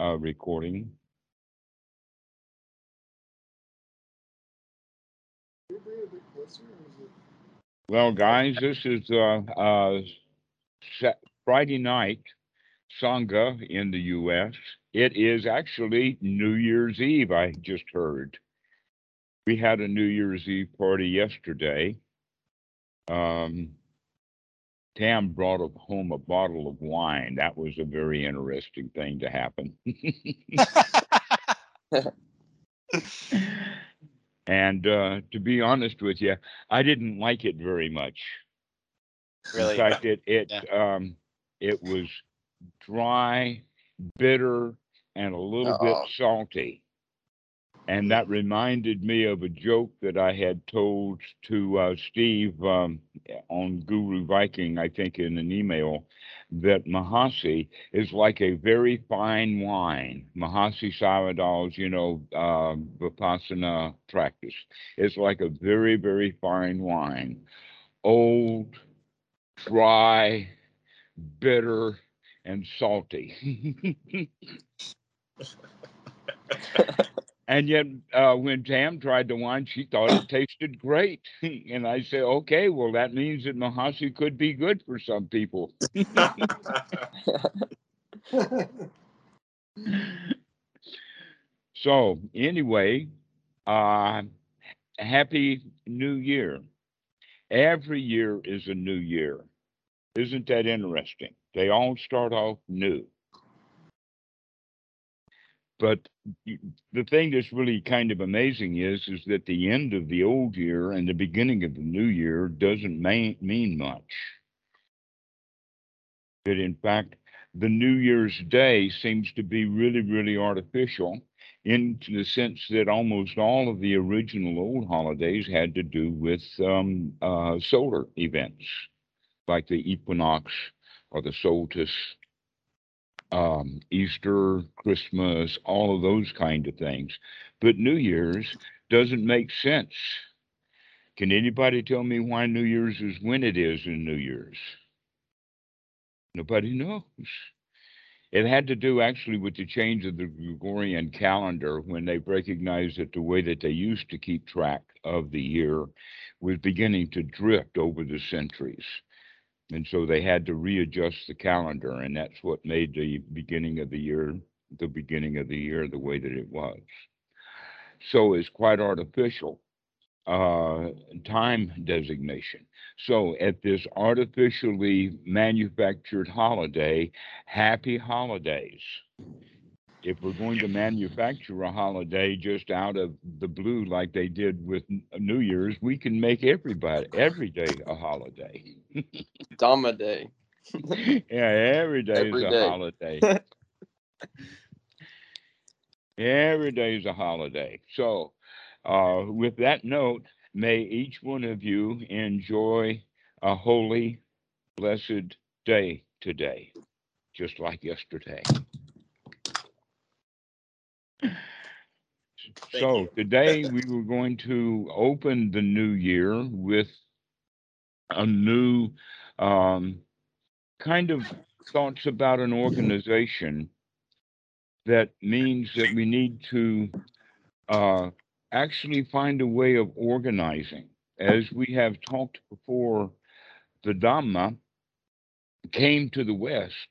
uh, recording. Well, guys, this is uh, uh, Friday night Sangha in the U.S. It is actually New Year's Eve, I just heard. We had a New Year's Eve party yesterday. Um, Tam brought home a bottle of wine. That was a very interesting thing to happen. and uh, to be honest with you, I didn't like it very much. Really? In fact, it it yeah. um, it was dry, bitter, and a little Uh-oh. bit salty. And that reminded me of a joke that I had told to uh, Steve um, on Guru Viking, I think, in an email, that Mahasi is like a very fine wine. Mahasi Sayadaw's, you know, uh, Vipassana practice. It's like a very, very fine wine. Old, dry, bitter, and salty. and yet, uh, when Tam tried the wine, she thought it tasted great. and I said, okay, well, that means that Mahasi could be good for some people. so, anyway, uh, happy new year. Every year is a new year. Isn't that interesting? They all start off new. But the thing that's really kind of amazing is is that the end of the old year and the beginning of the new year doesn't mean much. That in fact, the New Year's Day seems to be really, really artificial in the sense that almost all of the original old holidays had to do with um, uh, solar events, like the equinox or the solstice, um, Easter, Christmas, all of those kind of things. But New Year's doesn't make sense. Can anybody tell me why New Year's is when it is in New Year's? Nobody knows. It had to do actually with the change of the Gregorian calendar when they recognized that the way that they used to keep track of the year was beginning to drift over the centuries. And so they had to readjust the calendar, and that's what made the beginning of the year the beginning of the year the way that it was. So it's quite artificial uh, time designation. So at this artificially manufactured holiday, happy holidays if we're going to manufacture a holiday just out of the blue like they did with New Year's, we can make everybody every day a holiday. Dhamma day. yeah, every day every is a holiday. every day is a holiday. So, uh, with that note, may each one of you enjoy a holy, blessed day today, just like yesterday. So today we were going to open the new year with a new um, kind of thoughts about an organization that means that we need to uh, actually find a way of organizing. As we have talked before, the Dhamma came to the West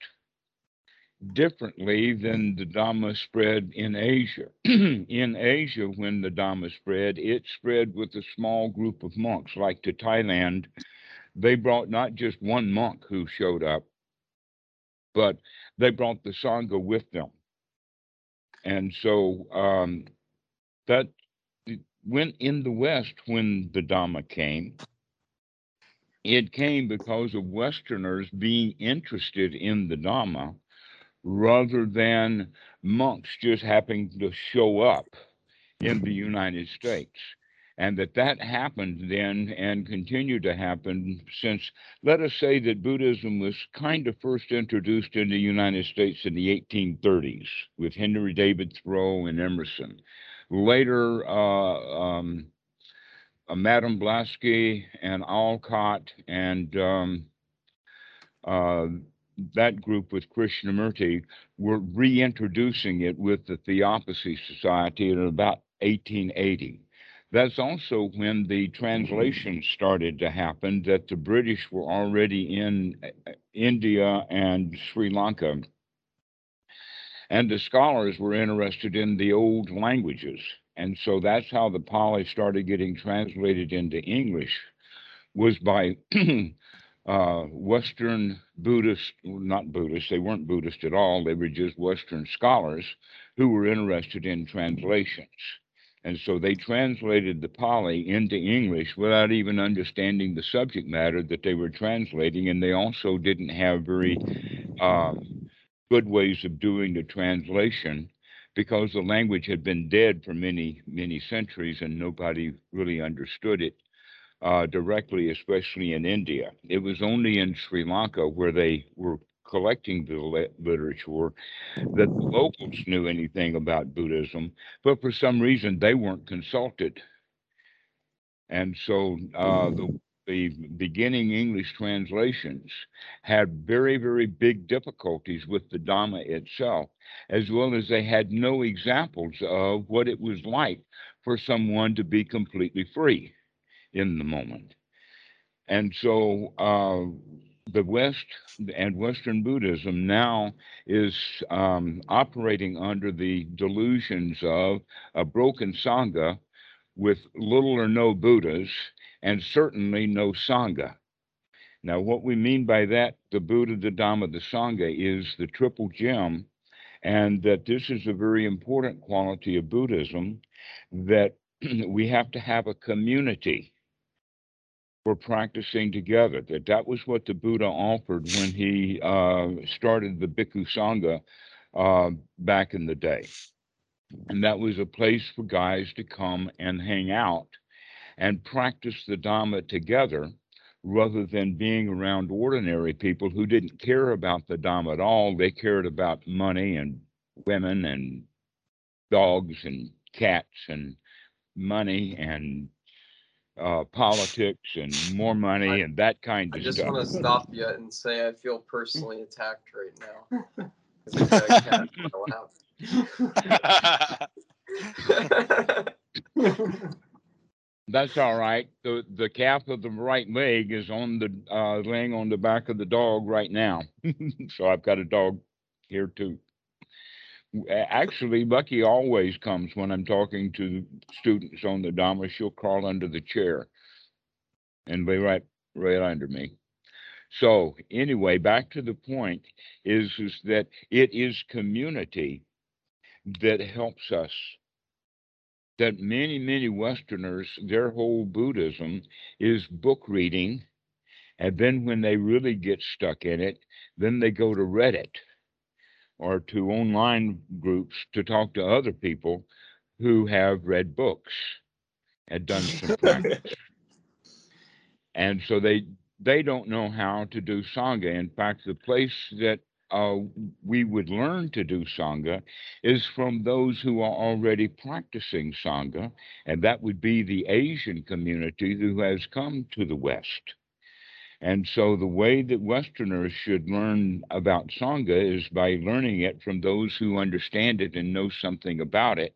differently than the Dhamma spread in Asia. in Asia, when the Dhamma spread, it spread with a small group of monks. Like to Thailand, they brought not just one monk who showed up, but they brought the Sangha with them. And so um, that went in the West when the Dhamma came. It came because of Westerners being interested in the Dhamma rather than monks just happening to show up in the United States. And that that happened then and continued to happen since, let us say that Buddhism was kind of first introduced in the United States in the 1830s with Henry David Thoreau and Emerson. Later, uh, um, uh, Madame Blavatsky and Alcott and um, uh, that group with Krishnamurti were reintroducing it with the Theosophy Society in about 1880. That's also when the translation started to happen, that the British were already in uh, India and Sri Lanka. And the scholars were interested in the old languages. And so that's how the Pali started getting translated into English, was by uh, Western Buddhist, not Buddhist, they weren't Buddhist at all, they were just Western scholars who were interested in translations. And so they translated the Pali into English without even understanding the subject matter that they were translating. And they also didn't have very um, good ways of doing the translation because the language had been dead for many, many centuries and nobody really understood it uh, directly, especially in India. It was only in Sri Lanka where they were collecting the literature that the locals knew anything about Buddhism, but for some reason they weren't consulted. And so uh, the, the beginning English translations had very, very big difficulties with the Dhamma itself, as well as they had no examples of what it was like for someone to be completely free in the moment. And so uh, the West and Western Buddhism now is um, operating under the delusions of a broken Sangha with little or no Buddhas and certainly no Sangha. Now, what we mean by that, the Buddha, the Dhamma, the Sangha, is the triple gem, and that this is a very important quality of Buddhism that we have to have a community were practicing together. That that was what the Buddha offered when he uh, started the Bhikkhu Sangha uh, back in the day, and that was a place for guys to come and hang out and practice the Dhamma together, rather than being around ordinary people who didn't care about the Dhamma at all. They cared about money and women and dogs and cats and money and uh, politics and more money I- and that kind I of stuff. I just want to stop you and say I feel personally attacked right now. 'Cause I got a cat in my lap. That's all right. The the calf of the right leg is on the uh, laying on the back of the dog right now. so I've got a dog here too. Actually, Bucky always comes when I'm talking to students on the Dharma. She'll crawl under the chair and be right right under me. So anyway, back to the point is is that it is community that helps us. That many many Westerners, their whole Buddhism is book reading, and then when they really get stuck in it, then they go to Reddit or to online groups to talk to other people who have read books and done some practice. And so they they don't know how to do sangha. In fact, the place that uh, we would learn to do sangha is from those who are already practicing sangha, and that would be the Asian community who has come to the West. And so the way that Westerners should learn about Sangha is by learning it from those who understand it and know something about it.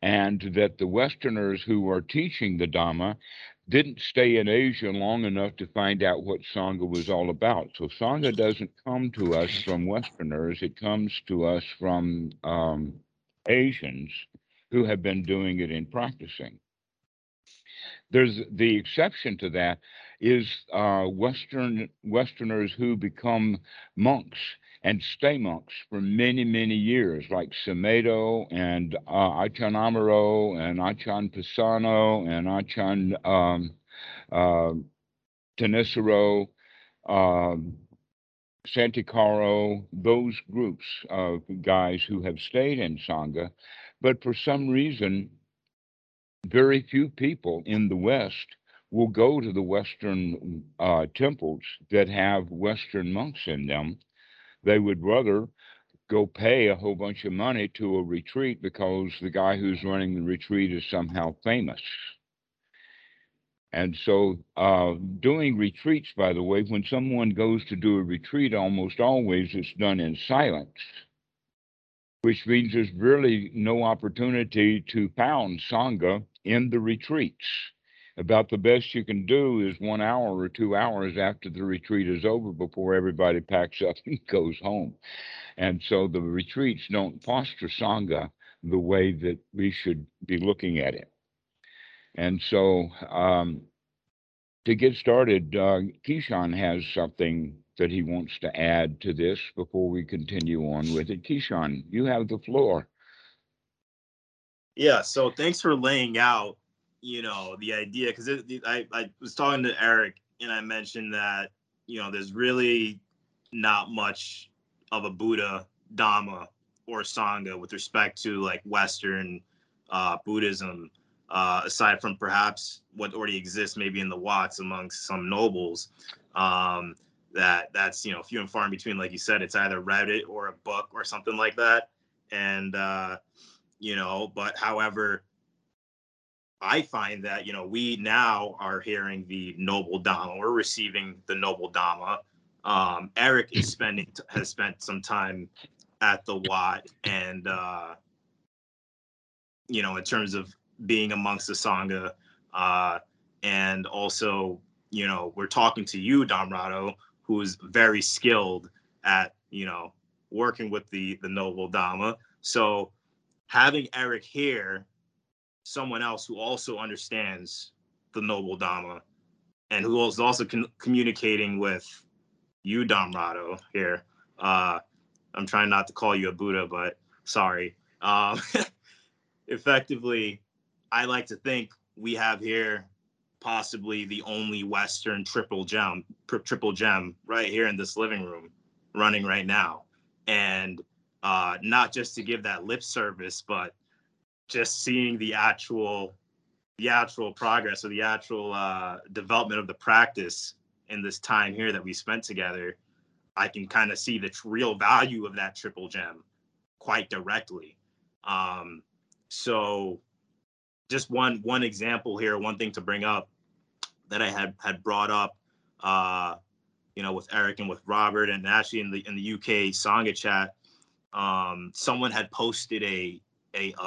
And that the Westerners who are teaching the Dhamma didn't stay in Asia long enough to find out what Sangha was all about. So Sangha doesn't come to us from Westerners, it comes to us from um, Asians who have been doing it and practicing. There's the exception to that is uh, Western Westerners who become monks and stay monks for many, many years, like Sumedho and uh, Achan Amaro and Achan Pasanno and Achan um, uh, Thanissaro, um, Santikaro, those groups of guys who have stayed in Sangha, but for some reason, very few people in the West will go to the Western uh, temples that have Western monks in them. They would rather go pay a whole bunch of money to a retreat because the guy who's running the retreat is somehow famous. And so, uh, doing retreats, by the way, when someone goes to do a retreat, almost always it's done in silence, which means there's really no opportunity to pound Sangha in the retreats. About the best you can do is one hour or two hours after the retreat is over before everybody packs up and goes home. And so the retreats don't foster Sangha the way that we should be looking at it. And so um, to get started, uh, Keyshawn has something that he wants to add to this before we continue on with it. Keyshawn, you have the floor. Yeah, so thanks for laying out, you know, the idea because I, I was talking to Eric and I mentioned that, you know, there's really not much of a Buddha, Dhamma, or Sangha with respect to like Western uh, Buddhism uh, aside from perhaps what already exists maybe in the wats amongst some nobles. Um, that that's you know few and far in between. Like you said, it's either Reddit or a book or something like that. And uh, you know, but however, I find that you know we now are hearing the noble Dhamma. We're receiving the noble Dhamma. Um, Eric is spending has spent some time at the wat, and uh, you know, in terms of being amongst the Sangha. Uh, and also, you know, we're talking to you, Dhammarato, who's very skilled at, you know, working with the the noble Dhamma. So having Eric here, someone else who also understands the noble Dhamma and who is also con- communicating with you, Dhammarato, here. Uh, I'm trying not to call you a Buddha, but sorry. Um, effectively, I like to think we have here possibly the only Western triple gem, triple gem right here in this living room running right now. And uh, not just to give that lip service, but just seeing the actual, the actual progress or the actual uh, development of the practice in this time here that we spent together, I can kind of see the real value of that triple gem quite directly. Um, so just one one example here, one thing to bring up that I had had brought up, uh, you know, with Eric and with Robert, and actually in the in the UK Sangha chat, um, someone had posted a a, a,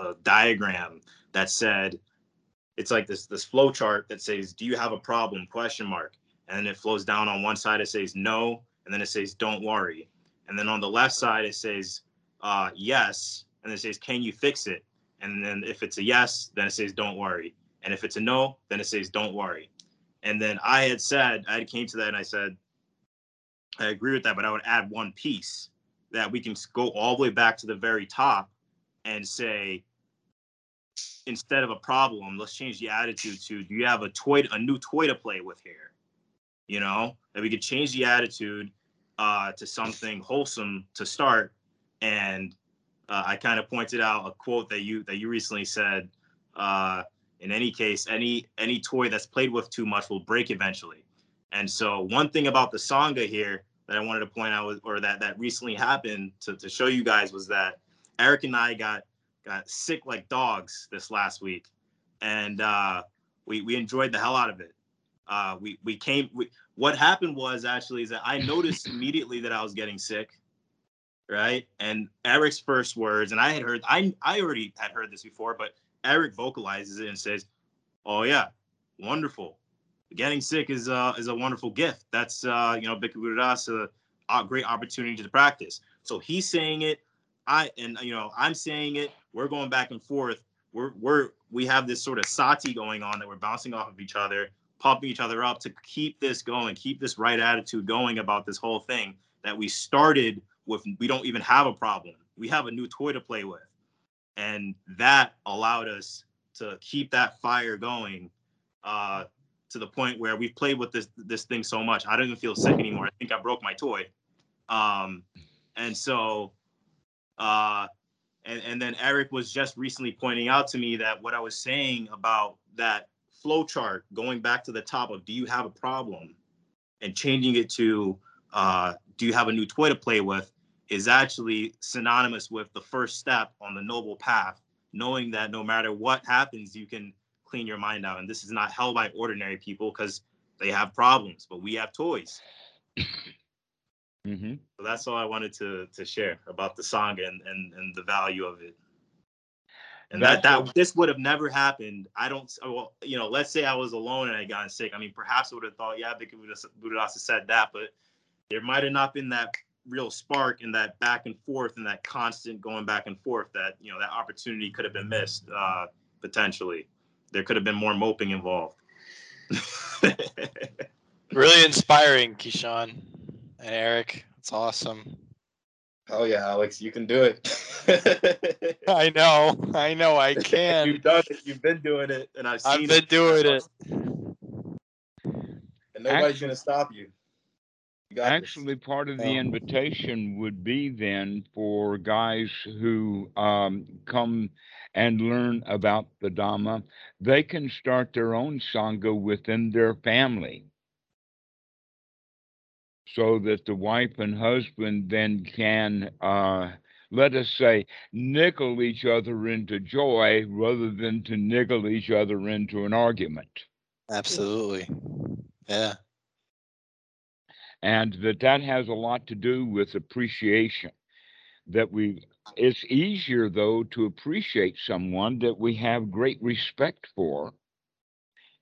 a diagram that said it's like this this flow chart that says, "Do you have a problem?" question mark, and then it flows down on one side. It says no, and then it says, "Don't worry," and then on the left side it says, uh, "Yes," and it says, "Can you fix it?" And then if it's a yes, then it says don't worry. And if it's a no, then it says don't worry. And then I had said, I came to that and I said, I agree with that, but I would add one piece that we can go all the way back to the very top and say, instead of a problem, let's change the attitude to do you have a toy, a new toy to play with here? You know, that we could change the attitude uh, to something wholesome to start and uh, I kind of pointed out a quote that you that you recently said. Uh, in any case, any any toy that's played with too much will break eventually. And so, one thing about the Sangha here that I wanted to point out, or that that recently happened to, to show you guys, was that Eric and I got got sick like dogs this last week, and uh, we we enjoyed the hell out of it. Uh, we we came. We, what happened was actually is that I noticed immediately that I was getting sick right? And Eric's first words, and I had heard, I I already had heard this before, but Eric vocalizes it and says, "Oh yeah, wonderful. Getting sick is uh is a wonderful gift. That's uh you know Bhikkhu a great opportunity to practice." So he's saying it, I and you know I'm saying it. We're going back and forth. We're we're we have this sort of sati going on that we're bouncing off of each other, pumping each other up to keep this going, keep this right attitude going about this whole thing that we started with we don't even have a problem. We have a new toy to play with. And that allowed us to keep that fire going uh, to the point where we've played with this this thing so much. I don't even feel sick anymore. I think I broke my toy. Um, and so uh, and, and then Eric was just recently pointing out to me that what I was saying about that flow chart going back to the top of do you have a problem and changing it to uh, do you have a new toy to play with is actually synonymous with the first step on the noble path, knowing that no matter what happens, you can clean your mind out. And this is not held by ordinary people because they have problems, but we have toys. Hmm So that's all I wanted to to share about the song and and, and the value of it. And that That's that this would have never happened. I don't. Well, you know, let's say I was alone and I got sick. I mean, perhaps I would have thought, yeah, Bhikkhu Buddhadasa said that, but there might have not been that real spark and that back and forth and that constant going back and forth. That you know, that opportunity could have been missed uh, potentially. There could have been more moping involved. Really inspiring, Keyshawn and Eric. It's awesome. Oh yeah, Alex, you can do it. I know. I know I can. You've done it. You've been doing it, and I've seen it. I've been doing it. And nobody's gonna stop you. You got this. Actually, part of the Yeah. invitation would be then for guys who um, come and learn about the Dhamma, they can start their own Sangha within their family. So that the wife and husband then can, uh, let us say, nickel each other into joy rather than to niggle each other into an argument. Absolutely. Yeah. and that that has a lot to do with appreciation that we it's easier though to appreciate someone that we have great respect for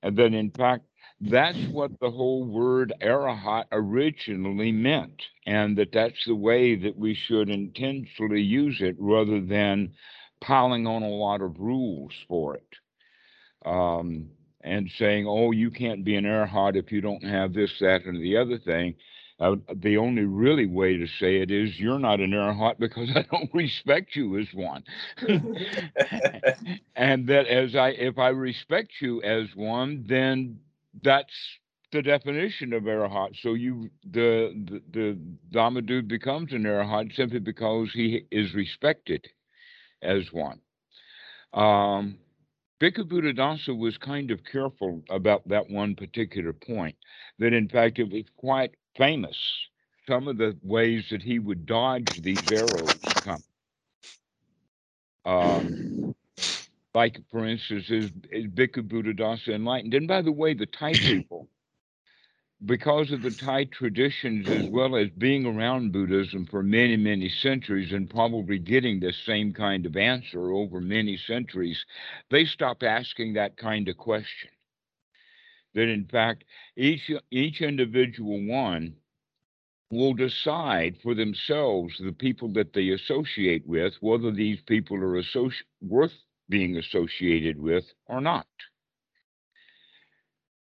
and that in fact that's what the whole word arahat originally meant and that that's the way that we should intentionally use it rather than piling on a lot of rules for it um, and saying, "Oh, you can't be an arahat if you don't have this, that, and the other thing." Uh, the only really way to say it is, "You're not an arahat because I don't respect you as one." and that as I, if I respect you as one, then that's the definition of arahat. So you, the the, the Dhamma becomes an arahat simply because he is respected as one. Um, Bhikkhu Buddhadasa was kind of careful about that one particular point, that in fact it was quite famous, some of the ways that he would dodge these arrows come. Um, like, for instance, is, is Bhikkhu Buddhadasa enlightened? And by the way, the Thai people, because of the Thai traditions, as well as being around Buddhism for many, many centuries and probably getting the same kind of answer over many centuries, they stopped asking that kind of question. That in fact, each each individual one will decide for themselves the people that they associate with, whether these people are associ- worth being associated with or not.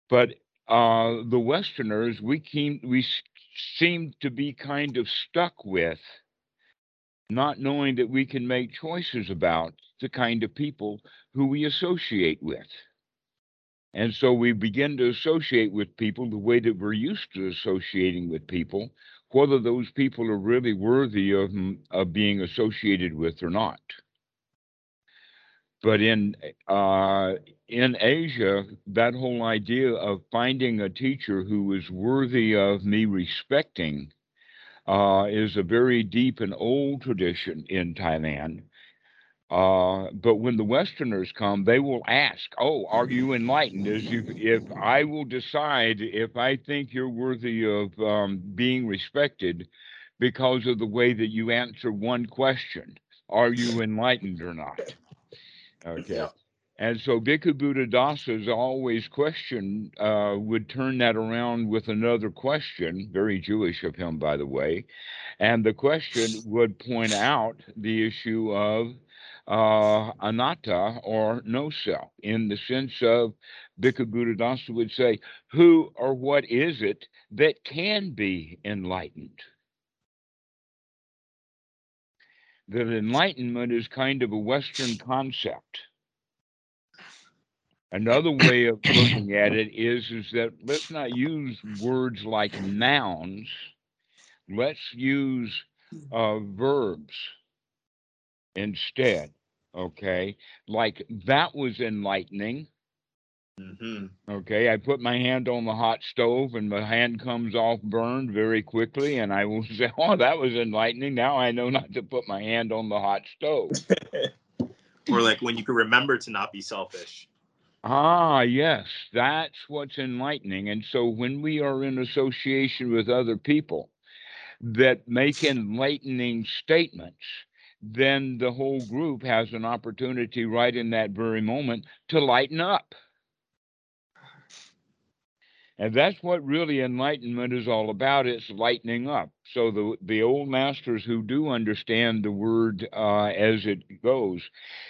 But uh, the Westerners, we came, we seem to be kind of stuck with not knowing that we can make choices about the kind of people who we associate with. And so we begin to associate with people the way that we're used to associating with people, whether those people are really worthy of, of being associated with or not. But in uh, in Asia, that whole idea of finding a teacher who is worthy of me respecting uh, is a very deep and old tradition in Thailand. Uh, but when the Westerners come, they will ask, "Oh, are you enlightened?" As if, if I will decide if I think you're worthy of um, being respected because of the way that you answer one question: Are you enlightened or not? Okay. Yeah. And so Bhikkhu Buddhadasa's always question uh, would turn that around with another question, very Jewish of him, by the way. And the question would point out the issue of uh, anatta or no self, in the sense of Bhikkhu Buddhadasa would say, Who or what is it that can be enlightened? That enlightenment is kind of a Western concept. Another way of looking at it is is that let's not use words like nouns. Let's use uh, verbs instead. Okay, like that was enlightening. Hmm Okay, I put my hand on the hot stove and my hand comes off burned very quickly, and I will say, "Oh, that was enlightening." Now I know not to put my hand on the hot stove. Or like when you can remember to not be selfish. Ah, yes, that's what's enlightening. And so when we are in association with other people that make enlightening statements, then the whole group has an opportunity right in that very moment to lighten up. And that's what really enlightenment is all about. It's lightening up. So the the old masters who do understand the word uh, as it goes,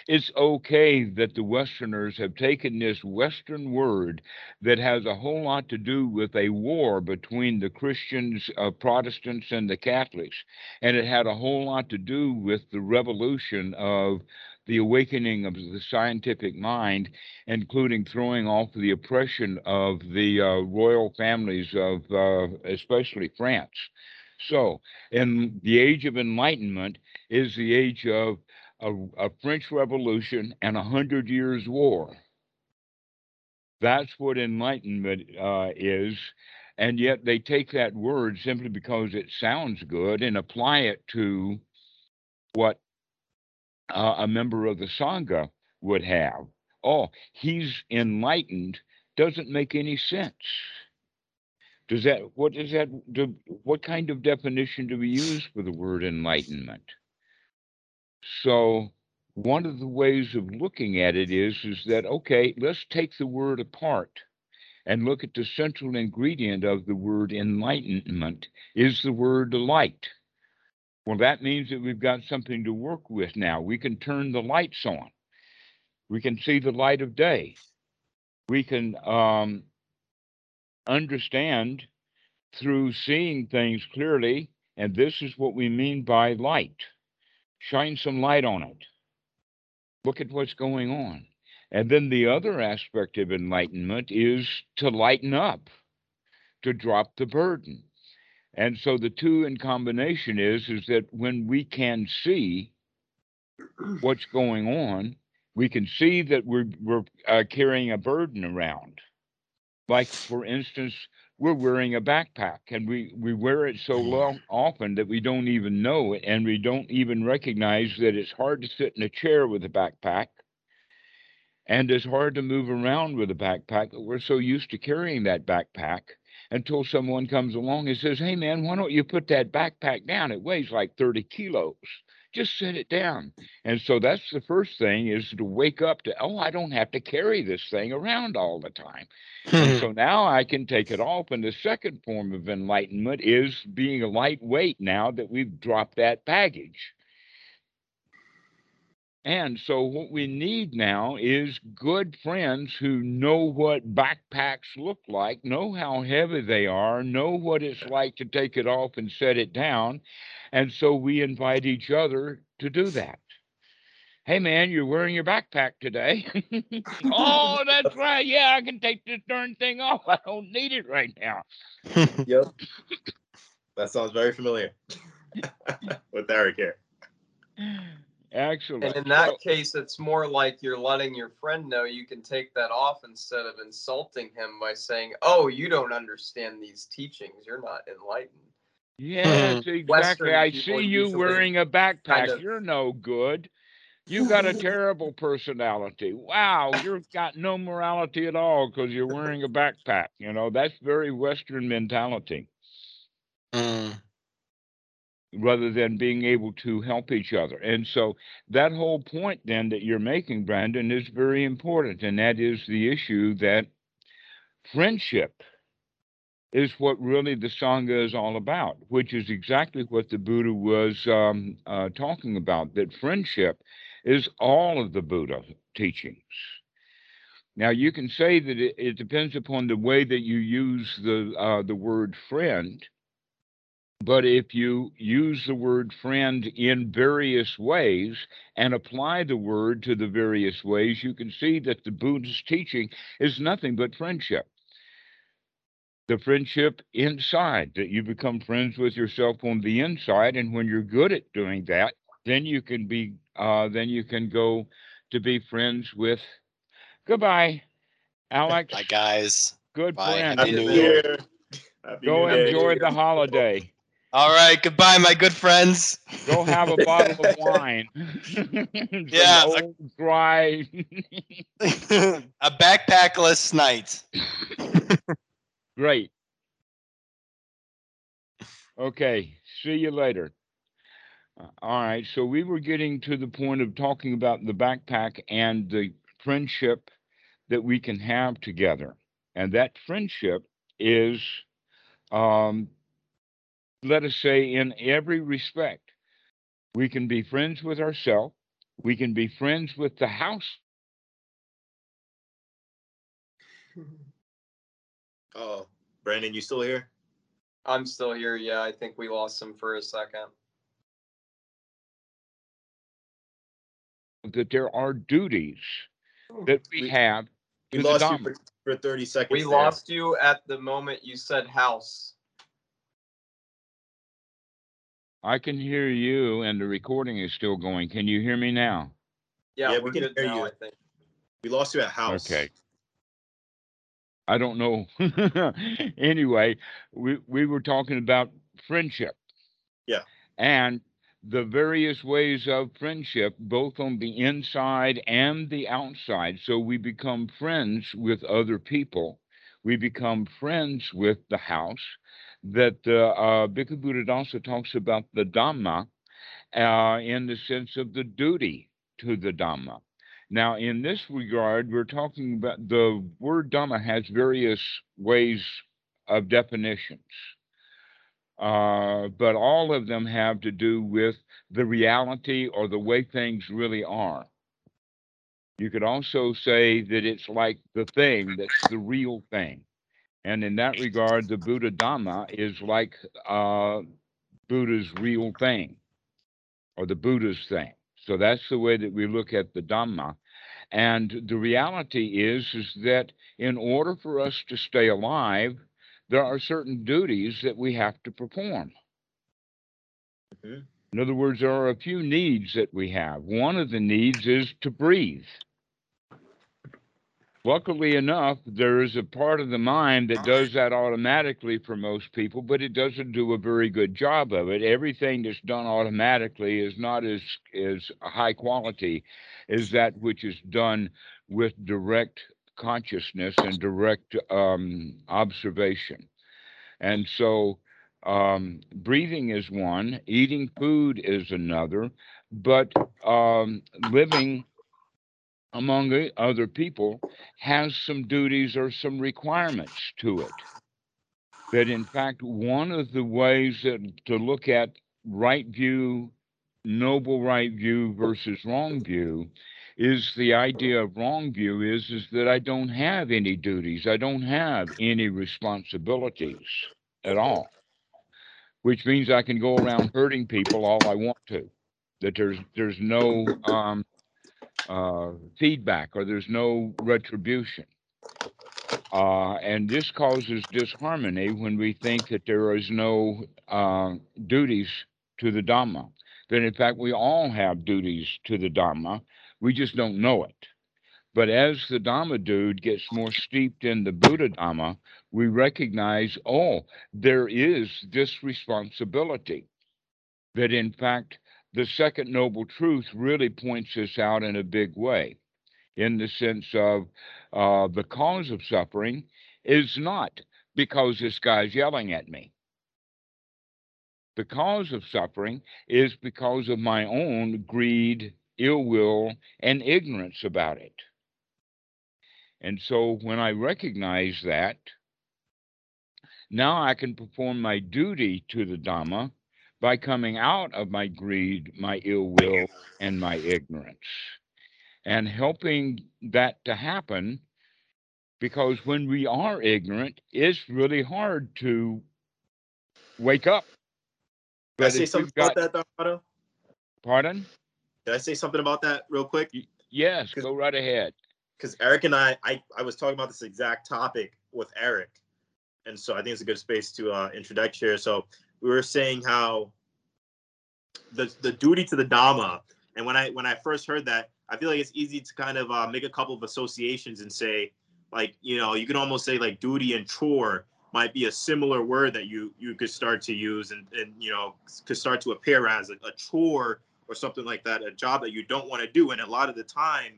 it's okay that the Westerners have taken this Western word that has a whole lot to do with a war between the Christians, uh, Protestants, and the Catholics, and it had a whole lot to do with the revolution of the awakening of the scientific mind, including throwing off the oppression of the uh, royal families of uh, especially France. So, in the age of enlightenment is the age of a, a French Revolution and a hundred years war. That's what enlightenment uh, is. And yet they take that word simply because it sounds good and apply it to what uh, a member of the Sangha would have. Oh, he's enlightened doesn't make any sense. Does that, what does that, do, what kind of definition do we use for the word enlightenment? So, one of the ways of looking at it is, is that, okay, let's take the word apart and look at the central ingredient of the word enlightenment is the word light. Well, that means that we've got something to work with now. We can turn the lights on. We can see the light of day. We can um, understand through seeing things clearly. And this is what we mean by light. Shine some light on it. Look at what's going on. And then the other aspect of enlightenment is to lighten up, to drop the burden. And so the two in combination is is that when we can see what's going on, we can see that we're we're uh, carrying a burden around. Like for instance, we're wearing a backpack, and we we wear it so long often that we don't even know it, and we don't even recognize that it's hard to sit in a chair with a backpack, and it's hard to move around with a backpack. But we're so used to carrying that backpack until someone comes along and says, Hey, man, why don't you put that backpack down? It weighs like 30 kilos. Just set it down. And so that's the first thing is to wake up to, oh, I don't have to carry this thing around all the time. and so now I can take it off. And the second form of enlightenment is being a lightweight now that we've dropped that baggage. And so, what we need now is good friends who know what backpacks look like, know how heavy they are, know what it's like to take it off and set it down. And so, we invite each other to do that. Hey, man, you're wearing your backpack today. oh, that's right. Yeah, I can take this darn thing off. I don't need it right now. Yep. that sounds very familiar with Eric here. Excellent. And in that So- case, it's more like you're letting your friend know you can take that off instead of insulting him by saying, "Oh, you don't understand these teachings. You're not enlightened." Yes, exactly. Western I see you wearing a backpack. of- You're no good. You've got a terrible personality. Wow, you've got no morality at all because you're wearing a backpack. You know, that's very Western mentality Mm. Rather than being able to help each other. And so that whole point then that you're making, Brandon, is very important. And that is the issue that friendship is what really the Sangha is all about, which is exactly what the Buddha was um, uh, talking about, that friendship is all of the Buddha teachings. Now, you can say that it, it depends upon the way that you use the, uh, the word friend, but if you use the word friend in various ways and apply the word to the various ways, you can see that the Buddha's teaching is nothing but friendship the friendship inside that you become friends with yourself on the inside and when you're good at doing that then you can be uh then you can go to be friends with goodbye alex Bye, guys. good Bye. friend Happy Happy New New Year. Year. Happy go New Day. enjoy the holiday All right. Goodbye, my good friends. Go have a bottle of wine. Yeah, a- dry. a backpackless night. Great. Okay, see you later. Uh, All right, so we were getting to the point of talking about the backpack and the friendship that we can have together. And that friendship is, um, let us say, in every respect. We can be friends with ourselves. We can be friends with the house. Oh, Brandon, you still here? I'm still here. Yeah, I think we lost him for a second. That there are duties that we We- have We lost you for, for 30 seconds. We there. lost you at the moment you said house. I can hear you and the recording is still going. Can you hear me now? Yeah, Yeah, we're can hear now, you. I think. We lost you at house. Okay. I don't know. anyway, we, we were talking about friendship. Yeah. And the various ways of friendship, both on the inside and the outside. So we become friends with other people. We become friends with the house. That uh, uh, Bhikkhu Buddha also talks about the Dhamma uh, in the sense of the duty to the Dhamma. Now, in this regard, we're talking about the word Dhamma has various ways of definitions, uh, but all of them have to do with the reality or the way things really are. You could also say that it's like the thing that's the real thing. And in that regard, the Buddha Dhamma is like uh, Buddha's real thing or the Buddha's thing. So that's the way that we look at the Dhamma. And the reality is, is that in order for us to stay alive, there are certain duties that we have to perform. Mhm. In other words, there are a few needs that we have. One of the needs is to breathe. Luckily enough, there is a part of the mind that does that automatically for most people, but it doesn't do a very good job of it. Everything that's done automatically is not as, as high quality as that which is done with direct consciousness and direct um, observation. And so um, breathing is one, eating food is another, but um, living among other people has some duties or some requirements to it. That in fact, one of the ways that to look at right view, noble right view versus wrong view is the idea of wrong view is is that I don't have any duties, I don't have any responsibilities at all, which means I can go around hurting people all I want to. That there's there's no um, uh, feedback or there's no retribution. Uh, and this causes disharmony when we think that there is no uh, duties to the Dhamma. That in fact we all have duties to the Dhamma, we just don't know it. But as the Dhamma dude gets more steeped in the Buddha Dhamma, we recognize, oh, there is this responsibility. That in fact, the second noble truth really points this out in a big way, in the sense of uh, the cause of suffering is not because this guy's yelling at me. The cause of suffering is because of my own greed, ill will, and ignorance about it. And so when I recognize that, now I can perform my duty to the Dhamma by coming out of my greed, my ill will, and my ignorance, and helping that to happen. Because when we are ignorant, it's really hard to wake up. Can I say something we've about that, Otto? Pardon? Can I say something about that real quick? Yes, go right ahead. Because Eric and I, I, I was talking about this exact topic with Eric, and so I think it's a good space to uh, introduce here. So we were saying how the the duty to the Dhamma, and when I when I first heard that, I feel like it's easy to kind of uh, make a couple of associations and say, like you know, you can almost say like duty and chore might be a similar word that you you could start to use and and you know could start to appear as a, a chore or something like that, a job that you don't want to do. And a lot of the time,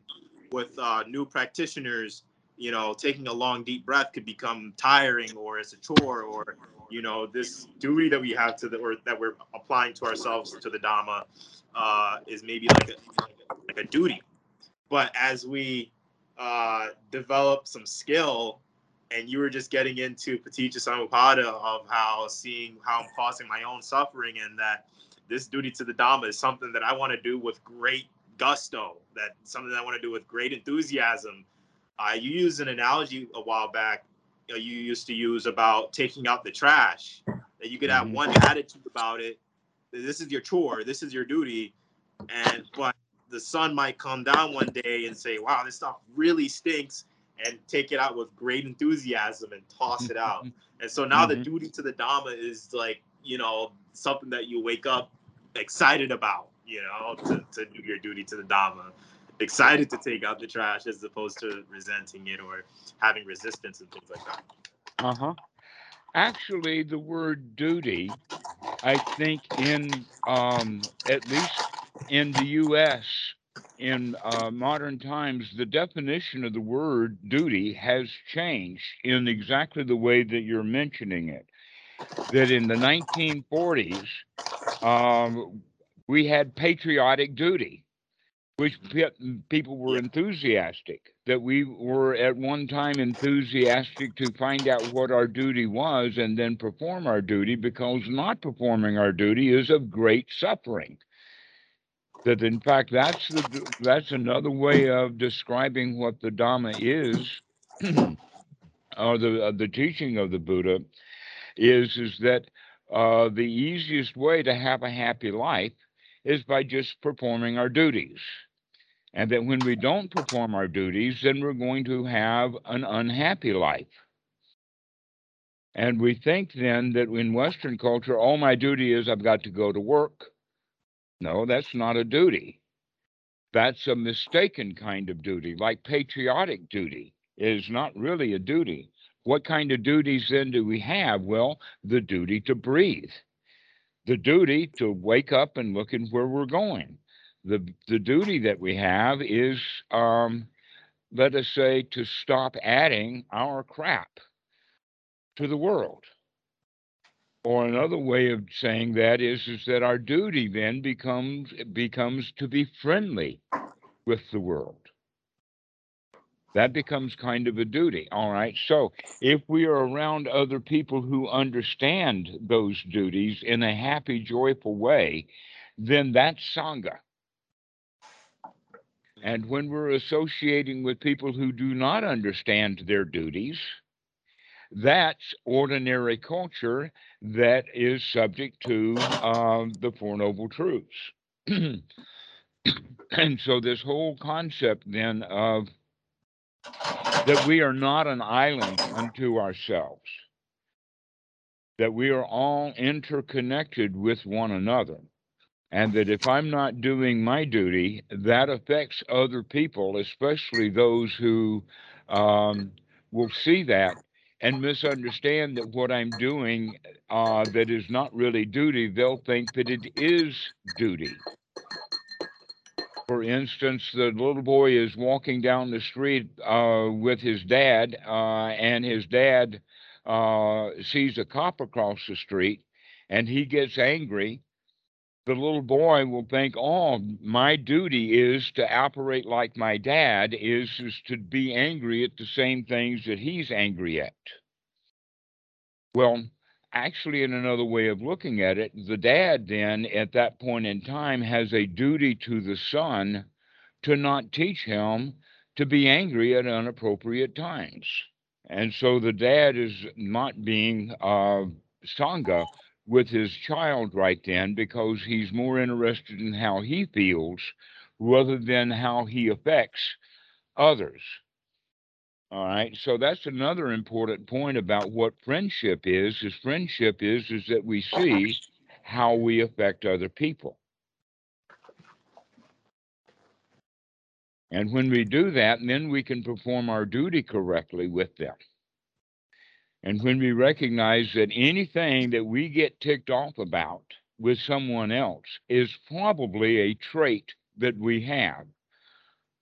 with uh, new practitioners, you know, taking a long deep breath could become tiring or as a chore or you know this duty that we have to the or that we're applying to ourselves to the dhamma uh, is maybe like a like a duty. But as we uh, develop some skill, and you were just getting into Paticca Samuppada of how seeing how I'm causing my own suffering, and that this duty to the Dhamma is something that I want to do with great gusto, that something that I want to do with great enthusiasm. Uh, you used an analogy a while back. You, know, you used to use about taking out the trash. That you could have Mhm. one attitude about it. This is your chore. This is your duty, and but the sun might come down one day and say, "Wow, this stuff really stinks," and take it out with great enthusiasm and toss it out. And so now the Mhm. duty to the Dhamma is like, you know, something that you wake up excited about, you know, to, to do your duty to the Dhamma. Excited to take out the trash as opposed to resenting it or having resistance and things like that. Uh huh. Actually, the word duty, I think in um, at least in the U.S. in uh, modern times, the definition of the word duty has changed in exactly the way that you're mentioning it. That in the 1940s, um, we had patriotic duty, which people were enthusiastic. That we were at one time enthusiastic to find out what our duty was and then perform our duty, because not performing our duty is of great suffering. That in fact, that's the that's another way of describing what the Dhamma is, or the uh, the teaching of the Buddha is is that uh, the easiest way to have a happy life is by just performing our duties. And that when we don't perform our duties, then we're going to have an unhappy life. And we think then that in Western culture, all my duty is I've got to go to work. No, that's not a duty. That's a mistaken kind of duty, like patriotic duty is not really a duty. What kind of duties then do we have? Well, the duty to breathe, the duty to wake up and look at where we're going. The, the duty that we have is, um, let us say, to stop adding our crap to the world. Or another way of saying that is, is that our duty then becomes becomes to be friendly with the world. That becomes kind of a duty. All right. So if we are around other people who understand those duties in a happy, joyful way, then that's Sangha. And when we're associating with people who do not understand their duties, that's ordinary culture that is subject to um, the Four Noble Truths. and so, this whole concept then of that we are not an island unto ourselves, that we are all interconnected with one another, and that if I'm not doing my duty, that affects other people, especially those who um, will see that and misunderstand that what I'm doing uh, that is not really duty, they'll think that it is duty. For instance, the little boy is walking down the street uh, with his dad, uh, and his dad uh, sees a cop across the street, and he gets angry. The little boy will think, "Oh, my duty is to operate like my dad is, is to be angry at the same things that he's angry at." Well, actually, in another way of looking at it, the dad then at that point in time has a duty to the son to not teach him to be angry at inappropriate times. And so the dad is not being uh, Sangha with his child right then because he's more interested in how he feels rather than how he affects others. All right. So that's another important point about what friendship is. Is friendship is is that we see how we affect other people. And when we do that, then we can perform our duty correctly with them. And when we recognize that anything that we get ticked off about with someone else is probably a trait that we have.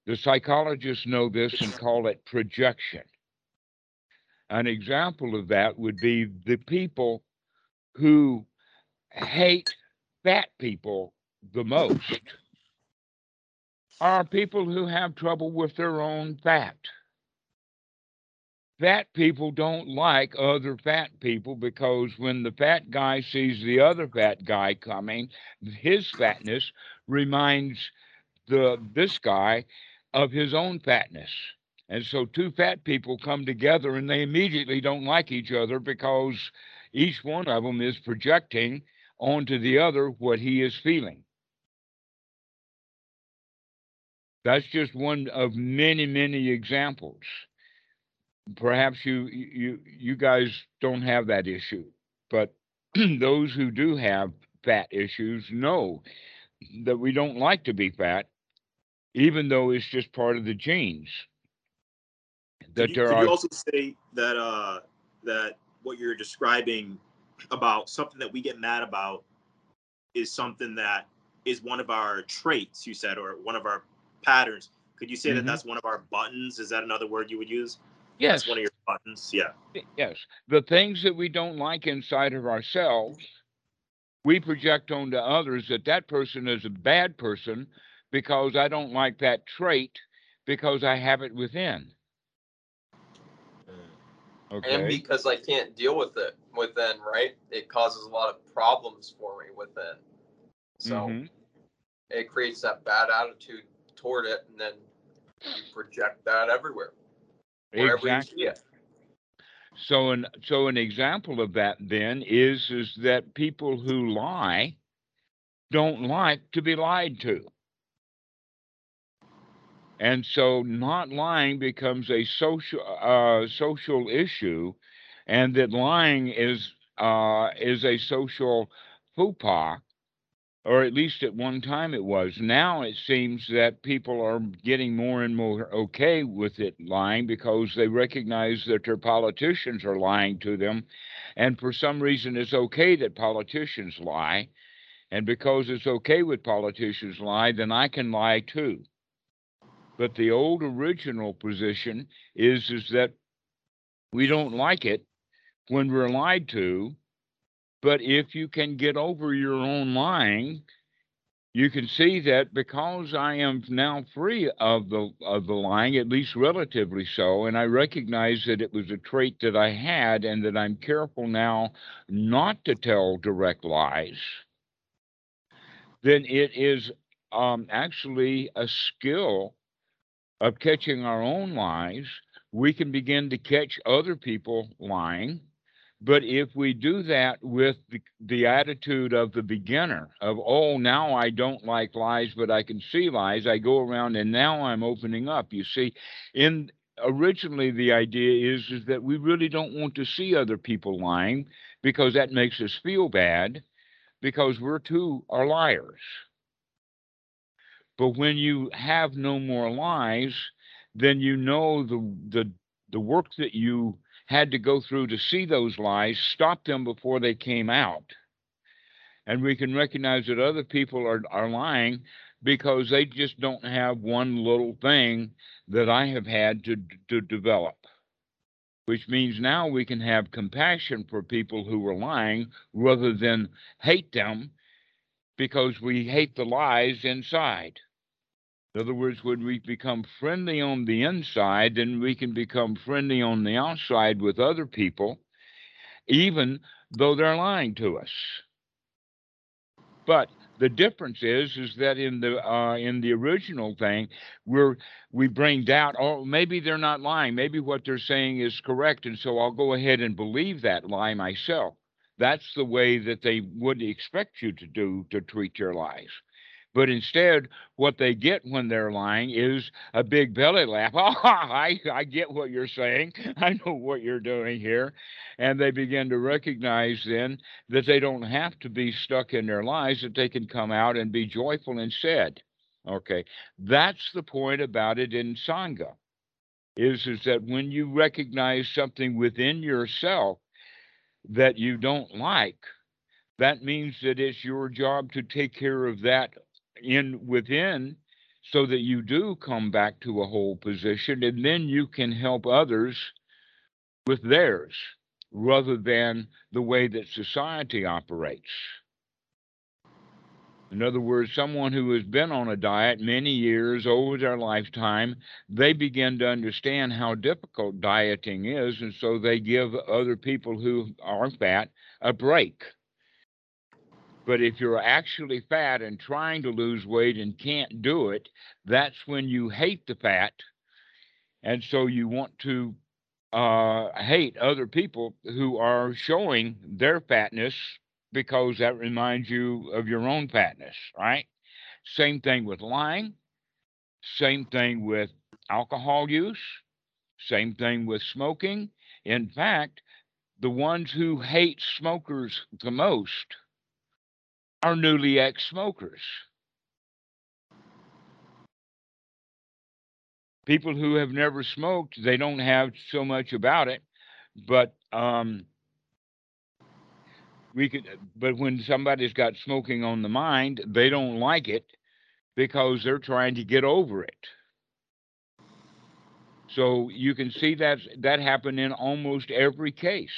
The psychologists know this and call it projection. An example of that would be the people who hate fat people the most are people who have trouble with their own fat. Fat people don't like other fat people because when the fat guy sees the other fat guy coming, his fatness reminds the this guy of his own fatness. And so two fat people come together and they immediately don't like each other because each one of them is projecting onto the other what he is feeling. That's just one of many, many examples. Perhaps you you you guys don't have that issue, but those who do have fat issues know that we don't like to be fat, even though it's just part of the genes. That Could you, there could are you also say that uh, that what you're describing about something that we get mad about is something that is one of our traits, you said, or one of our patterns. Could you say Mhm. that that's one of our buttons? Is that another word you would use? yes, That's one of your buttons. Yeah. yes, the things that we don't like inside of ourselves, we project onto others that that person is a bad person because I don't like that trait because I have it within. Okay. And because I can't deal with it within, right? It causes a lot of problems for me within. So Mhm. it creates that bad attitude toward it, and then you project that everywhere, wherever Exactly. you see it. So an so an example of that then is is that people who lie don't like to be lied to. And so not lying becomes a social uh, social issue, and that lying is uh, is a social faux pas, or at least at one time it was. Now it seems that people are getting more and more okay with it lying because they recognize that their politicians are lying to them, and for some reason it's okay that politicians lie, and because it's okay with politicians lie, then I can lie too. But the old original position is is that we don't like it when we're lied to. But if you can get over your own lying, you can see that because I am now free of the of the lying, at least relatively so, and I recognize that it was a trait that I had, and that I'm careful now not to tell direct lies. Then it is um, actually a skill of catching our own lies, we can begin to catch other people lying. But if we do that with the, the attitude of the beginner, of, oh, now I don't like lies, but I can see lies, I go around and now I'm opening up. You see, in originally the idea is, is that we really don't want to see other people lying because that makes us feel bad because we're too are liars. But when you have no more lies, then you know the the the work that you had to go through to see those lies, stop them before they came out. And we can recognize that other people are, are lying because they just don't have one little thing that I have had to to develop. Which means now we can have compassion for people who are lying rather than hate them because we hate the lies inside. In other words, when we become friendly on the inside, then we can become friendly on the outside with other people, even though they're lying to us. But the difference is, is that in the uh, in the original thing, we're we bring doubt. Oh, maybe they're not lying. Maybe what they're saying is correct, and so I'll go ahead and believe that lie myself. That's the way that they would expect you to do to treat your lies. But instead, what they get when they're lying is a big belly laugh. Oh, I, I get what you're saying. I know what you're doing here. And they begin to recognize then that they don't have to be stuck in their lies, that they can come out and be joyful instead. Okay. That's the point about it in Sangha. is is that when you recognize something within yourself that you don't like, that means that it's your job to take care of that in within so that you do come back to a whole position and then you can help others with theirs rather than the way that society operates. In other words, someone who has been on a diet many years over their lifetime, they begin to understand how difficult dieting is, and so they give other people who are fat a break. But if you're actually fat and trying to lose weight and can't do it, that's when you hate the fat. And so you want to uh, hate other people who are showing their fatness because that reminds you of your own fatness, right? Same thing with lying, same thing with alcohol use, same thing with smoking. In fact, the ones who hate smokers the most are newly ex smokers. People who have never smoked, they don't have so much about it, but um, we could uh, but when somebody's got smoking on the mind they don't like it because they're trying to get over it. So you can see that that happened in almost every case.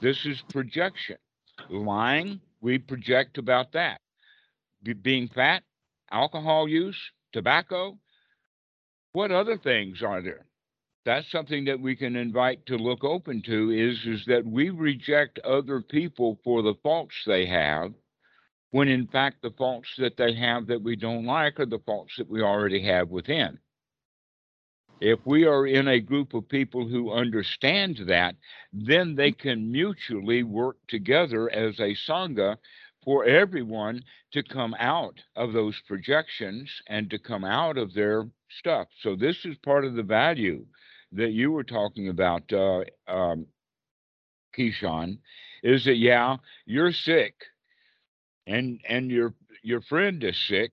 This is projection. Lying we project about that. Be- being fat alcohol use tobacco. What other things are there that's something that we can invite to look open to is is that we reject other people for the faults they have when in fact the faults that they have that we don't like are the faults that we already have within. If we are in a group of people who understand that then they can mutually work together as a sangha for everyone to come out of those projections and to come out of their stuff. So this is part of the value that you were talking about, uh, um, Keyshawn, is that yeah, you're sick, and and your your friend is sick,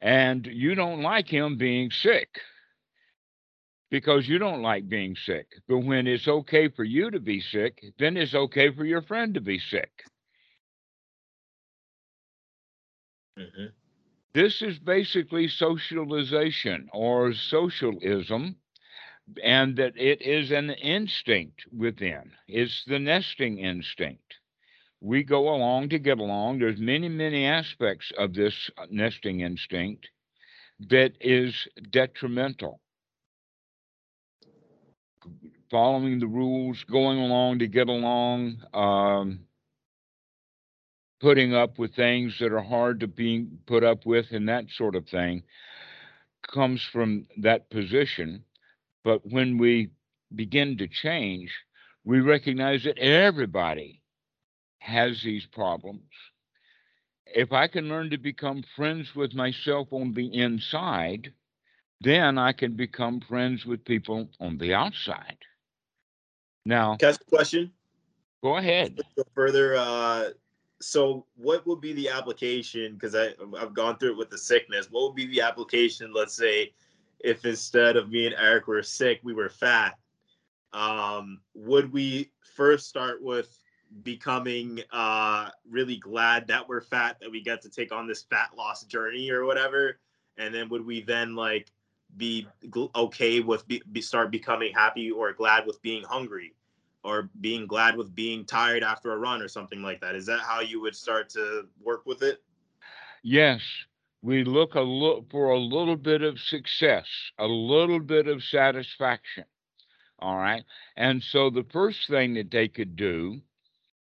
and you don't like him being sick because you don't like being sick. But when it's okay for you to be sick, then it's okay for your friend to be sick. Mm-hmm. This is basically socialization or socialism and that it is an instinct within. It's the nesting instinct. We go along to get along. There's many, many aspects of this uh, nesting instinct that is detrimental. Following the rules, going along to get along, um, putting up with things that are hard to be put up with, and that sort of thing comes from that position but when we begin to change, we recognize that everybody has these problems. If I can learn to become friends with myself on the inside, then I can become friends with people on the outside. Now, Catch the question. Go ahead. Go further. Uh, so, what would be the application? Because I've gone through it with the sickness. What would be the application? Let's say if instead of me and Eric were sick, we were fat, um, would we first start with becoming uh, really glad that we're fat, that we get to take on this fat loss journey or whatever? And then would we then like be okay with be, be start becoming happy or glad with being hungry? or being glad with being tired after a run or something like that. Is that how you would start to work with it? Yes, we look a for a little bit of success, a little bit of satisfaction. All right. And so the first thing that they could do,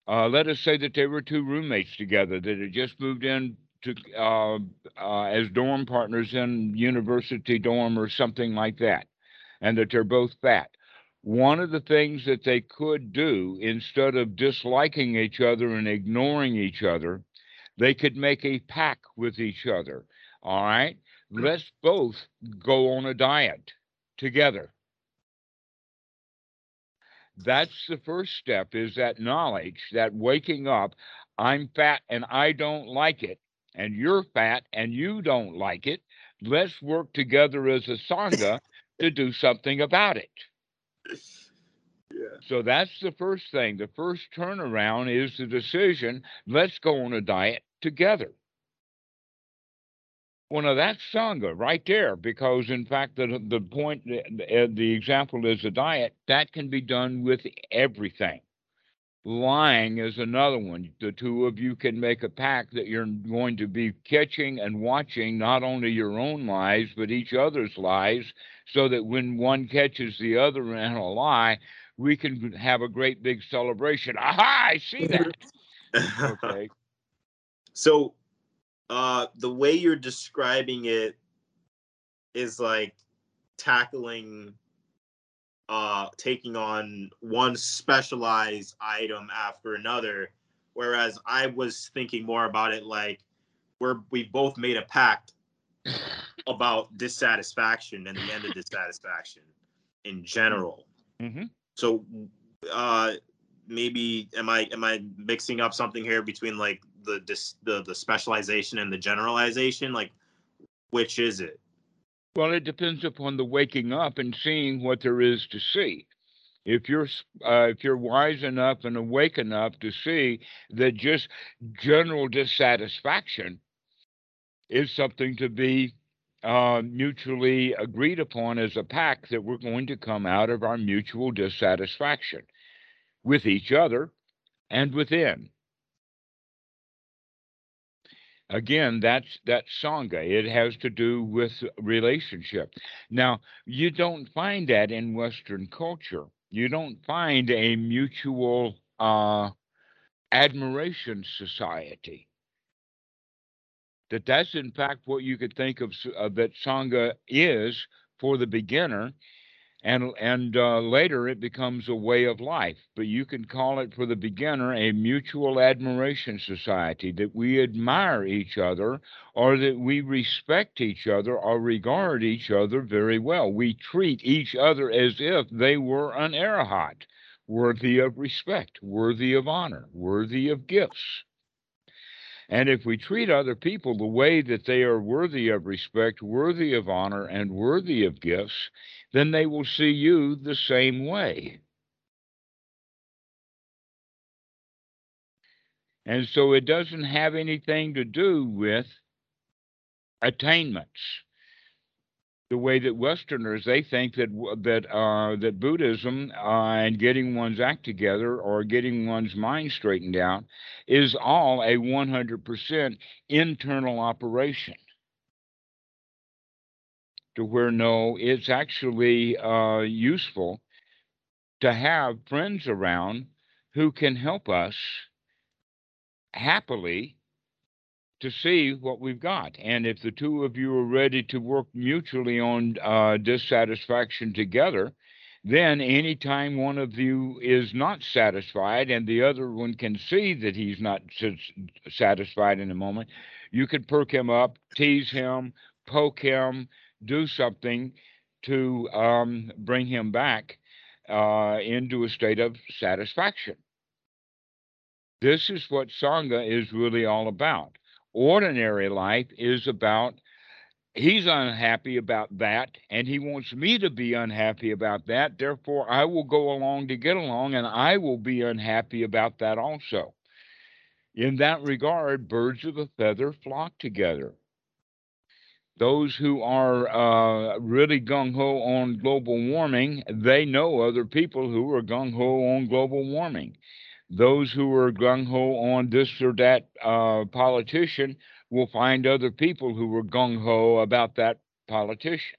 uh, let us say that they were two roommates together that had just moved in to uh, uh, as dorm partners in university dorm or something like that, and that they're both fat. One of the things that they could do instead of disliking each other and ignoring each other they could make a pact with each other. All right. Hmm. Let's both go on a diet together. That's the first step is that knowledge, that waking up. I'm fat and I don't like it, and you're fat and you don't like it. Let's work together as a Sangha to do something about it. So that's the first thing. The first turnaround is the decision let's go on a diet together. Well, now that's Sangha right there, because in fact, the, the point, the, the the example is a diet that can be done with everything. Lying is another one. The two of you can make a pact that you're going to be catching and watching not only your own lies, but each other's lies, so that when one catches the other in a lie, we can have a great big celebration. Aha, I see that. Okay. So, uh, the way you're describing it is like tackling, uh, taking on one specialized item after another. Whereas I was thinking more about it like we're we both made a pact about dissatisfaction and the end of dissatisfaction in general. Mhm. So, uh, maybe am I am I mixing up something here between like the the the specialization and the generalization? Like, which is it? Well, it depends upon the waking up and seeing what there is to see. If you're uh, if you're wise enough and awake enough to see that just general dissatisfaction is something to be uh, mutually agreed upon as a pact that we're going to come out of our mutual dissatisfaction with each other and within. Again, that's that's sangha. It has to do with relationship. Now, you don't find that in Western culture. You don't find a mutual uh, admiration society. That that's in fact what you could think of s- uh, that sangha is for the beginner, and and uh, later it becomes a way of life. But you can call it for the beginner a mutual admiration society that we admire each other, or that we respect each other, or regard each other very well. We treat each other as if they were an arahat, worthy of respect, worthy of honor, worthy of gifts. And if we treat other people the way that they are worthy of respect, worthy of honor, and worthy of gifts, then they will see you the same way. And so it doesn't have anything to do with attainments. The way that Westerners they think that that uh, that Buddhism uh, and getting one's act together or getting one's mind straightened out is all a 100% internal operation. To where no, it's actually uh, useful to have friends around who can help us happily to see what we've got. And if the two of you are ready to work mutually on uh, dissatisfaction together, then anytime one of you is not satisfied and the other one can see that he's not satisfied in a moment, you could perk him up, tease him, poke him, do something to um, bring him back uh, into a state of satisfaction. This is what Sangha is really all about. Ordinary life is about he's unhappy about that, and he wants me to be unhappy about that. Therefore, I will go along to get along, and I will be unhappy about that also. In that regard, birds of a feather flock together. Those who are uh, really gung ho on global warming, they know other people who are gung ho on global warming those who are gung ho on this or that uh, politician will find other people who are gung ho about that politician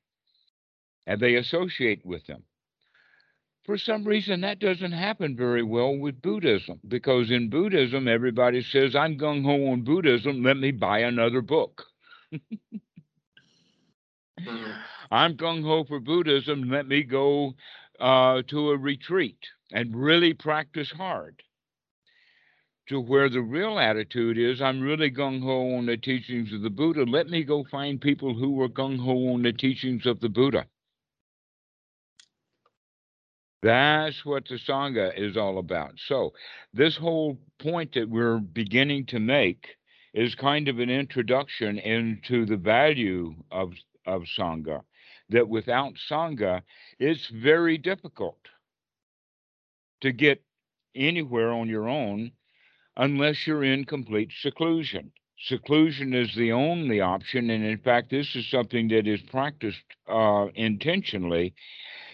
and they associate with them. For some reason, that doesn't happen very well with Buddhism because in Buddhism, everybody says, I'm gung ho on Buddhism, let me buy another book. Mhm. I'm gung ho for Buddhism, let me go uh, to a retreat and really practice hard to where the real attitude is I'm really gung ho on the teachings of the Buddha. Let me go find people who are gung ho on the teachings of the Buddha. That's what the Sangha is all about. So, this whole point that we're beginning to make is kind of an introduction into the value of, of Sangha. that without Sangha, it's very difficult to get anywhere on your own unless you're in complete seclusion. Seclusion is the only option, and in fact, this is something that is practiced uh, intentionally,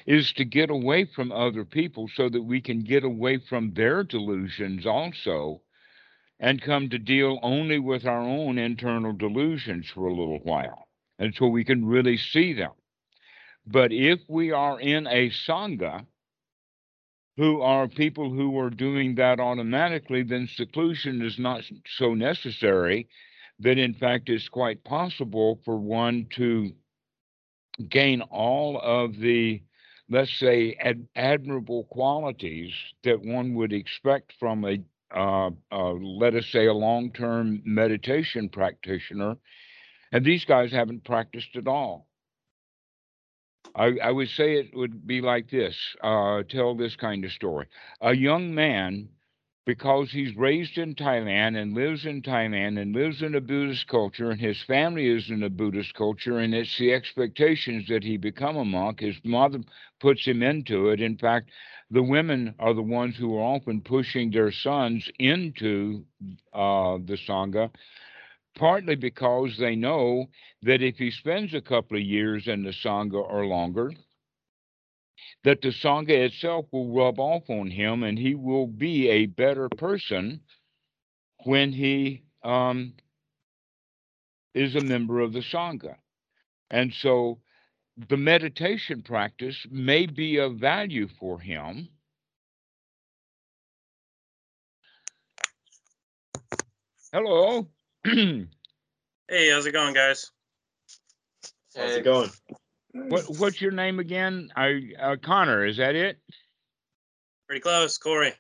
is to get away from other people so that we can get away from their delusions also and come to deal only with our own internal delusions for a little while until we can really see them. But if we are in a Sangha, who are people who are doing that automatically, then seclusion is not so necessary. That in fact, it's quite possible for one to gain all of the, let's say, ad- admirable qualities that one would expect from a, uh, let us say, a long term meditation practitioner. And these guys haven't practiced at all. I, I would say it would be like this uh, tell this kind of story. A young man, because he's raised in Thailand and lives in Thailand and lives in a Buddhist culture, and his family is in a Buddhist culture, and it's the expectations that he become a monk. His mother puts him into it. In fact, the women are the ones who are often pushing their sons into uh, the Sangha partly because they know that if he spends a couple of years in the Sangha or longer, that the Sangha itself will rub off on him and he will be a better person when he um, is a member of the Sangha. And so the meditation practice may be of value for him. Hello. Hey, how's it going, guys? How's Hey, it going? What what's your name again? I uh, Connor, is that it? Pretty close, Corey.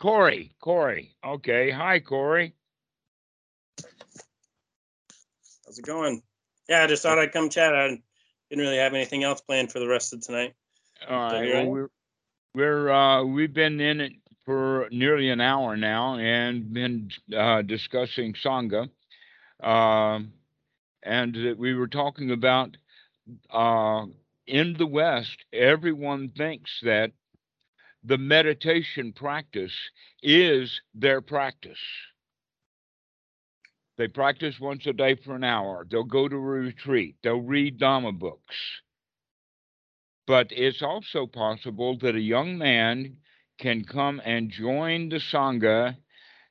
Corey, Corey. Okay. Hi, Corey. How's it going? Yeah, I just thought I'd come chat. I didn't really have anything else planned for the rest of tonight. All So right. Well, we're we're uh, we've been in it for nearly an hour now and been uh, discussing sangha, um, and that we were talking about uh, in the West, everyone thinks that the meditation practice is their practice. They practice once a day for an hour. They'll go to a retreat. They'll read Dhamma books. But it's also possible that a young man can come and join the Sangha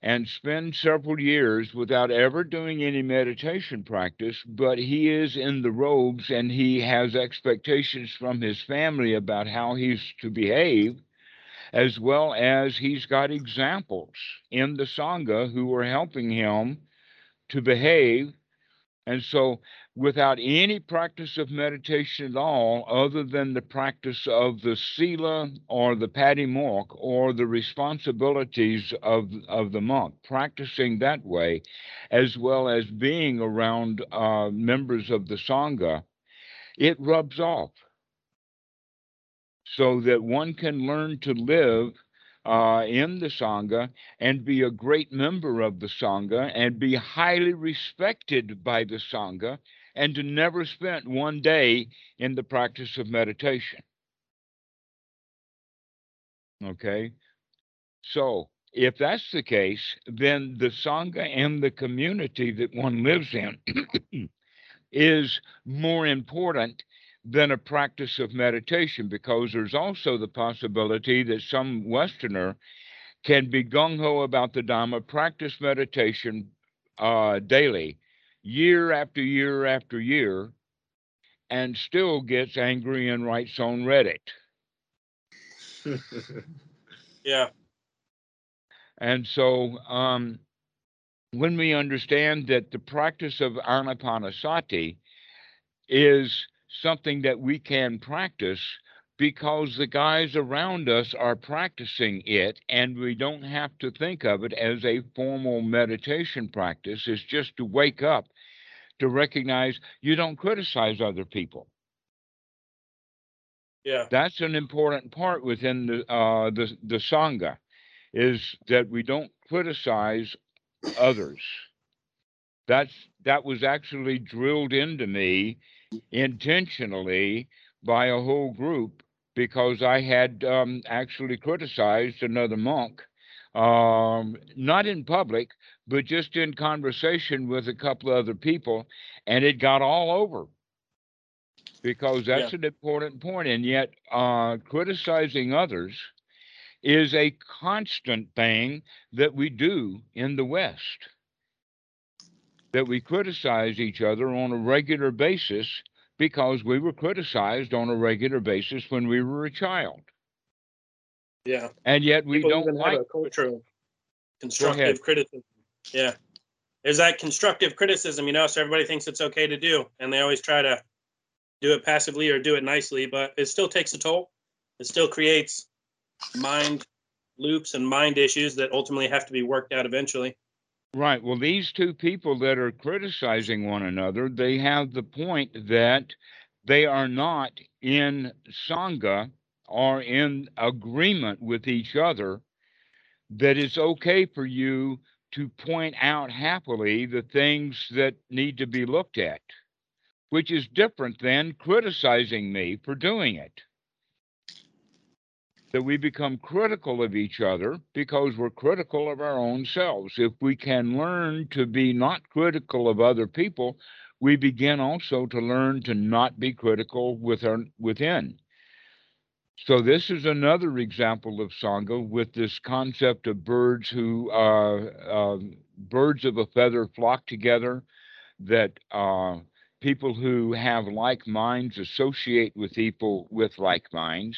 and spend several years without ever doing any meditation practice, but he is in the robes and he has expectations from his family about how he's to behave, as well as he's got examples in the Sangha who are helping him to behave. And so, without any practice of meditation at all, other than the practice of the sila or the patimokkha or the responsibilities of, of the monk, practicing that way, as well as being around uh, members of the Sangha, it rubs off. So that one can learn to live uh, in the Sangha and be a great member of the Sangha and be highly respected by the Sangha and to never spend one day in the practice of meditation. Okay. So if that's the case, then the Sangha and the community that one lives in is more important than a practice of meditation because there's also the possibility that some Westerner can be gung ho about the Dhamma, practice meditation uh, daily, year after year after year, and still gets angry and writes on Reddit. Yeah, And so, um, when we understand that the practice of anapanasati is something that we can practice because the guys around us are practicing it, and we don't have to think of it as a formal meditation practice. It's just to wake up to recognize you don't criticize other people. yeah, That's an important part within the uh, the the sangha, is that we don't criticize others. That's that was actually drilled into me intentionally by a whole group because I had um, actually criticized another monk, um, not in public, but just in conversation with a couple of other people, and it got all over because that's an important point. And yet, uh, criticizing others is a constant thing that we do in the West. That we criticize each other on a regular basis because we were criticized on a regular basis when we were a child. Yeah. And yet we People don't like have a culture of constructive criticism. Yeah. There's that constructive criticism, you know, so everybody thinks it's okay to do. And they always try to do it passively or do it nicely, but it still takes a toll. It still creates mind loops and mind issues that ultimately have to be worked out eventually. Right. Well, these two people that are criticizing one another, they have the point that they are not in Sangha or in agreement with each other that it's okay for you to point out happily the things that need to be looked at, which is different than criticizing me for doing it that we become critical of each other because we're critical of our own selves. If we can learn to be not critical of other people, we begin also to learn to not be critical with our, within. So this is another example of sangha with this concept of birds who uh, uh, birds of a feather flock together. That uh, people who have like minds associate with people with like minds,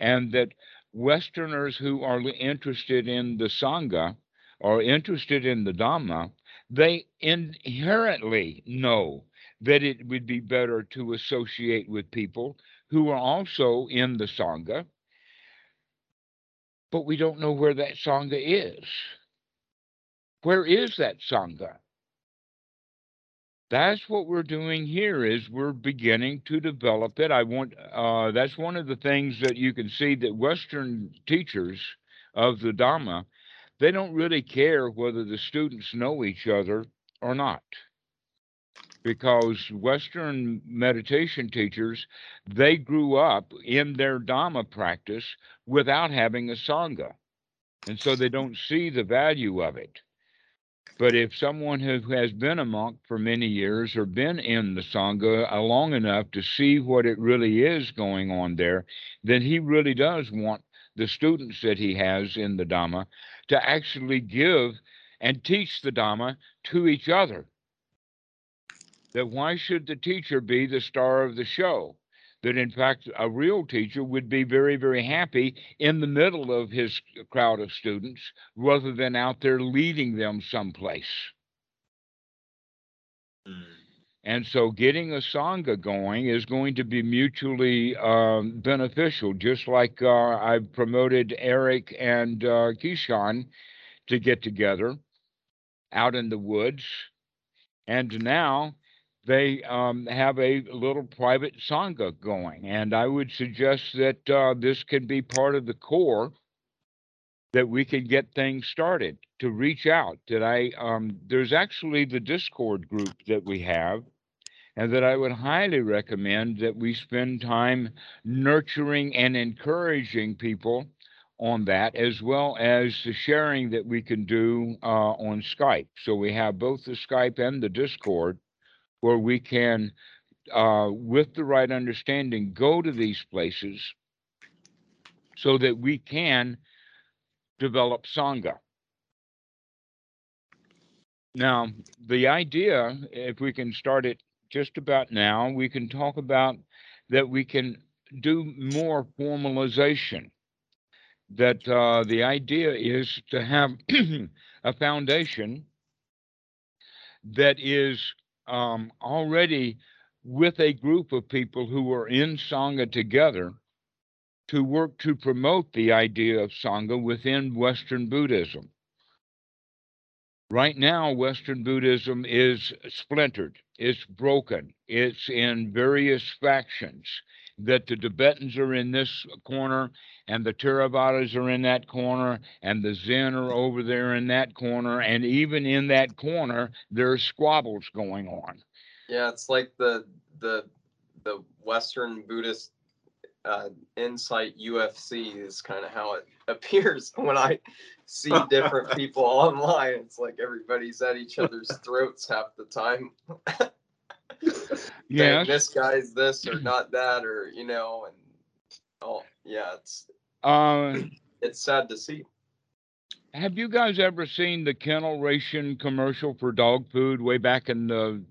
and that Westerners who are interested in the Sangha or interested in the Dhamma, they inherently know that it would be better to associate with people who are also in the Sangha, but we don't know where that Sangha is. Where is that Sangha? That's what we're doing here is we're beginning to develop it. I want uh, that's one of the things that you can see that western teachers of the dhamma they don't really care whether the students know each other or not. Because western meditation teachers they grew up in their dhamma practice without having a sangha. And so they don't see the value of it but if someone who has been a monk for many years or been in the Sangha long enough to see what it really is going on there, then he really does want the students that he has in the Dhamma to actually give and teach the Dhamma to each other. That why should the teacher be the star of the show? That in fact a real teacher would be very very happy in the middle of his crowd of students rather than out there leading them someplace Mm. and so getting a sangha going is going to be mutually um, beneficial just like uh, i promoted eric and uh, kishan to get together out in the woods and now they um, have a little private sangha going. And I would suggest that uh, this can be part of the core that we can get things started to reach out. That I um, there's actually the Discord group that we have, and that I would highly recommend that we spend time nurturing and encouraging people on that, as well as the sharing that we can do uh, on Skype. So we have both the Skype and the Discord where we can, uh, with the right understanding, go to these places so that we can develop Sangha. Now, the idea, if we can start it just about now, we can talk about that we can do more formalization. That uh, the idea is to have a foundation that is um, already with a group of people who are in Sangha together to work to promote the idea of Sangha within Western Buddhism. Right now, Western Buddhism is splintered, it's broken, it's in various factions. That the Tibetans are in this corner, and the Theravadas are in that corner, and the Zen are over there in that corner, and even in that corner, there are squabbles going on. Yeah, it's like the the the Western Buddhist uh, Insight UFC is kind of how it appears when I see different people online. It's like everybody's at each other's throats half the time. Yes. this guy's this or not that or you know and oh yeah it's Uh, it's sad to see have you guys ever seen the Ken-L Ration commercial for dog food way back in the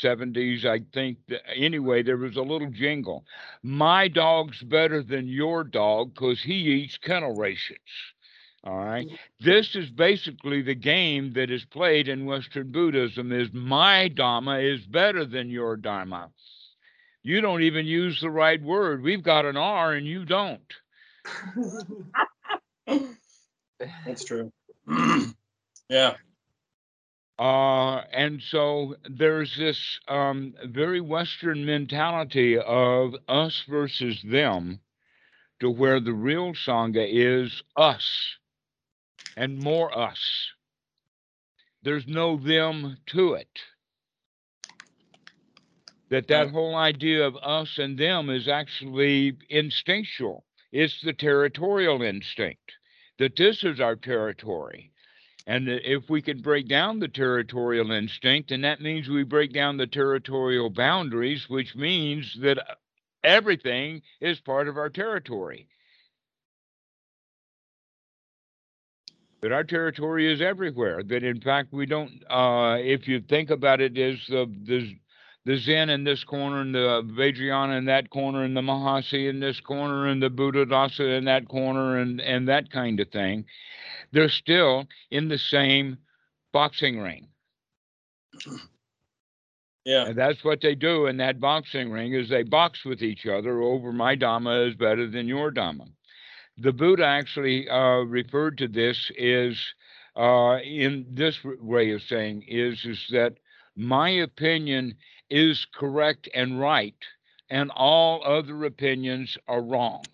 70s? I think. that- Anyway, there was a little jingle. My dog's better than your dog because he eats Ken-L Rations. All right. This is basically the game that is played in Western Buddhism is my Dhamma is better than your Dharma. You don't even use the right word. We've got an R and you don't. That's true. yeah. Uh, and so there's this um, very Western mentality of us versus them, to where the real Sangha is us and more us. There's no them to it. That that whole idea of us and them is actually instinctual. It's the territorial instinct that this is our territory. And if we can break down the territorial instinct, then that means we break down the territorial boundaries, which means that uh, everything is part of our territory. That our territory is everywhere. That in fact we don't. Uh, if you think about it, is the the the Zen in this corner, and the Vajrayana in that corner, and the Mahasi in this corner, and the Buddhadasa in that corner, and and that kind of thing they're still in the same boxing ring. Yeah. And that's what they do in that boxing ring is they box with each other over my Dhamma is better than your Dhamma. The Buddha actually uh, referred to this is uh, in this way of saying is is that my opinion is correct and right, and all other opinions are wrong.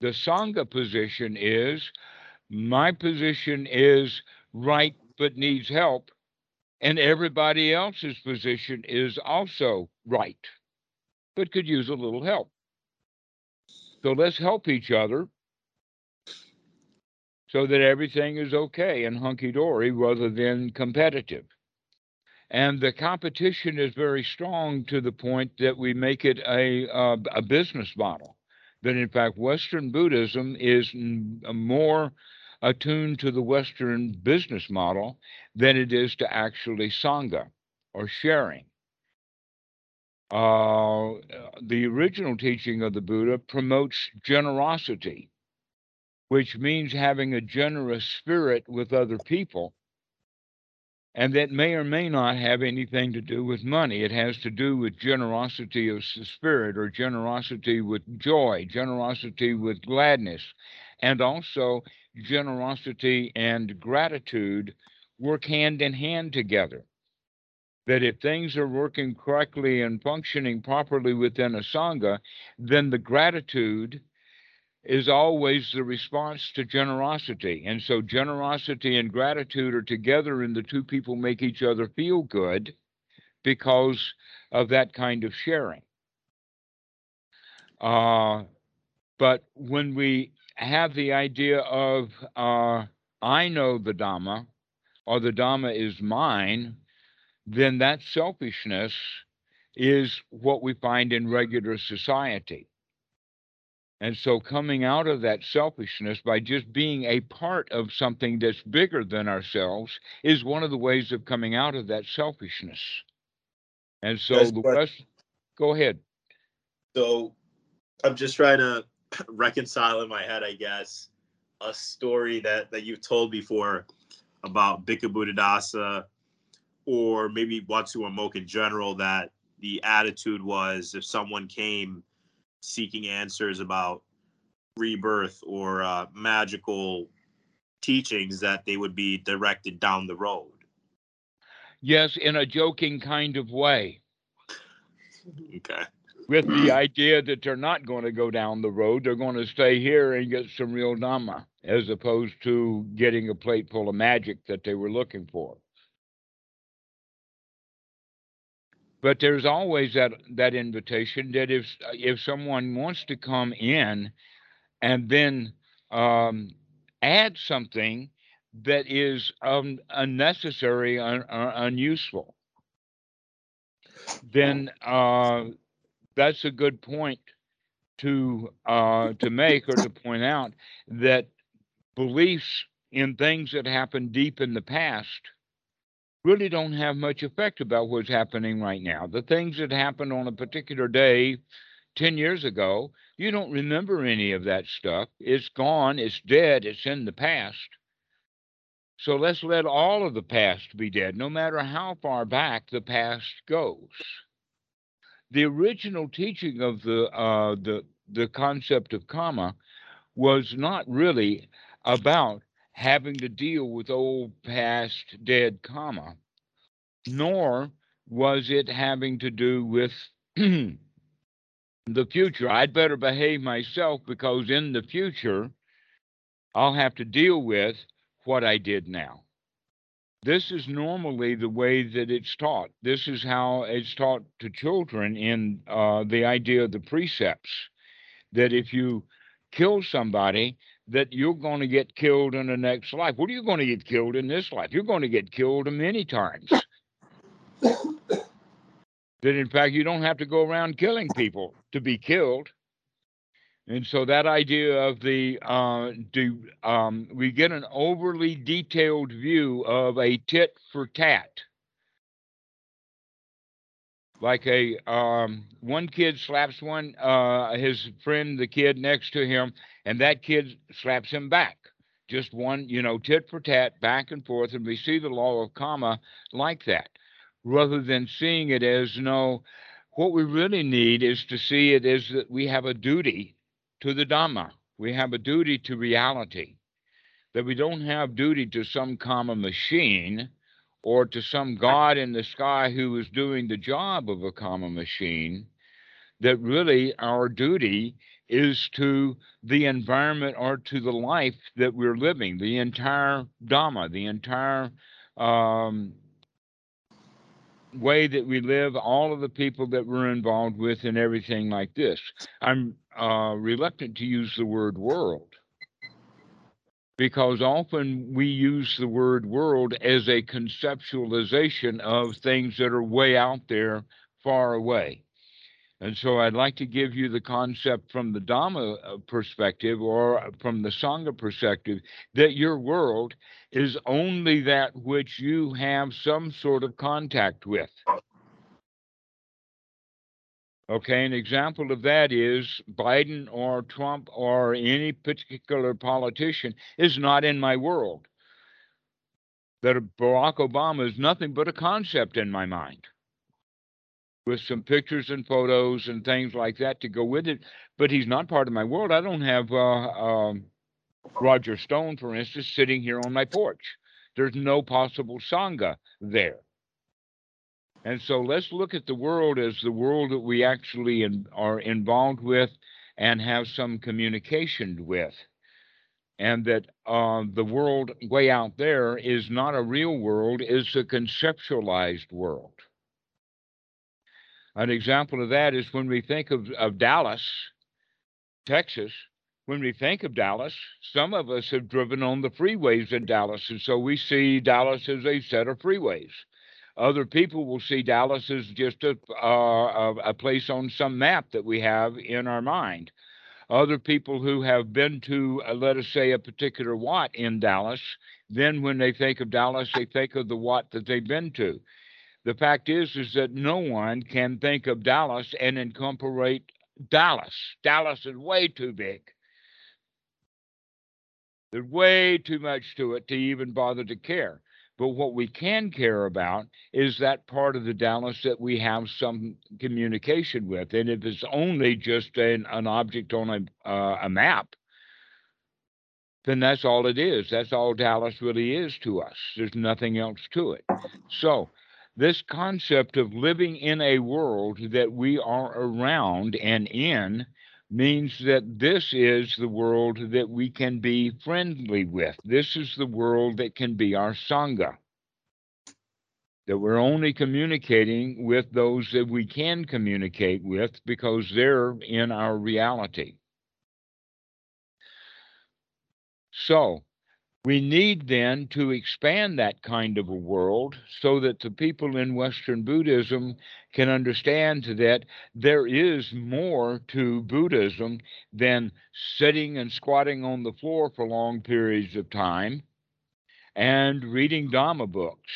The Sangha position is my position is right but needs help, and everybody else's position is also right but could use a little help. So let's help each other so that everything is okay and hunky dory rather than competitive. And the competition is very strong to the point that we make it a, uh, a business model that in fact Western Buddhism is more attuned to the Western business model than it is to actually Sangha or sharing. Uh, the original teaching of the Buddha promotes generosity, which means having a generous spirit with other people. And that may or may not have anything to do with money. It has to do with generosity of spirit or generosity with joy, generosity with gladness, and also generosity and gratitude work hand in hand together. That if things are working correctly and functioning properly within a Sangha, then the gratitude is always the response to generosity. And so generosity and gratitude are together, and the two people make each other feel good because of that kind of sharing. Uh, but when we have the idea of uh, I know the Dhamma or the Dhamma is mine, then that selfishness is what we find in regular society. And so, coming out of that selfishness by just being a part of something that's bigger than ourselves is one of the ways of coming out of that selfishness. And so, the West, go ahead. So I'm just trying to reconcile in my head, I guess, a story that that you've told before about Bhikkhu Buddhadasa or maybe Wat Suan Mokkh in general that the attitude was if someone came seeking answers about rebirth or uh, magical teachings that they would be directed down the road. Yes, in a joking kind of way. Okay. with the idea that they're not going to go down the road. They're going to stay here and get some real Dhamma, as opposed to getting a plate full of magic that they were looking for. But there's always that that invitation that if if someone wants to come in and then um, add something that is um, unnecessary un, uh, unuseful then uh, that's a good point to uh, to make or to point out that beliefs in things that happened deep in the past really don't have much effect about what's happening right now. The things that happened on a particular day 10 years ago, you don't remember any of that stuff. It's gone, it's dead, it's in the past. So let's let all of the past be dead, no matter how far back the past goes. The original teaching of the uh, the the concept of karma was not really about having to deal with old past dead karma, nor was it having to do with the future. I'd better behave myself because in the future, I'll have to deal with what I did now. This is normally the way that it's taught. This is how it's taught to children in uh, the idea of the precepts that if you kill somebody, that you're going to get killed in the next life. What are you going to get killed in this life? You're going to get killed many times. that in fact, you don't have to go around killing people to be killed. And so that idea of the uh, do um, we get an overly detailed view of a tit for tat, like a um, one kid slaps one uh, his friend, the kid next to him, and that kid slaps him back. Just one, you know, tit for tat, back and forth, and we see the law of karma like that, rather than seeing it as no. What we really need is to see it is that we have a duty to the Dhamma. We have a duty to reality, that we don't have duty to some karma machine or to some God in the sky who is doing the job of a karma machine, that really our duty is to the environment or to the life that we're living, the entire Dhamma, the entire um, way that we live, all of the people that we're involved with, and everything like this. I'm uh, reluctant to use the word world because often we use the word world as a conceptualization of things that are way out there, far away. And so I'd like to give you the concept from the Dhamma uh, perspective or from the Sangha perspective that your world is only that which you have some sort of contact with. Okay, an example of that is Biden or Trump or any particular politician is not in my world. That Barack Obama is nothing but a concept in my mind with some pictures and photos and things like that to go with it. But he's not part of my world. I don't have uh, um, Roger Stone, for instance, sitting here on my porch. There's no possible Sangha there. And so let's look at the world as the world that we actually in, are involved with and have some communication with. And that uh, the world way out there is not a real world, it's a conceptualized world. An example of that is when we think of, of Dallas, Texas, when we think of Dallas, some of us have driven on the freeways in Dallas, and so we see Dallas as a set of freeways. Other people will see Dallas as just a, uh, a place on some map that we have in our mind. Other people who have been to, uh, let us say, a particular Wat in Dallas, then when they think of Dallas, they think of the Wat that they've been to. The fact is, is that no one can think of Dallas and incorporate Dallas. Dallas is way too big. There's way too much to it to even bother to care. But what we can care about is that part of the Dallas that we have some communication with. And if it's only just an, an object on a, uh, a map, then that's all it is. That's all Dallas really is to us. There's nothing else to it. So, this concept of living in a world that we are around and in means that this is the world that we can be friendly with. This is the world that can be our Sangha. that we're only communicating with those that we can communicate with because they're in our reality. So we need then to expand that kind of a world so that the people in Western Buddhism can understand that there is more to Buddhism than sitting and squatting on the floor for long periods of time and reading Dhamma books.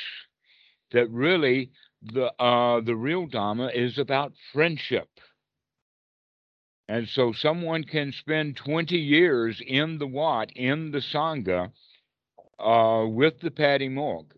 That really the uh, the real Dhamma is about friendship. And so someone can spend 20 years in the Wat, in the Sangha, uh, with the Patty Morg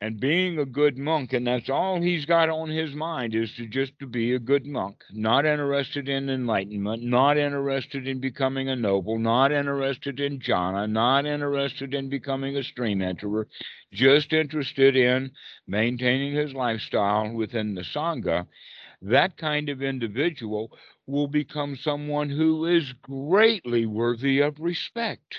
and being a good monk, and that's all he's got on his mind is to just to be a good monk, not interested in enlightenment, not interested in becoming a noble, not interested in jhana, not interested in becoming a stream enterer, just interested in maintaining his lifestyle within the sangha. That kind of individual will become someone who is greatly worthy of respect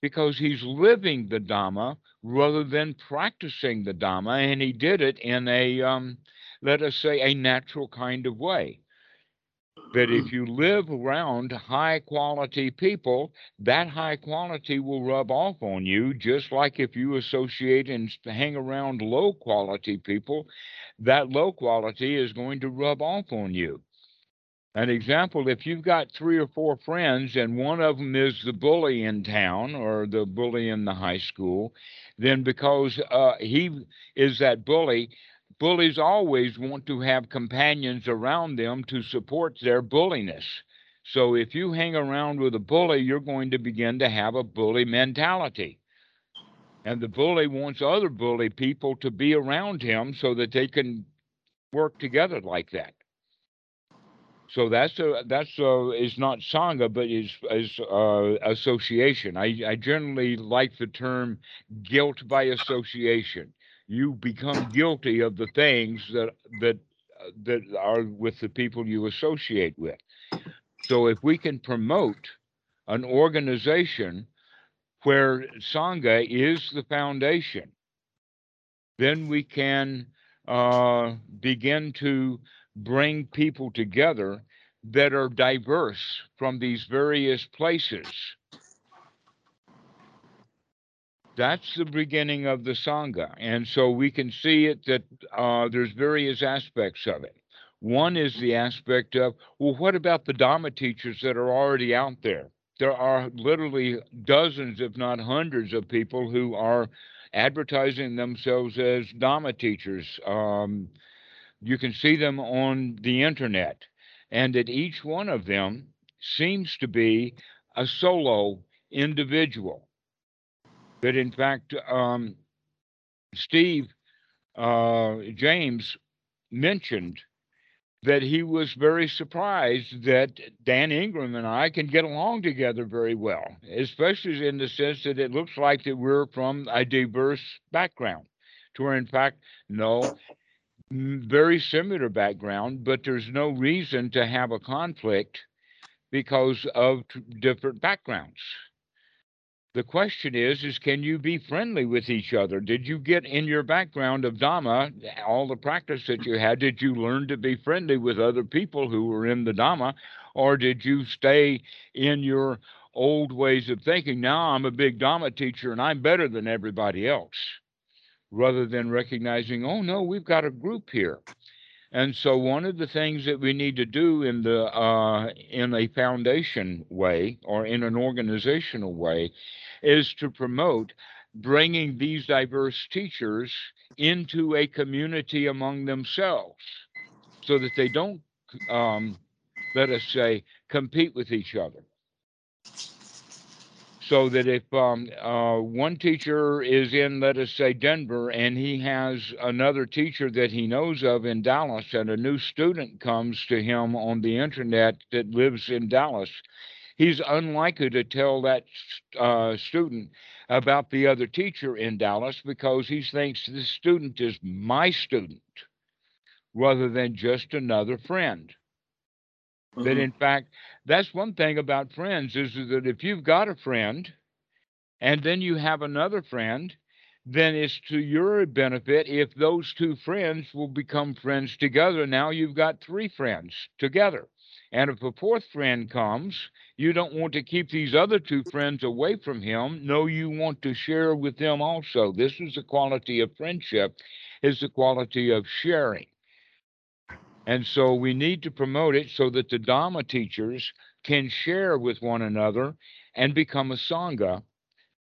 because he's living the Dhamma rather than practicing the Dhamma, and he did it in a, um, let us say, a natural kind of way. But if you live around high quality people, that high quality will rub off on you, just like if you associate and hang around low quality people, that low quality is going to rub off on you. An example, if you've got three or four friends and one of them is the bully in town or the bully in the high school, then because uh, he is that bully, bullies always want to have companions around them to support their bulliness. So if you hang around with a bully, you're going to begin to have a bully mentality. And the bully wants other bully people to be around him so that they can work together like that. So that's a that's a is not sangha, but is is uh, association. I I generally like the term guilt by association. You become guilty of the things that that that are with the people you associate with. So if we can promote an organization where sangha is the foundation, then we can uh, begin to bring people together that are diverse from these various places. That's the beginning of the Sangha. And so we can see it that uh, there's various aspects of it. One is the aspect of, well, what about the Dhamma teachers that are already out there? There are literally dozens, if not hundreds, of people who are advertising themselves as Dhamma teachers. Um, you can see them on the internet, and that each one of them seems to be a solo individual. That in fact, um, Steve uh, James mentioned that he was very surprised that Dan Ingram and I can get along together very well, especially in the sense that it looks like that we're from a diverse background. To where, in fact, no, very similar background, but there's no reason to have a conflict because of different backgrounds. The question is, is can you be friendly with each other? Did you get in your background of Dhamma, all the practice that you had, did you learn to be friendly with other people who were in the Dhamma? Or did you stay in your old ways of thinking? Now I'm a big Dhamma teacher and I'm better than everybody else rather than recognizing, oh no, we've got a group here. And so one of the things that we need to do in the uh, in a foundation way or in an organizational way is to promote bringing these diverse teachers into a community among themselves so that they don't um, let us say compete with each other so that if um, uh, one teacher is in, let us say, Denver, and he has another teacher that he knows of in Dallas, and a new student comes to him on the internet that lives in Dallas, he's unlikely to tell that uh, student about the other teacher in Dallas because he thinks the student is my student rather than just another friend. Mm-hmm. That in fact, that's one thing about friends is that if you've got a friend and then you have another friend, then it's to your benefit if those two friends will become friends together. Now you've got three friends together. And if a fourth friend comes, you don't want to keep these other two friends away from him. No, you want to share with them also. This is the quality of friendship, is the quality of sharing. And so we need to promote it so that the Dhamma teachers can share with one another and become a Sangha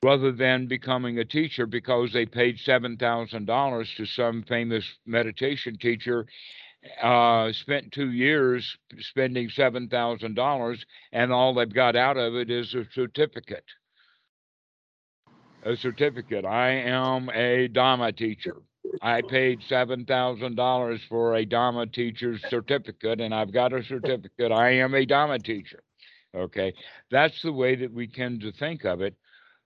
rather than becoming a teacher because they paid $7,000 to some famous meditation teacher, uh, spent two years spending $7,000, and all they've got out of it is a certificate. A certificate. I am a Dhamma teacher. I paid $7,000 for a Dharma teacher's certificate, and I've got a certificate. I am a Dharma teacher. Okay. That's the way that we tend to think of it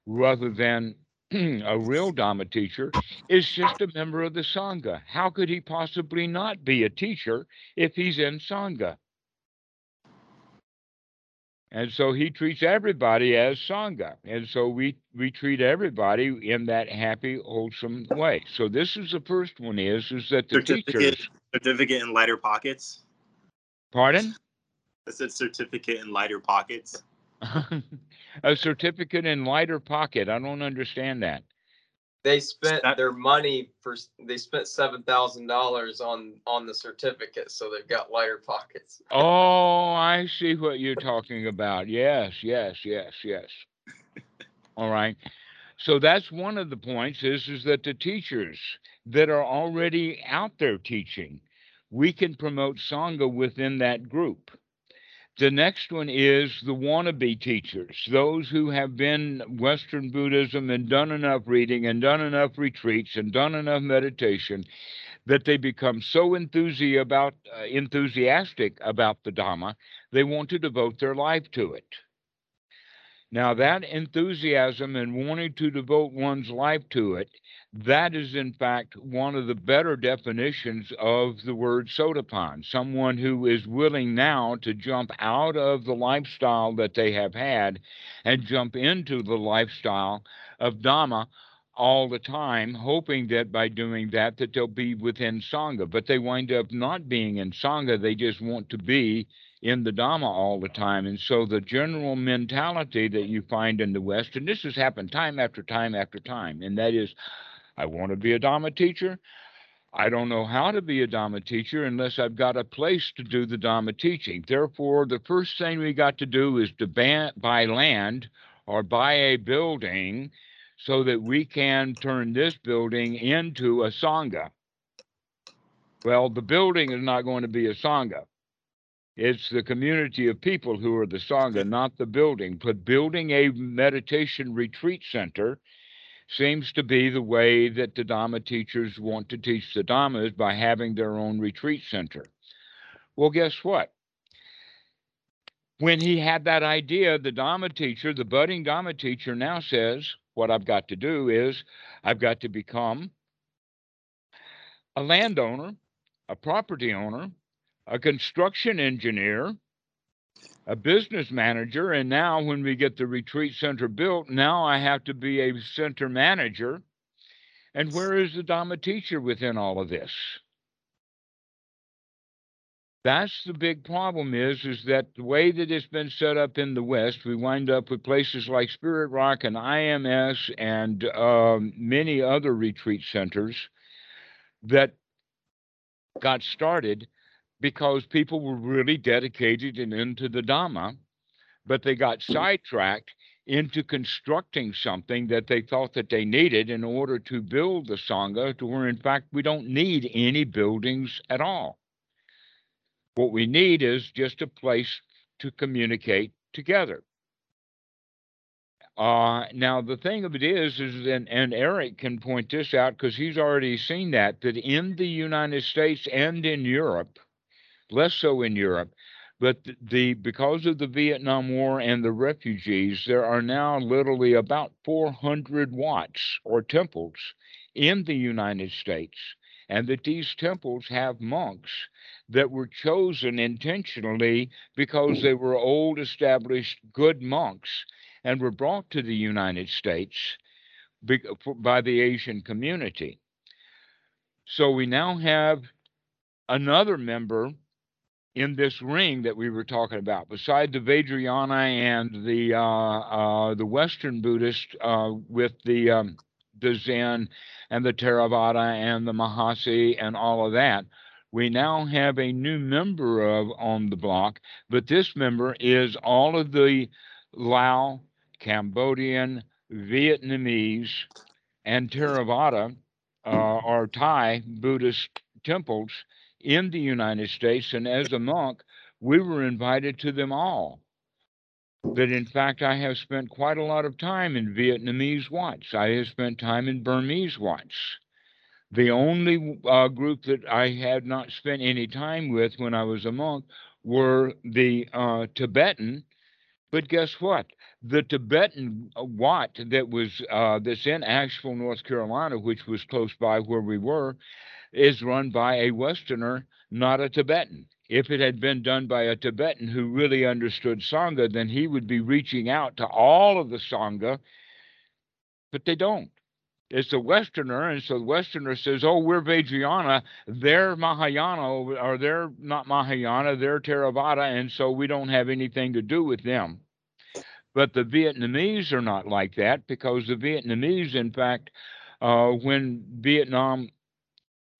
rather than a real Dharma teacher is just a member of the Sangha. How could he possibly not be a teacher if he's in Sangha? And so he treats everybody as Sangha. And so we, we treat everybody in that happy, wholesome way. So this is the first one is, is that the Certificate, teachers, certificate in lighter pockets. pardon? I said certificate in lighter pockets. a certificate in lighter pocket. I don't understand that. They spent That- their money for they spent seven thousand dollars on on the certificate, so they've got lighter pockets. Oh, I see what you're talking about. Yes, yes, yes, yes. All right. So that's one of the points is is that the teachers that are already out there teaching, we can promote Sangha within that group. The next one is the wannabe teachers, those who have been Western Buddhism and done enough reading and done enough retreats and done enough meditation that they become so about, uh, enthusiastic about the Dhamma, they want to devote their life to it. Now, that enthusiasm and wanting to devote one's life to it, that is in fact one of the better definitions of the word sotapan. Someone who is willing now to jump out of the lifestyle that they have had and jump into the lifestyle of Dhamma all the time, hoping that by doing that that they'll be within Sangha. But they wind up not being in Sangha. They just want to be in the Dhamma all the time. And so the general mentality that you find in the West, and this has happened time after time after time, and that is, I want to be a Dhamma teacher. I don't know how to be a Dhamma teacher unless I've got a place to do the Dhamma teaching. Therefore, the first thing we got to do is to ban- buy land or buy a building so that we can turn this building into a Sangha. Well, the building is not going to be a Sangha. It's the community of people who are the Sangha, not the building. But building a meditation retreat center seems to be the way that the Dhamma teachers want to teach the Dhammas by having their own retreat center. Well, guess what? When he had that idea, the Dhamma teacher, the budding Dhamma teacher, now says, What I've got to do is I've got to become a landowner, a property owner, a construction engineer, a business manager, and now when we get the retreat center built, now I have to be a center manager. And where is the Dhamma teacher within all of this? That's the big problem is, is that the way that it's been set up in the West, we wind up with places like Spirit Rock and IMS and um, many other retreat centers that got started because people were really dedicated and into the Dhamma, but they got sidetracked into constructing something that they thought that they needed in order to build the Sangha to where in fact we don't need any buildings at all. What we need is just a place to communicate together. Uh, now the thing of it is, is and, and Eric can point this out because he's already seen that that in the United States and in Europe, less so in Europe, but the, because of the Vietnam War and the refugees, there are now literally about 400 wats or temples in the United States, and that these temples have monks that were chosen intentionally because they were old, established, good monks and were brought to the United States by the Asian community. So we now have another member in this ring that we were talking about, beside the Vajrayana and the uh, uh, the Western Buddhist uh, with the um, the Zen and the Theravada and the Mahasi and all of that. We now have a new member of on the block, but this member is all of the Lao, Cambodian, Vietnamese, and Theravada uh, or Thai Buddhist temples in the United States. And as a monk, we were invited to them all. That in fact, I have spent quite a lot of time in Vietnamese Wats. I have spent time in Burmese Wats. The only uh, group that I had not spent any time with when I was a monk were the uh, Tibetan. But guess what? The Tibetan uh, Wat that was uh, that's in Asheville, North Carolina, which was close by where we were, is run by a Westerner, not a Tibetan. If it had been done by a Tibetan who really understood Sangha, then he would be reaching out to all of the Sangha, but they don't. It's a Westerner, and so the Westerner says, "Oh, we're Vajrayana, they're Mahayana, or they're not Mahayana, they're Theravada, and so we don't have anything to do with them." But the Vietnamese are not like that because the Vietnamese, in fact, uh, when Vietnam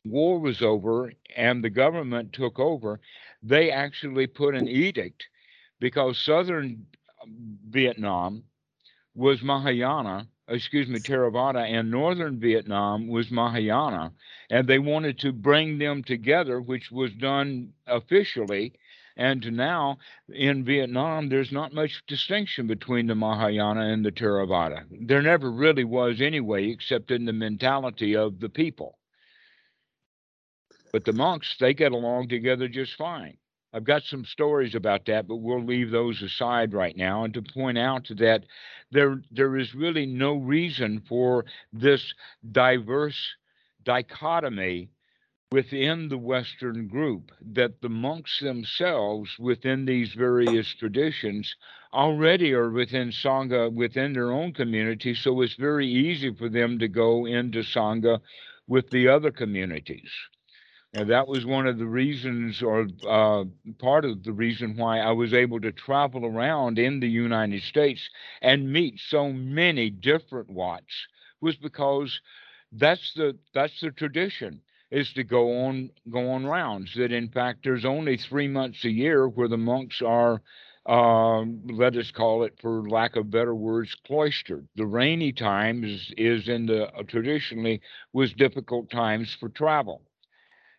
war was over and the government took over, they actually put an edict because southern um, Vietnam was Mahayana, excuse me, Theravada, and northern Vietnam was Mahayana. And they wanted to bring them together, which was done officially. And now in Vietnam, there's not much distinction between the Mahayana and the Theravada. There never really was anyway, except in the mentality of the people. But the monks, they get along together just fine. I've got some stories about that, but we'll leave those aside right now and to point out that there there is really no reason for this diverse dichotomy within the Western group, that the monks themselves within these various traditions already are within Sangha within their own community, so it's very easy for them to go into Sangha with the other communities. And that was one of the reasons, or uh, part of the reason why I was able to travel around in the United States and meet so many different Wats, was because that's the that's the tradition is to go on go on rounds. That in fact there's only three months a year where the monks are. Uh, let us call it, for lack of better words, cloistered. The rainy times is, is in the uh, traditionally was difficult times for travel.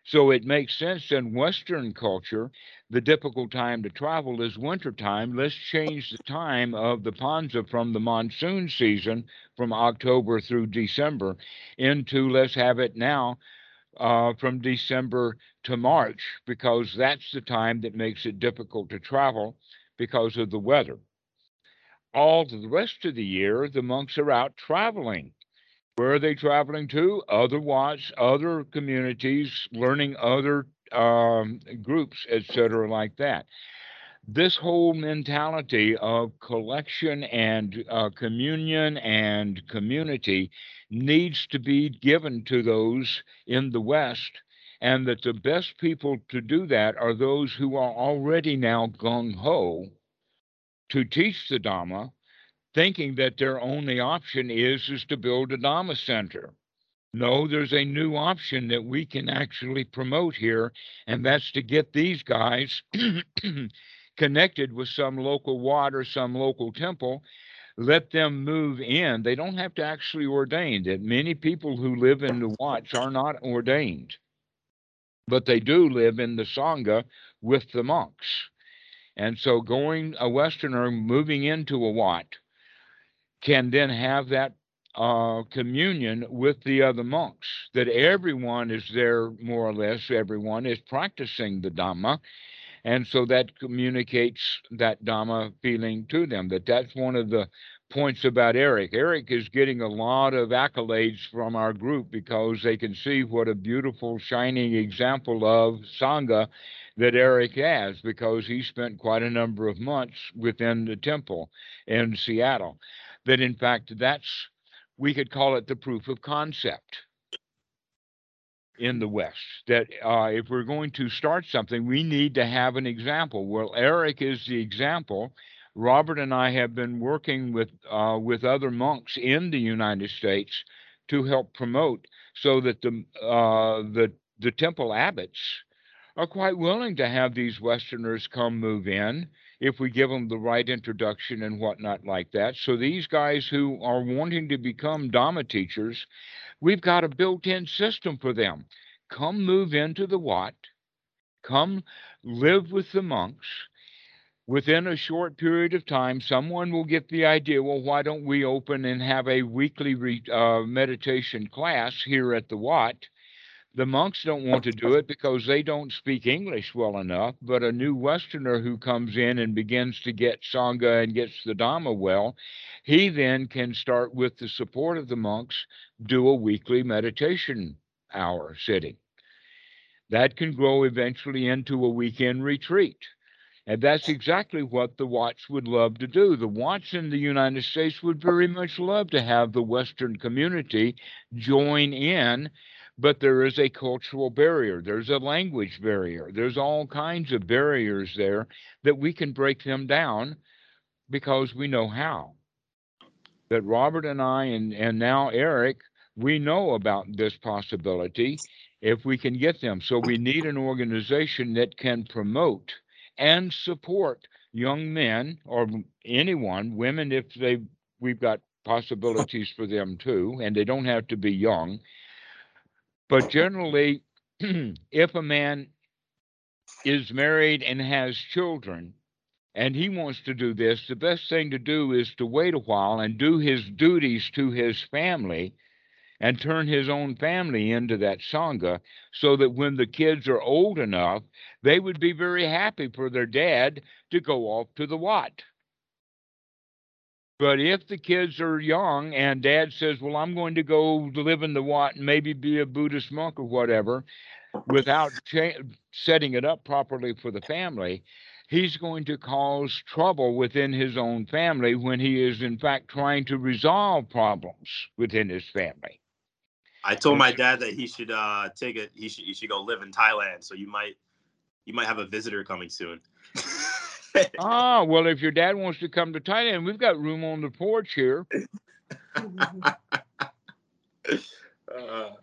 So it makes sense in Western culture, the difficult time to travel is winter time. Let's change the time of the Pansa from the monsoon season from October through December into let's have it now uh, from December to March because that's the time that makes it difficult to travel because of the weather. All the rest of the year, the monks are out traveling. Where are they traveling to? Other Wats, other communities, learning other um, groups, etc., like that. This whole mentality of collection and uh, communion and community needs to be given to those in the West, and that the best people to do that are those who are already now gung ho to teach the Dhamma thinking that their only option is is to build a Dhamma center. No, there's a new option that we can actually promote here, and that's to get these guys connected with some local water, some local temple. Let them move in. They don't have to actually ordain. That many people who live in the Wats are not ordained, but they do live in the Sangha with the monks. And so, going a Westerner moving into a Wat can then have that uh, communion with the other monks, that everyone is there, more or less, everyone is practicing the Dhamma. And so that communicates that Dhamma feeling to them. That that's one of the points about Eric. Eric is getting a lot of accolades from our group because they can see what a beautiful, shining example of Sangha that Eric has because he spent quite a number of months within the temple in Seattle that in fact that's we could call it the proof of concept in the West. That uh, if we're going to start something, we need to have an example. Well, Eric is the example. Robert and I have been working with uh, with other monks in the United States to help promote, so that the uh, the the temple abbots are quite willing to have these Westerners come move in if we give them the right introduction and whatnot like that. So these guys who are wanting to become Dhamma teachers, we've got a built-in system for them. Come move into the Wat, come live with the monks. Within a short period of time, someone will get the idea. Well, why don't we open and have a weekly re, uh, meditation class here at the Wat? The monks don't want to do it because they don't speak English well enough, but a new Westerner who comes in and begins to get Sangha and gets the Dhamma well, he then can start with the support of the monks, do a weekly meditation hour sitting. That can grow eventually into a weekend retreat. And that's exactly what the Wats would love to do. The Wats in the United States would very much love to have the Western community join in but there is a cultural barrier. There's a language barrier. There's all kinds of barriers there that we can break them down because we know how. That robert and i and, and now eric we know about this possibility if we can get them. So we need an organization that can promote and support young men or anyone women if they we've got possibilities for them too and they don't have to be young but generally, if a man is married and has children and he wants to do this, the best thing to do is to wait a while and do his duties to his family and turn his own family into that Sangha so that when the kids are old enough, they would be very happy for their dad to go off to the Wat. But if the kids are young and dad says, Well, I'm going to go live in the Wat and maybe be a Buddhist monk or whatever, without cha- setting it up properly for the family, he's going to cause trouble within his own family when he is, in fact, trying to resolve problems within his family. I told my dad that he should uh, take it. He should he should go live in Thailand. So you might you might have a visitor coming soon. ah, well, if your dad wants to come to Thailand, we've got room on the porch here. uh,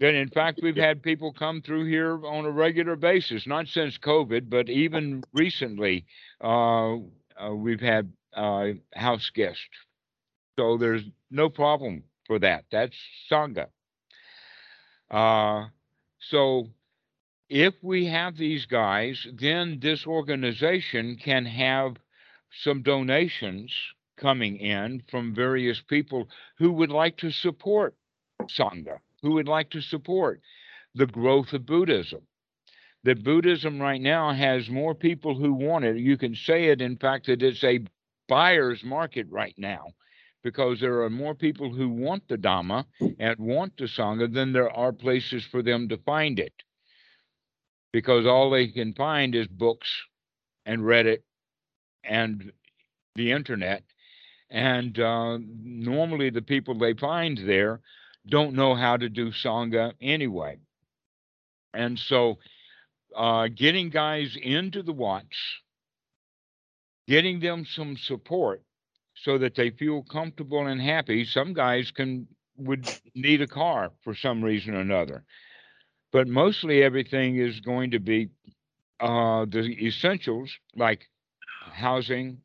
Then, in fact, we've had people come through here on a regular basis, not since COVID, but even recently, uh, uh, we've had uh, house guests. So there's no problem for that. That's Sangha. Uh, so if we have these guys, then this organization can have some donations coming in from various people who would like to support Sangha, who would like to support the growth of Buddhism. That Buddhism right now has more people who want it. You can say it, in fact, that it's a buyer's market right now because there are more people who want the Dhamma and want the Sangha than there are places for them to find it because all they can find is books and Reddit and the internet. And uh, normally, the people they find there don't know how to do Sangha anyway. And so, uh, getting guys into the Wats, getting them some support so that they feel comfortable and happy. Some guys can would need a car for some reason or another but mostly everything is going to be uh, the essentials like housing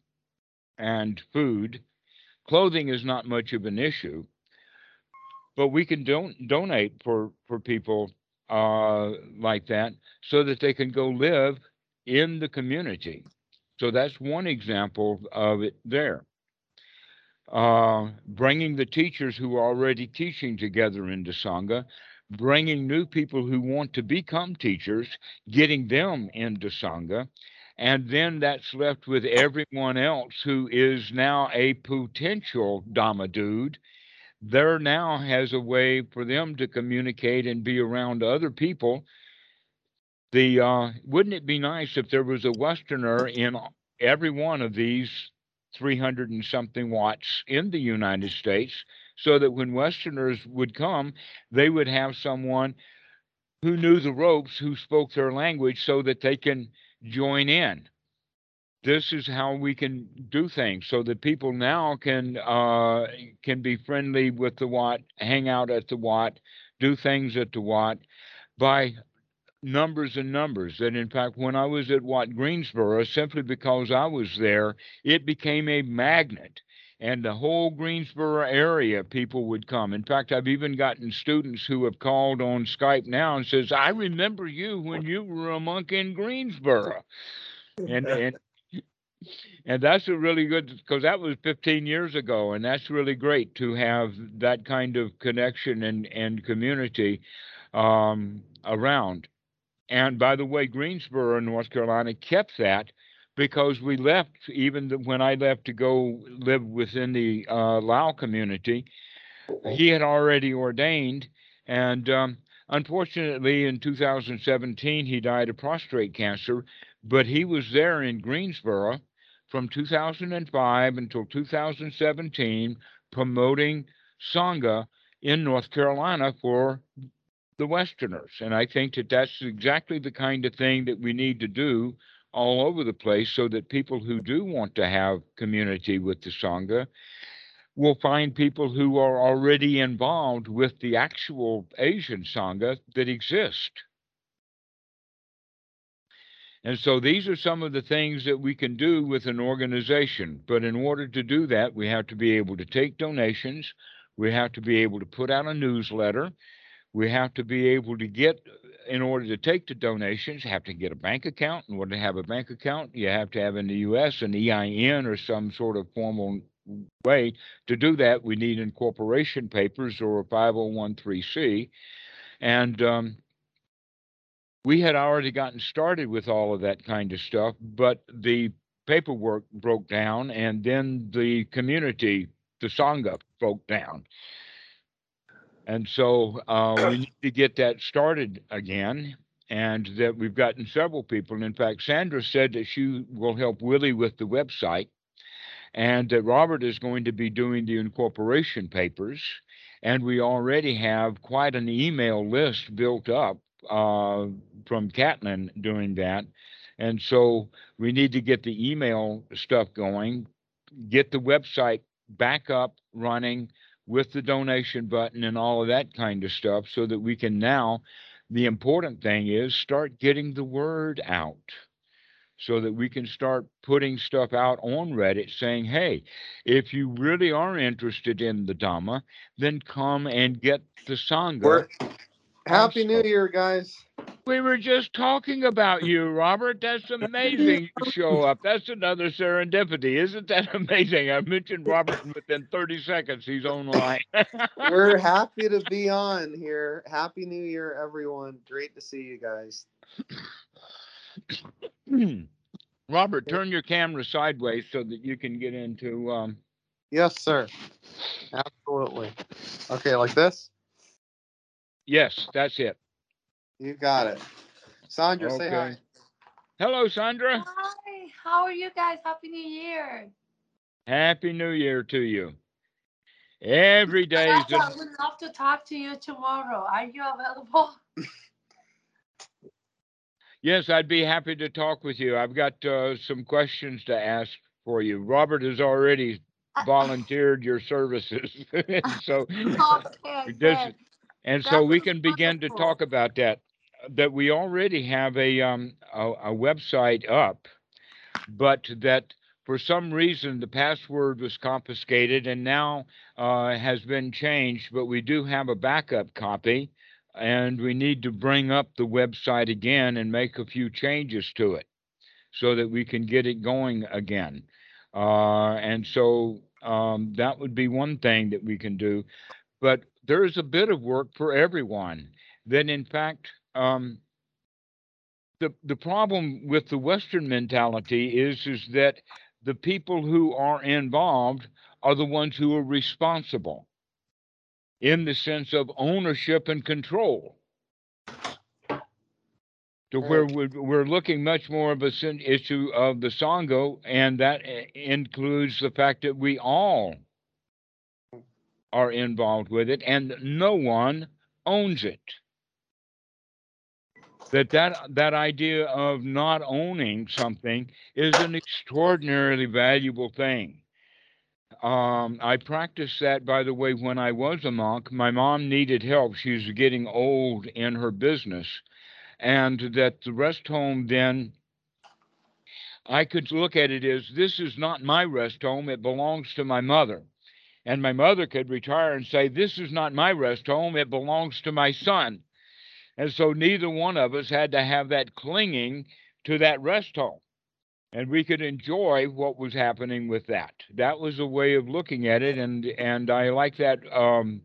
and food. Clothing is not much of an issue, but we can don- donate for for people uh, like that so that they can go live in the community. So that's one example of it there. Uh, bringing the teachers who are already teaching together into Sangha bringing new people who want to become teachers, getting them into Sangha. And then that's left with everyone else who is now a potential Dhamma dude. There now has a way for them to communicate and be around other people. The uh, wouldn't it be nice if there was a Westerner in every one of these 300 and something wats in the United States, so that when Westerners would come, they would have someone who knew the ropes, who spoke their language, so that they can join in. This is how we can do things, so that people now can uh, can be friendly with the Wat, hang out at the Wat, do things at the Wat by numbers and numbers. And in fact, when I was at Wat Greensboro, simply because I was there, it became a magnet. And the whole Greensboro area, people would come. In fact, I've even gotten students who have called on Skype now and says, "I remember you when you were a monk in Greensboro," and and and that's a really good because that was 15 years ago, and that's really great to have that kind of connection and and community um, around. And by the way, Greensboro, North Carolina, kept that because we left, even when I left to go live within the uh, Lao community, he had already ordained. And um, unfortunately, in 2017, he died of prostate cancer, but he was there in Greensboro from 2005 until 2017 promoting Sangha in North Carolina for the Westerners. And I think that that's exactly the kind of thing that we need to do all over the place so that people who do want to have community with the Sangha will find people who are already involved with the actual Asian Sangha that exist. And so these are some of the things that we can do with an organization. But in order to do that, we have to be able to take donations. We have to be able to put out a newsletter. We have to be able to get in order to take the donations, you have to get a bank account. In order to have a bank account, you have to have in the U.S. an EIN or some sort of formal way. To do that, we need incorporation papers or a 501c. And um, we had already gotten started with all of that kind of stuff, but the paperwork broke down, and then the community, the Sangha, broke down. And so uh, we need to get that started again. And that we've gotten several people. And In fact, Sandra said that she will help Willie with the website, and that Robert is going to be doing the incorporation papers. And we already have quite an email list built up uh, from Catlin doing that. And so we need to get the email stuff going, get the website back up running with the donation button and all of that kind of stuff so that we can now the important thing is start getting the word out so that we can start putting stuff out on Reddit saying, hey, if you really are interested in the Dhamma, then come and get the Sangha. We're- Happy New Year, guys. We were just talking about you, Robert. That's amazing you show up. That's another serendipity. Isn't that amazing? I mentioned Robert and within 30 seconds he's online. We're happy to be on here. Happy New Year, everyone. Great to see you guys. Robert, turn your camera sideways so that you can get into um Yes, sir. Absolutely. Okay, like this? Yes, that's it. You got it. Sandra, say hi. Okay. Hello, Sandra. Hi, how are you guys? Happy New Year. Happy New Year to you. Every day is Vanessa, I a- would love to talk to you tomorrow. Are you available? Yes, I'd be happy to talk with you. I've got uh, some questions to ask for you. Robert has already volunteered your services. so okay, This- good. And That so we can begin to talk about that that we already have a um a, a website up but that for some reason the password was confiscated and now uh, has been changed but we do have a backup copy and we need to bring up the website again and make a few changes to it so that we can get it going again. Uh, and so um, that would be one thing that we can do but there is a bit of work for everyone. Then, in fact, um, the the problem with the Western mentality is is that the people who are involved are the ones who are responsible, in the sense of ownership and control. to where we're, looking much more of a issue of the Sangha, and that includes the fact that we all are involved with it, and no one owns it. That that that idea of not owning something is an extraordinarily valuable thing. Um, I practiced that, by the way, when I was a monk. My mom needed help; she was getting old in her business, and that the rest home then I could look at it as this is not my rest home, it belongs to my mother. And my mother could retire and say, This is not my rest home, it belongs to my son. And so neither one of us had to have that clinging to that rest home. And we could enjoy what was happening with that. That was a way of looking at it. And and I like that um,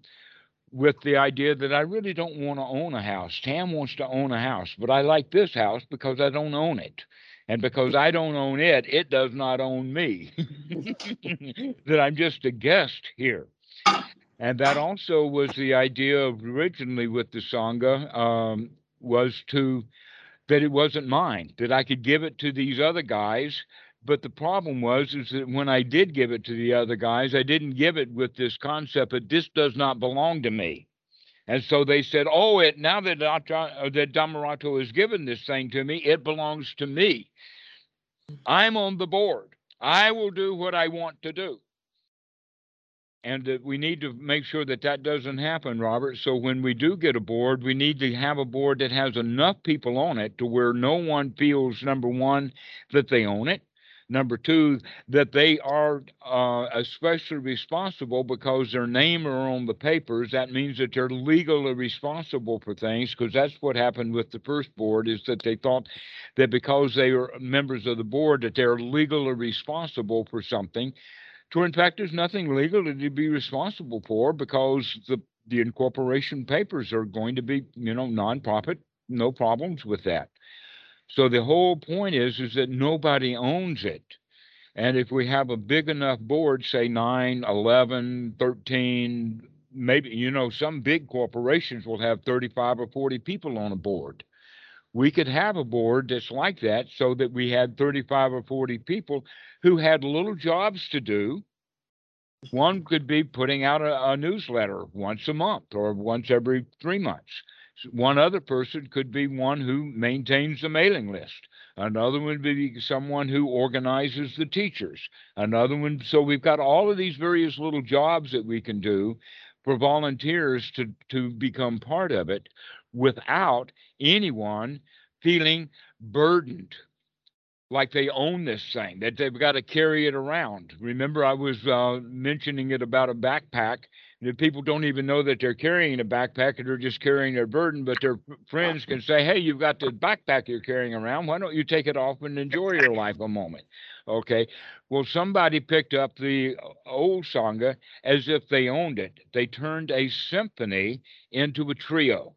with the idea that I really don't want to own a house. Tam wants to own a house, but I like this house because I don't own it. And because I don't own it, it does not own me. that I'm just a guest here. And that also was the idea originally with the Sangha um, was to that it wasn't mine, that I could give it to these other guys. But the problem was is that when I did give it to the other guys, I didn't give it with this concept that this does not belong to me. And so they said, "Oh, it now that Acha- uh, that Dhammarato has given this thing to me, it belongs to me. I'm on the board. I will do what I want to do." And that we need to make sure that that doesn't happen, Robert. So when we do get a board, we need to have a board that has enough people on it to where no one feels number one that they own it. Number two, that they are uh, especially responsible because their name are on the papers. That means that they're legally responsible for things because that's what happened with the first board is that they thought that because they were members of the board that they're legally responsible for something. To in fact, there's nothing legal to be responsible for because the the incorporation papers are going to be, you know, nonprofit, no problems with that. So the whole point is is that nobody owns it. And if we have a big enough board, say 9, 11, 13, maybe, you know, some big corporations will have 35 or 40 people on a board. We could have a board that's like that so that we had 35 or 40 people who had little jobs to do. One could be putting out a, a newsletter once a month or once every three months. One other person could be one who maintains the mailing list. Another one would be someone who organizes the teachers. Another one, so we've got all of these various little jobs that we can do for volunteers to, to become part of it without anyone feeling burdened like they own this thing, that they've got to carry it around. Remember, I was uh, mentioning it about a backpack. That people don't even know that they're carrying a backpack and they're just carrying their burden, but their friends can say, Hey, you've got the backpack you're carrying around. Why don't you take it off and enjoy your life a moment? Okay. Well, somebody picked up the old Sangha as if they owned it. They turned a symphony into a trio.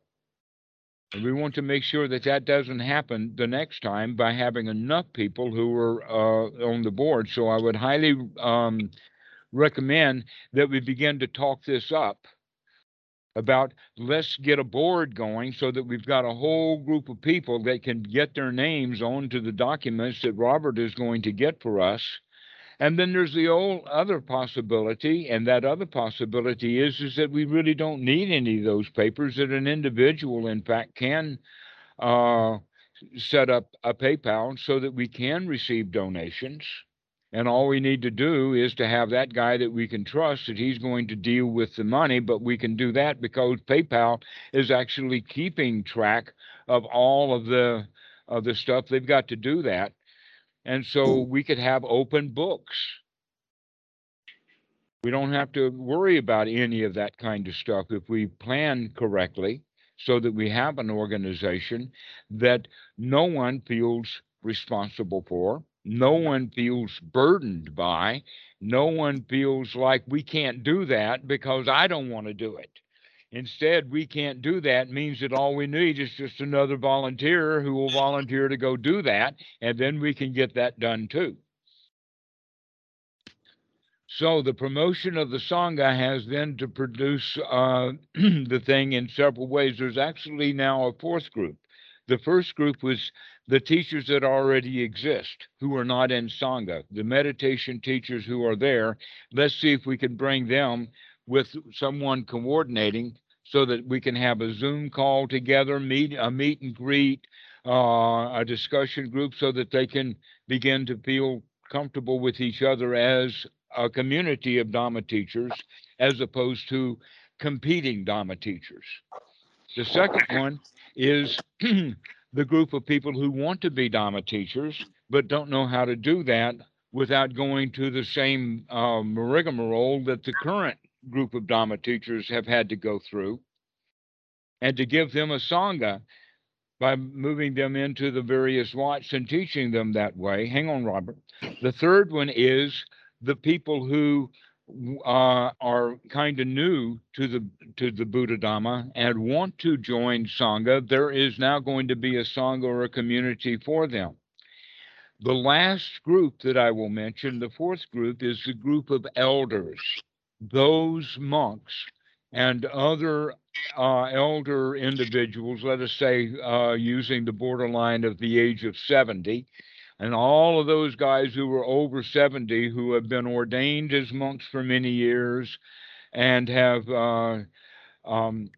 And we want to make sure that that doesn't happen the next time by having enough people who are uh, on the board. So I would highly um, recommend that we begin to talk this up about let's get a board going so that we've got a whole group of people that can get their names onto the documents that Robert is going to get for us. And then there's the old other possibility, and that other possibility is is that we really don't need any of those papers. That an individual, in fact, can uh, set up a PayPal so that we can receive donations. And all we need to do is to have that guy that we can trust that he's going to deal with the money. But we can do that because PayPal is actually keeping track of all of the of the stuff they've got to do that. And so we could have open books. We don't have to worry about any of that kind of stuff if we plan correctly so that we have an organization that no one feels responsible for, no one feels burdened by, no one feels like we can't do that because I don't want to do it. Instead, we can't do that means that all we need is just another volunteer who will volunteer to go do that, and then we can get that done too. So the promotion of the Sangha has then to produce uh, the thing in several ways. There's actually now a fourth group. The first group was the teachers that already exist who are not in Sangha, the meditation teachers who are there. Let's see if we can bring them with someone coordinating so that we can have a Zoom call together, meet a meet and greet, uh, a discussion group so that they can begin to feel comfortable with each other as a community of Dharma teachers as opposed to competing Dharma teachers. The second one is the group of people who want to be Dharma teachers but don't know how to do that without going to the same uh, rigmarole that the current group of Dharma teachers have had to go through, and to give them a Sangha by moving them into the various wats and teaching them that way. Hang on, Robert. The third one is the people who uh, are kind of new to the to the Buddha Dhamma and want to join Sangha. There is now going to be a Sangha or a community for them. The last group that I will mention, the fourth group, is the group of elders, those monks and other uh, elder individuals, let us say uh, using the borderline of the age of 70, and all of those guys who were over 70 who have been ordained as monks for many years and have uh, um,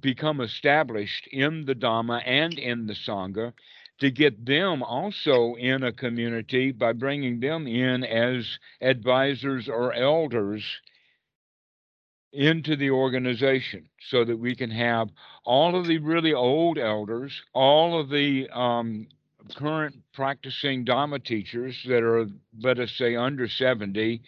become established in the Dhamma and in the Sangha, to get them also in a community by bringing them in as advisors or elders into the organization so that we can have all of the really old elders, all of the um, current practicing Dharma teachers that are, let us say, under 70.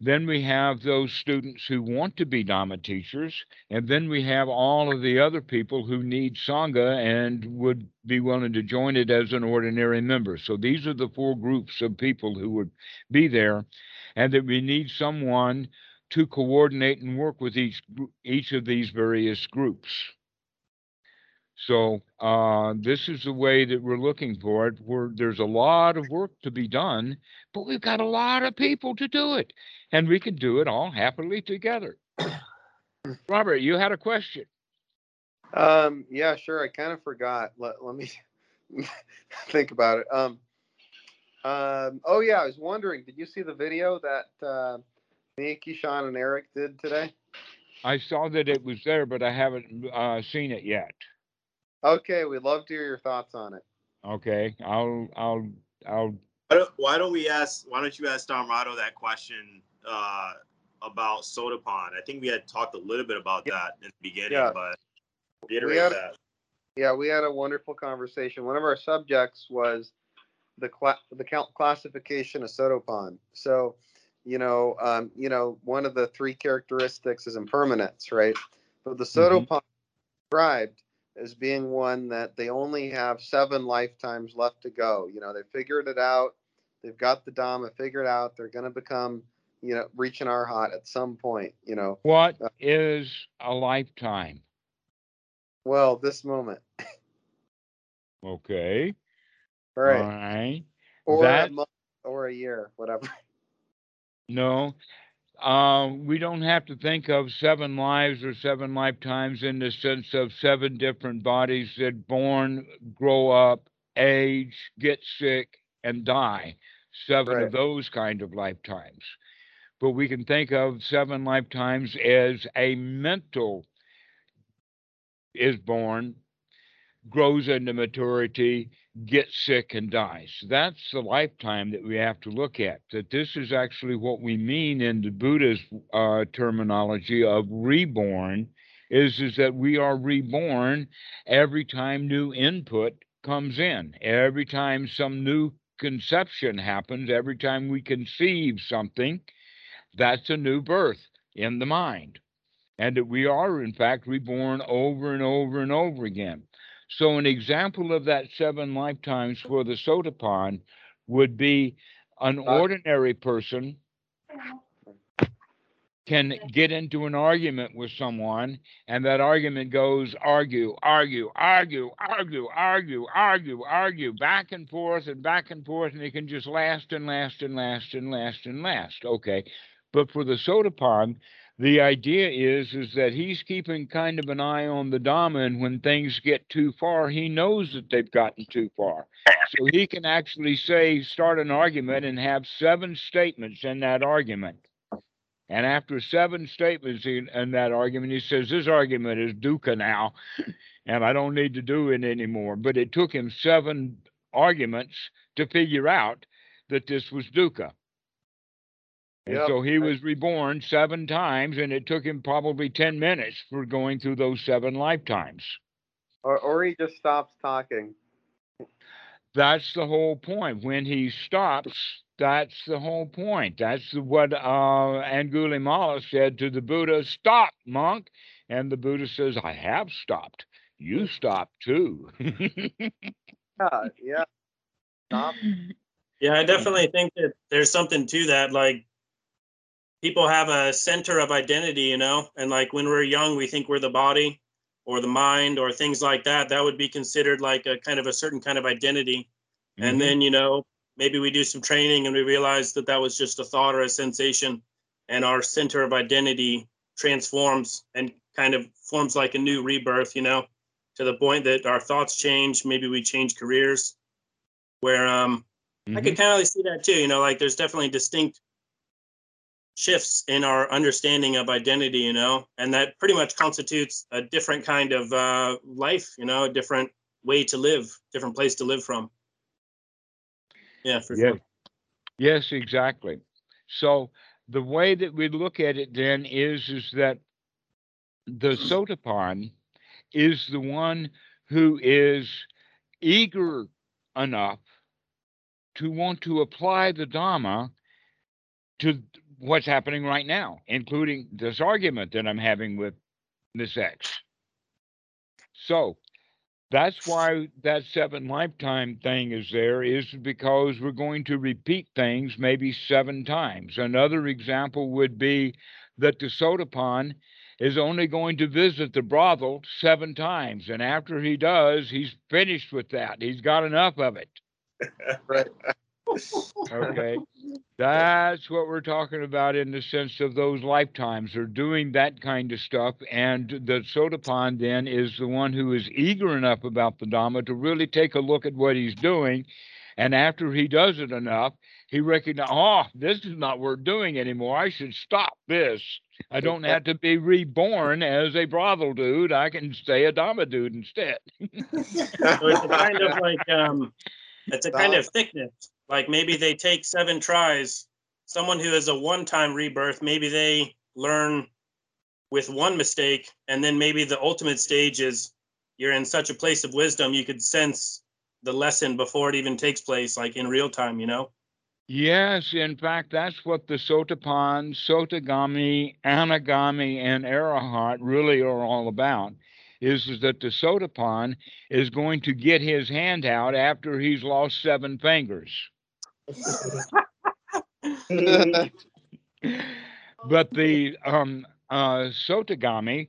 Then we have those students who want to be Dharma teachers. And then we have all of the other people who need Sangha and would be willing to join it as an ordinary member. So these are the four groups of people who would be there. And that we need someone to coordinate and work with each each of these various groups. So uh, this is the way that we're looking for it. Where there's a lot of work to be done, but we've got a lot of people to do it, and we can do it all happily together. Robert, you had a question. Um, yeah, sure. I kind of forgot. Let, let me think about it. Um, um, oh yeah, I was wondering, did you see the video that uh, me, Keyshawn, and Eric did today? I saw that it was there, but I haven't uh, seen it yet. Okay, we'd love to hear your thoughts on it. Okay, I'll, I'll, I'll. Why don't, why don't we ask? Why don't you ask Dhammarato that question uh, about Sotapan? I think we had talked a little bit about that in the beginning, Yeah. but reiterate had- that. Yeah, we had a wonderful conversation. One of our subjects was the cla- the cl- classification of Sotapan. So, you know, um, you know, one of the three characteristics is impermanence, right? But the Mhm. Sotapan described as being one that they only have seven lifetimes left to go. You know, they figured it out. They've got the Dhamma figured out. They're going to become, you know, reaching Arahat at some point. You know, What uh, is a lifetime? well, this moment, Okay, all right? right. or that- a month, or a year, whatever. No, uh, we don't have to think of seven lives or seven lifetimes in the sense of seven different bodies that born, grow up, age, get sick, and die. Seven Right. of those kind of lifetimes. But we can think of seven lifetimes as a mental is born, grows into maturity, gets sick and dies. That's the lifetime that we have to look at. That this is actually what we mean in the Buddha's uh, terminology of reborn, is is that we are reborn every time new input comes in, every time some new conception happens, every time we conceive something, that's a new birth in the mind. And that we are, in fact, reborn over and over and over again. So, an example of that seven lifetimes for the Sotapan would be an uh, ordinary person can get into an argument with someone, and that argument goes argue, argue, argue, argue, argue, argue, argue, back and forth and back and forth, and it can just last and last and last and last and last. Okay. But for the Sotapan, the idea is is that he's keeping kind of an eye on the Dhamma, and when things get too far, he knows that they've gotten too far. So he can actually say, start an argument and have seven statements in that argument. And after seven statements in, in that argument, he says, This argument is dukkha now, and I don't need to do it anymore. But it took him seven arguments to figure out that this was dukkha. And Yep. so he was reborn seven times, and it took him probably 10 minutes for going through those seven lifetimes. Or, or he just stops talking. That's the whole point. When he stops, that's the whole point. That's what uh, Angulimala said to the Buddha Stop, monk. And the Buddha says, I have stopped. You stopped too. Yeah, yeah. Stop. Yeah, I definitely think that there's something to that. Like people have a center of identity, you know, and like when we're young, we think we're the body or the mind or things like that. That would be considered like a kind of a certain kind of identity. Mhm. And then, you know, maybe we do some training and we realize that that was just a thought or a sensation, and our center of identity transforms and kind of forms like a new rebirth, you know, to the point that our thoughts change. Maybe we change careers where, um, I could kind of see that too. You know, like there's definitely distinct shifts in our understanding of identity, you know, and that pretty much constitutes a different kind of uh, life, you know, a different way to live, different place to live from. Yeah, for Yeah. sure. Yes, exactly. So the way that we look at it then is is that the Sotapan is the one who is eager enough to want to apply the Dhamma to what's happening right now, including this argument that I'm having with Miss X. So that's why that seven lifetime thing is there is because we're going to repeat things maybe seven times. Another example would be that the Sotapan is only going to visit the brothel seven times. And after he does, he's finished with that. He's got enough of it. Right. Okay. That's what we're talking about in the sense of those lifetimes. They're doing that kind of stuff. And the Sotapan then is the one who is eager enough about the Dhamma to really take a look at what he's doing. And after he does it enough, he recognizes, oh, this is not worth doing anymore. I should stop this. I don't have to be reborn as a brothel dude. I can stay a Dhamma dude instead. So it's a kind of like um, it's a kind of thickness. Like maybe they take seven tries. Someone who has a one-time rebirth, maybe they learn with one mistake, and then maybe the ultimate stage is you're in such a place of wisdom you could sense the lesson before it even takes place, like in real time. You know. Yes, in fact, that's what the Sotapan, Sotagami, Anagami, and Arahat really are all about. Is, is that the Sotapan is going to get his hand out after he's lost seven fingers. but the um, uh, Sotagami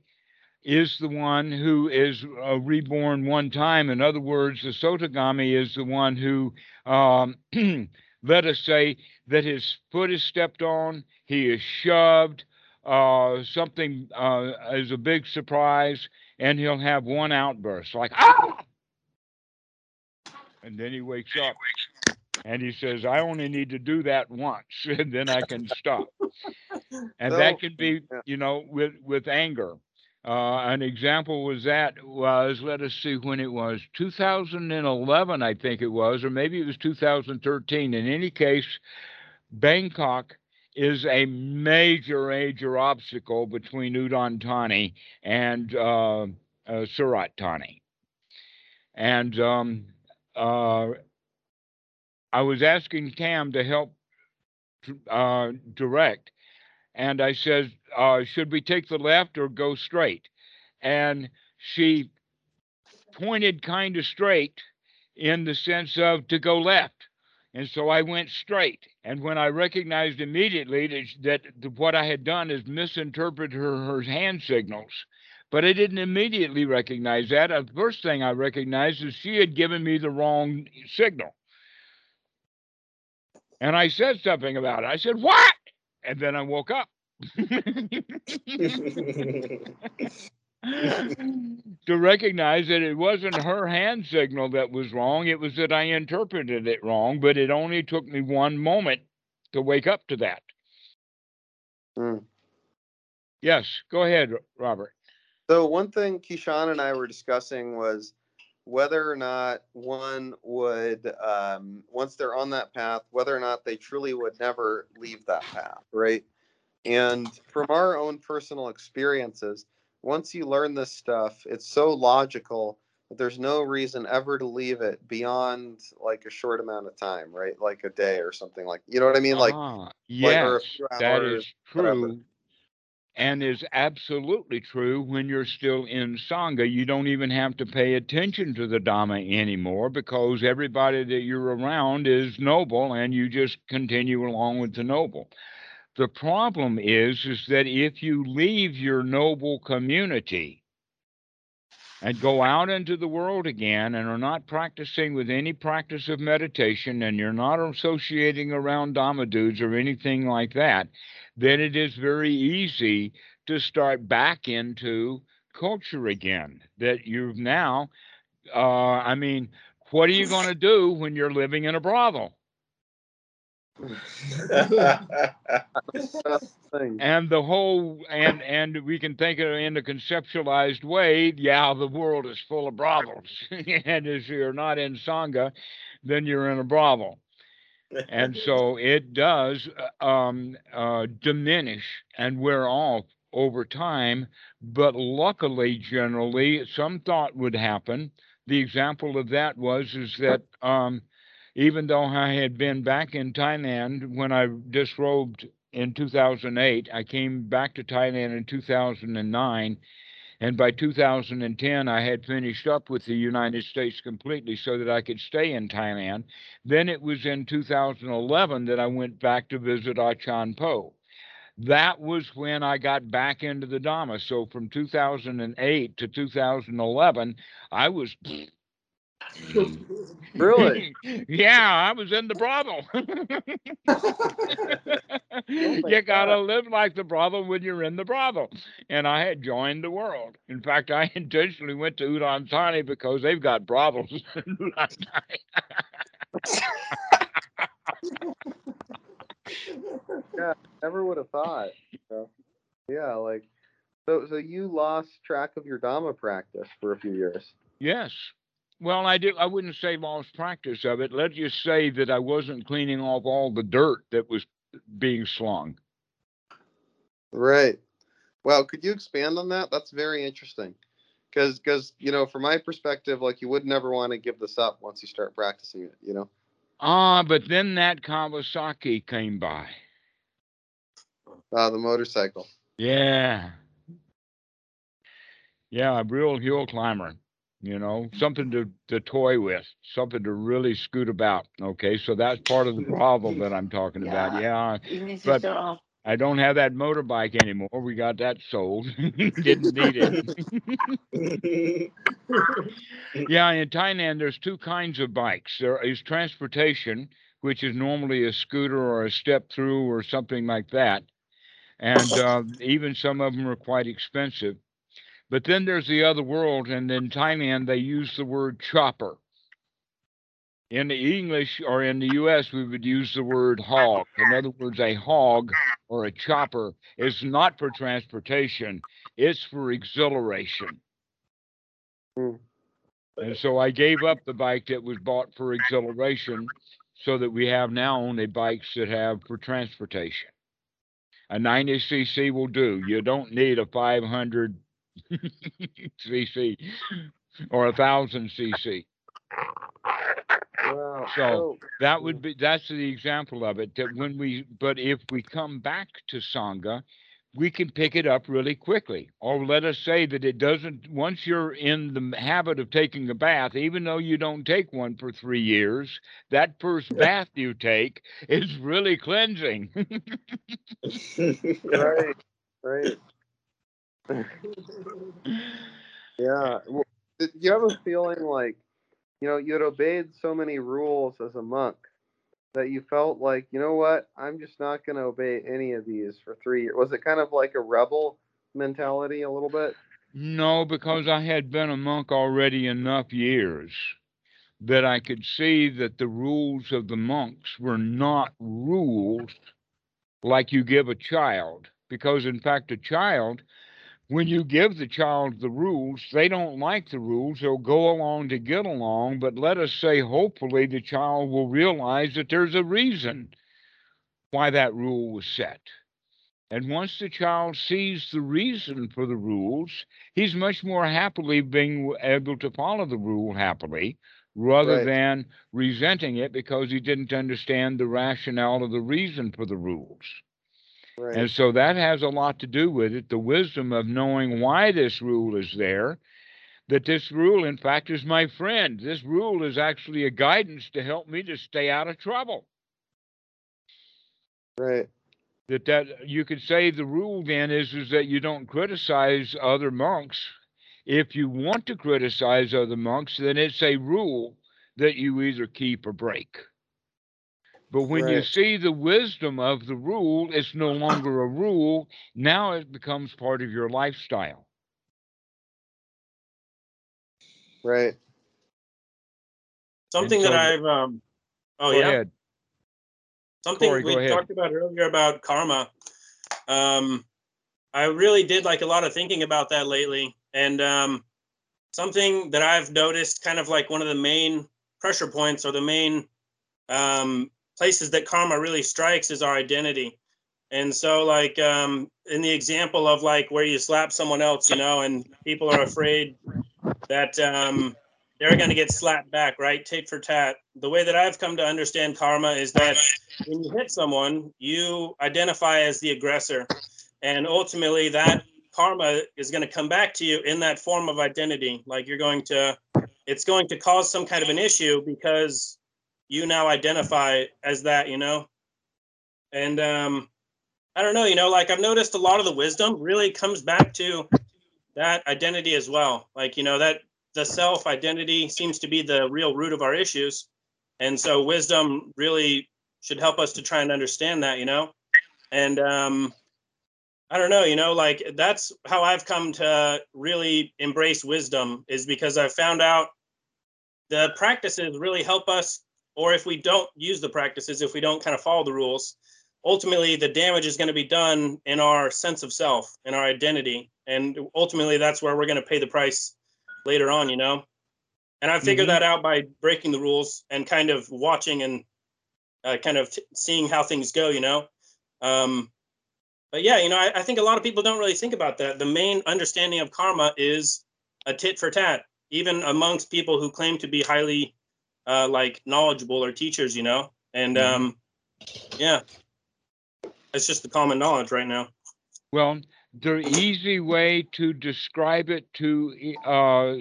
is the one who is uh, reborn one time. In other words, the Sotagami is the one who, um, let us say, that his foot is stepped on, he is shoved, uh, something uh, is a big surprise, and he'll have one outburst like, ah! And then he wakes up and he says, I only need to do that once, and then I can stop. And So- that can be, you know, with, with anger. Uh, an example was that was, let us see when it was, 2011, I think it was, or maybe it was 2013. In any case, Bangkok is a major, major obstacle between Udon Thani and uh, uh, Surat Thani. And um, uh, I was asking Cam to help uh, direct, and I said, uh, "Should we take the left or go straight?" And she pointed kind of straight in the sense of to go left, and so I went straight. And when I recognized immediately that, that what I had done is misinterpret her her hand signals. But I didn't immediately recognize that. The first thing I recognized is she had given me the wrong signal. And I said something about it. I said, What? And then I woke up to recognize that it wasn't her hand signal that was wrong, it was that I interpreted it wrong, but it only took me one moment to wake up to that. Hmm. Yes, go ahead, Robert. So one thing Keyshawn and I were discussing was whether or not one would, um, once they're on that path, whether or not they truly would never leave that path, right? And from our own personal experiences, once you learn this stuff, it's so logical that there's no reason ever to leave it beyond like a short amount of time, right? Like a day or something like, you know what I mean? Like, Ah, like, yes, or a few that is whatever. And is absolutely true when you're still in Sangha. You don't even have to pay attention to the Dhamma anymore because everybody that you're around is noble and you just continue along with the noble. The problem is, is that if you leave your noble community and go out into the world again and are not practicing with any practice of meditation and you're not associating around Dhamma dudes or anything like that, then it is very easy to start back into culture again. That you've now, uh, I mean, what are you going to do when you're living in a brothel? and the whole and and we can think of it in a conceptualized way yeah the world is full of brothels and if you're not in sangha then you're in a brothel and so it does uh, um, uh, diminish and wear off over time. But luckily generally some thought would happen. The example of that was is that um, even though I had been back in Thailand when I disrobed in 2008. I came back to Thailand in 2009. And by 2010, I had finished up with the United States completely so that I could stay in Thailand. Then it was in 2011 that I went back to visit ah Achan Po. That was when I got back into the Dhamma. So from 2008 to 2011, I was Really? yeah, I was in the brothel. Oh you gotta live like the brothel when you're in the brothel. And I had joined the world. In fact, I intentionally went to Udon Thani because they've got brothels in Udon Thani. Never would have thought. So, yeah, like so so you lost track of your Dhamma practice for a few years. yes. Well, I do. I wouldn't say lost practice of it. Let's just say that I wasn't cleaning off all the dirt that was being slung. Right. Well, could you expand on that? That's very interesting. Because, because you know, from my perspective, like you would never want to give this up once you start practicing it. You know. Ah, but then that Kawasaki came by. Uh, the motorcycle. Yeah. Yeah, a real hill climber, you know, something to, to toy with, something to really scoot about. Okay, so that's part of the problem that I'm talking about. Yeah, but I don't have that motorbike anymore. We got that sold. Didn't need it. yeah, in Thailand, there's two kinds of bikes. There is transportation, which is normally a scooter or a step through or something like that. And uh, even some of them are quite expensive. But then there's the other world, and in Thailand, they use the word chopper. In the English or in the US, we would use the word hog. In other words, a hog or a chopper is not for transportation, it's for exhilaration. And so I gave up the bike that was bought for exhilaration so that we have now only bikes that have for transportation. A 90cc will do. You don't need a 500 cc or a 1000 cc. Wow. So, That would hmm. be that's the example of it. That when we but if we come back to Sangha, we can pick it up really quickly. Or let us say that it doesn't once you're in the habit of taking a bath, even though you don't take one for three years, that first bath you take is really cleansing. right. Right. Yeah. Well, you have a feeling like, you know, you had obeyed so many rules as a monk, that you felt like, you know what, I'm just not going to obey any of these for three years? Was it kind of like a rebel mentality a little bit? No, because I had been a monk already enough years that I could see that the rules of the monks were not rules like you give a child. Because, in fact, a child, when you give the child the rules, they don't like the rules. They'll go along to get along. But let us say, hopefully, the child will realize that there's a reason why that rule was set. And once the child sees the reason for the rules, he's much more happily being able to follow the rule happily rather Right. than resenting it because he didn't understand the rationale of the reason for the rules. Right. And so that has a lot to do with it the wisdom of knowing why this rule is there. That this rule, in fact, is my friend. This rule is actually a guidance to help me to stay out of trouble right. that that you could say the rule then is is that you don't criticize other monks if you want to criticize other monks then it's a rule that you either keep or break but when you see the wisdom of the rule it's no longer a rule now it becomes part of your lifestyle Right. Something so that I've um oh go yeah. ahead Something Corey, go we ahead. talked about earlier about karma. Um, I really did like a lot of thinking about that lately, and um, something that I've noticed, kind of like one of the main pressure points or the main um, places that karma really strikes is our identity. And so, like um, in the example of like where you slap someone else, you know, and people are afraid that um, they're going to get slapped back, right? Tit for tat. The way that I've come to understand karma is that when you hit someone, you identify as the aggressor. And ultimately, that karma is going to come back to you in that form of identity. Like you're going to, it's going to cause some kind of an issue because you now identify as that, you know? And um, I don't know, you know, like I've noticed a lot of the wisdom really comes back to that identity as well. Like, you know, that the self identity seems to be the real root of our issues. And so wisdom really should help us to try and understand that, you know? And um, I don't know, you know, like that's how I've come to really embrace wisdom is because I've found out the practices really help us, or if we don't use the practices, if we don't kind of follow the rules, ultimately the damage is going to be done in our sense of self, in our identity. And ultimately that's where we're going to pay the price later on, you know? And I figured Mhm. that out by breaking the rules and kind of watching and uh, kind of t- seeing how things go, you know? Um, but yeah, you know, I, I think a lot of people don't really think about that. The main understanding of karma is a tit for tat, even amongst people who claim to be highly uh, like knowledgeable or teachers, you know? And Mhm. um, yeah, it's just the common knowledge right now. Well, the easy way to describe it to uh,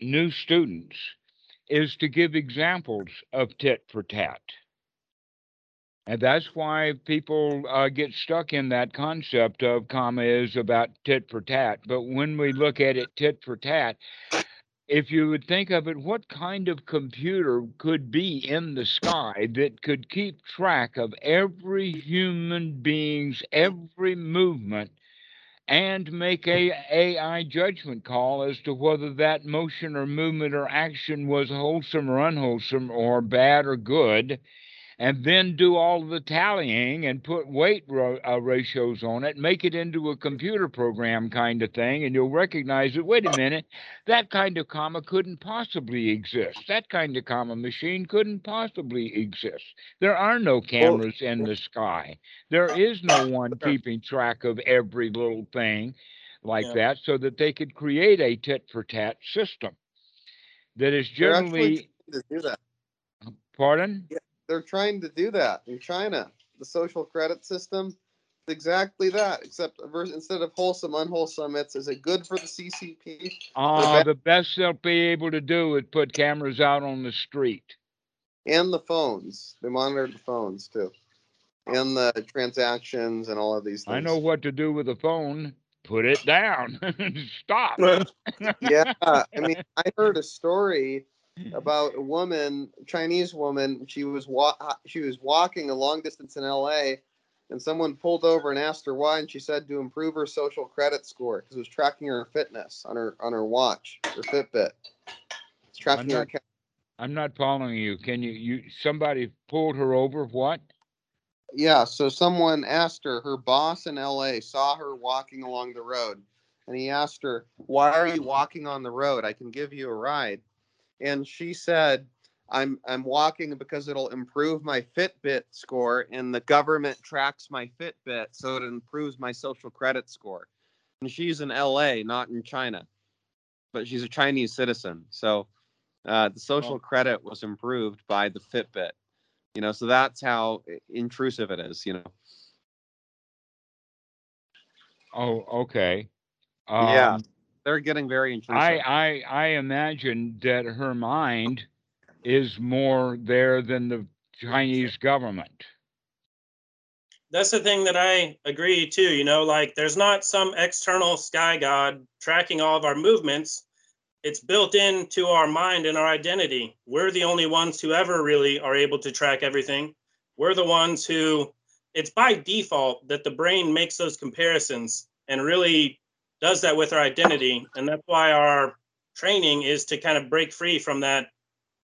new students is to give examples of tit for tat. And that's why people uh, get stuck in that concept of karma is about tit for tat. But when we look at it tit for tat, if you would think of it, what kind of computer could be in the sky that could keep track of every human being's every movement and make a AI judgment call as to whether that motion or movement or action was wholesome or unwholesome or bad or good, and then do all the tallying and put weight ro- uh, ratios on it, make it into a computer program kind of thing, and you'll recognize that, wait a minute, that kind of kamma couldn't possibly exist. That kind of kamma machine couldn't possibly exist. There are no cameras in the sky. There is no one keeping track of every little thing like Yeah. that so that they could create a tit for tat system that is generally, trying to do that. pardon? They're trying to do that in China. The social credit system, it's exactly that. Except instead of wholesome, unwholesome, it's is it good for the CCP? Uh, best- the best they'll be able to do is put cameras out on the street. and the phones. They monitor the phones too, and the transactions and all of these things. I know what to do with a phone. Put it down. Stop. Yeah, I mean, I heard a story about a woman, Chinese woman. She was wa- she was walking a long distance in L.A. and someone pulled over and asked her why, and she said to improve her social credit score because it was tracking her fitness on her on her watch, her Fitbit. It's tracking her. not- account. I'm not following you. Can you, you, somebody pulled her over, what? Yeah, so someone asked her, her boss in LA saw her walking along the road, and he asked her, Why are you walking on the road? I can give you a ride. And she said, I'm I'm walking because it'll improve my Fitbit score, and the government tracks my Fitbit, so it improves my social credit score. And she's in LA, not in China, but she's a Chinese citizen. So uh, the social credit was improved by the Fitbit you know so that's how intrusive it is you know Oh, okay. Yeah. They're getting very intrusive I, I, I imagine that her mind is more there than the Chinese government. That's the thing that I agree too. You know, like there's not some external sky god tracking all of our movements. It's built into our mind and our identity. We're the only ones who ever really are able to track everything. We're the ones who, it's by default that the brain makes those comparisons and really does that with our identity. And that's why our training is to kind of break free from that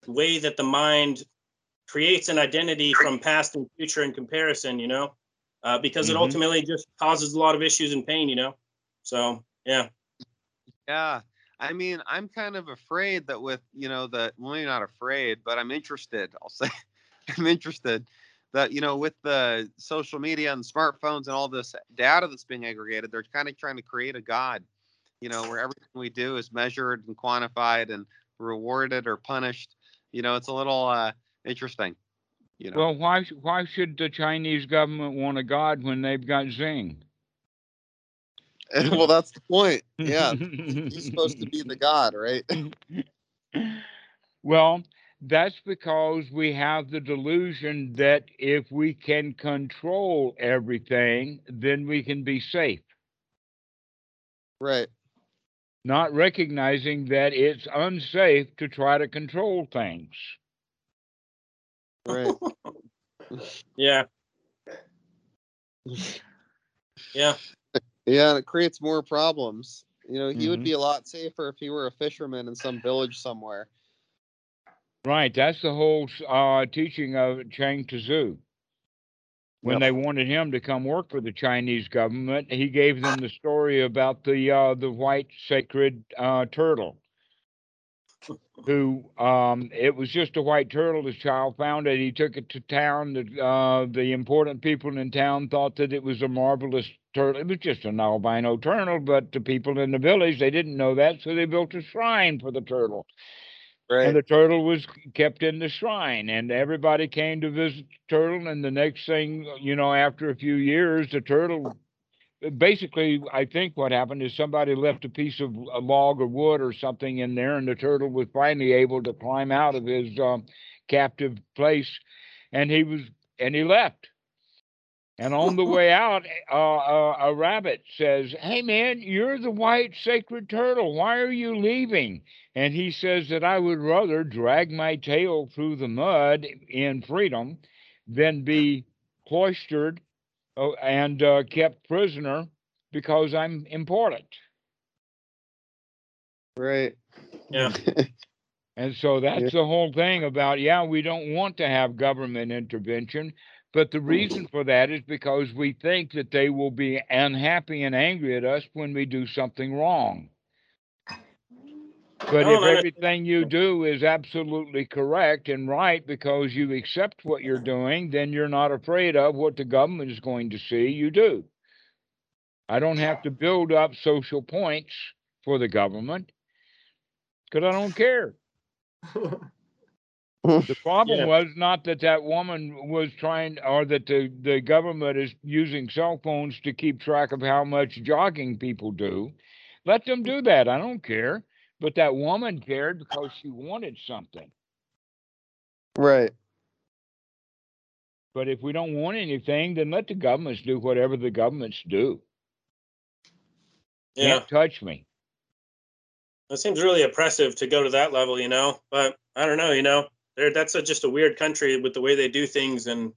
way that the mind creates an identity from past and future in comparison, you know? uh, because it Mhm. ultimately just causes a lot of issues and pain, you know. So yeah, yeah i mean i'm kind of afraid that with you know the well maybe not afraid but i'm interested i'll say i'm interested that you know with the social media and smartphones and all this data that's being aggregated they're kind of trying to create a god you know where everything we do is measured and quantified and rewarded or punished you know it's a little uh interesting you know Well, why, why should the Chinese government want a god when they've got Zing? well that's the point yeah he's supposed to be the god right Well, that's because we have the delusion that if we can control everything, then we can be safe. right Not recognizing that it's unsafe to try to control things. right yeah, yeah, Yeah, and it creates more problems. You know, he would Mhm. be a lot safer if he were a fisherman in some village somewhere. Right. That's the whole uh, teaching of Chuang Tzu. When Yep. they wanted him to come work for the Chinese government, he gave them the story about the uh, the white sacred uh, turtle. Who um, it was just a white turtle. His child found it. He took it to town. The uh, the important people in town thought that it was a marvelous turtle. It was just an albino turtle, but the people in the village they didn't know that, so they built a shrine for the turtle. Right. And the turtle was kept in the shrine, and everybody came to visit the turtle. And the next thing, you know, after a few years, the turtle basically, I think what happened is somebody left a piece of a log or wood or something in there, and the turtle was finally able to climb out of his um, captive place, and he was and he left. And on the way out, uh, uh, a rabbit says, "Hey man, you're the white sacred turtle. Why are you leaving?" And he says that I would rather drag my tail through the mud in freedom than be cloistered uh, and uh, kept prisoner because I'm important. right. yeah, And so that's the whole thing about, yeah, we don't want to have government intervention. But the hmm. reason for that is because we think that they will be unhappy and angry at us when we do something wrong. But if everything you do is absolutely correct and right because you accept what you're doing, then you're not afraid of what the government is going to see you do. I don't have to build up social points for the government because I don't care. The problem Yeah. was not that that woman was trying, or that the, the government is using cell phones to keep track of how much jogging people do. Let them do that. I don't care. But that woman cared because she wanted something. right. But if we don't want anything, then let the governments do whatever the governments do. yeah. Can't touch me. It seems really oppressive to go to that level, you know. But I don't know, you know. They're, that's a, just a weird country with the way they do things, and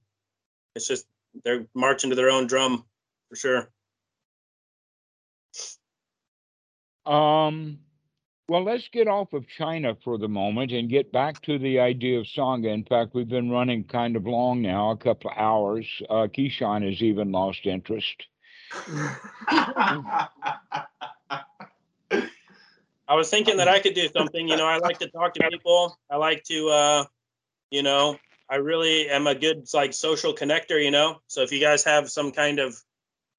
it's just they're marching to their own drum for sure. Um, well, let's get off of China for the moment and get back to the idea of Sangha. In fact, we've been running kind of long now, a couple of hours. Uh, Keyshawn has even lost interest. I was thinking that I could do something. You know, I like to talk to people. I like to, uh, you know, I really am a good like social connector. You know, so if you guys have some kind of,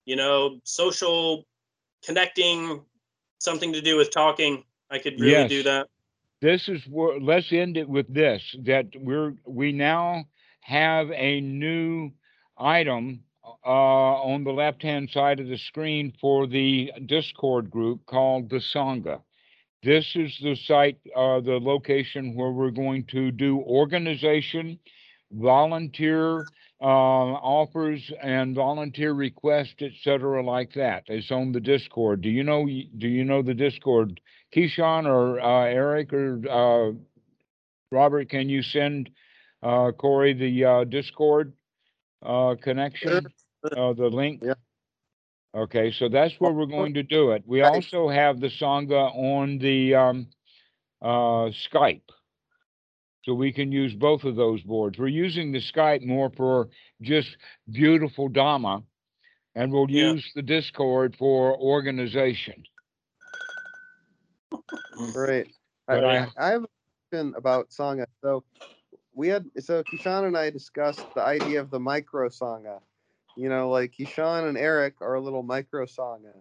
you know, social connecting, something to do with talking, I could really Yes. do that. This is where let's end it with this that we're we now have a new item uh, on the left hand side of the screen for the Discord group called the Sangha. This is the site, uh, the location where we're going to do organization, volunteer uh, offers, and volunteer requests, etc., like that. It's on the Discord. Do you know? Do you know the Discord? Keyshawn or uh, Eric or uh, Robert, can you send uh, Corey the uh, Discord uh, connection, uh, the link? Yeah. Okay, so that's where we're going to do it. We also have the Sangha on the um, uh, Skype. So we can use both of those boards. We're using the Skype more for just beautiful Dhamma, and we'll Yeah. use the Discord for organization. Great. But I, I- I have a question about Sangha. So we had so Kishan and I discussed the idea of the micro Sangha. You know, like Kishan and Eric are a little micro Sangha.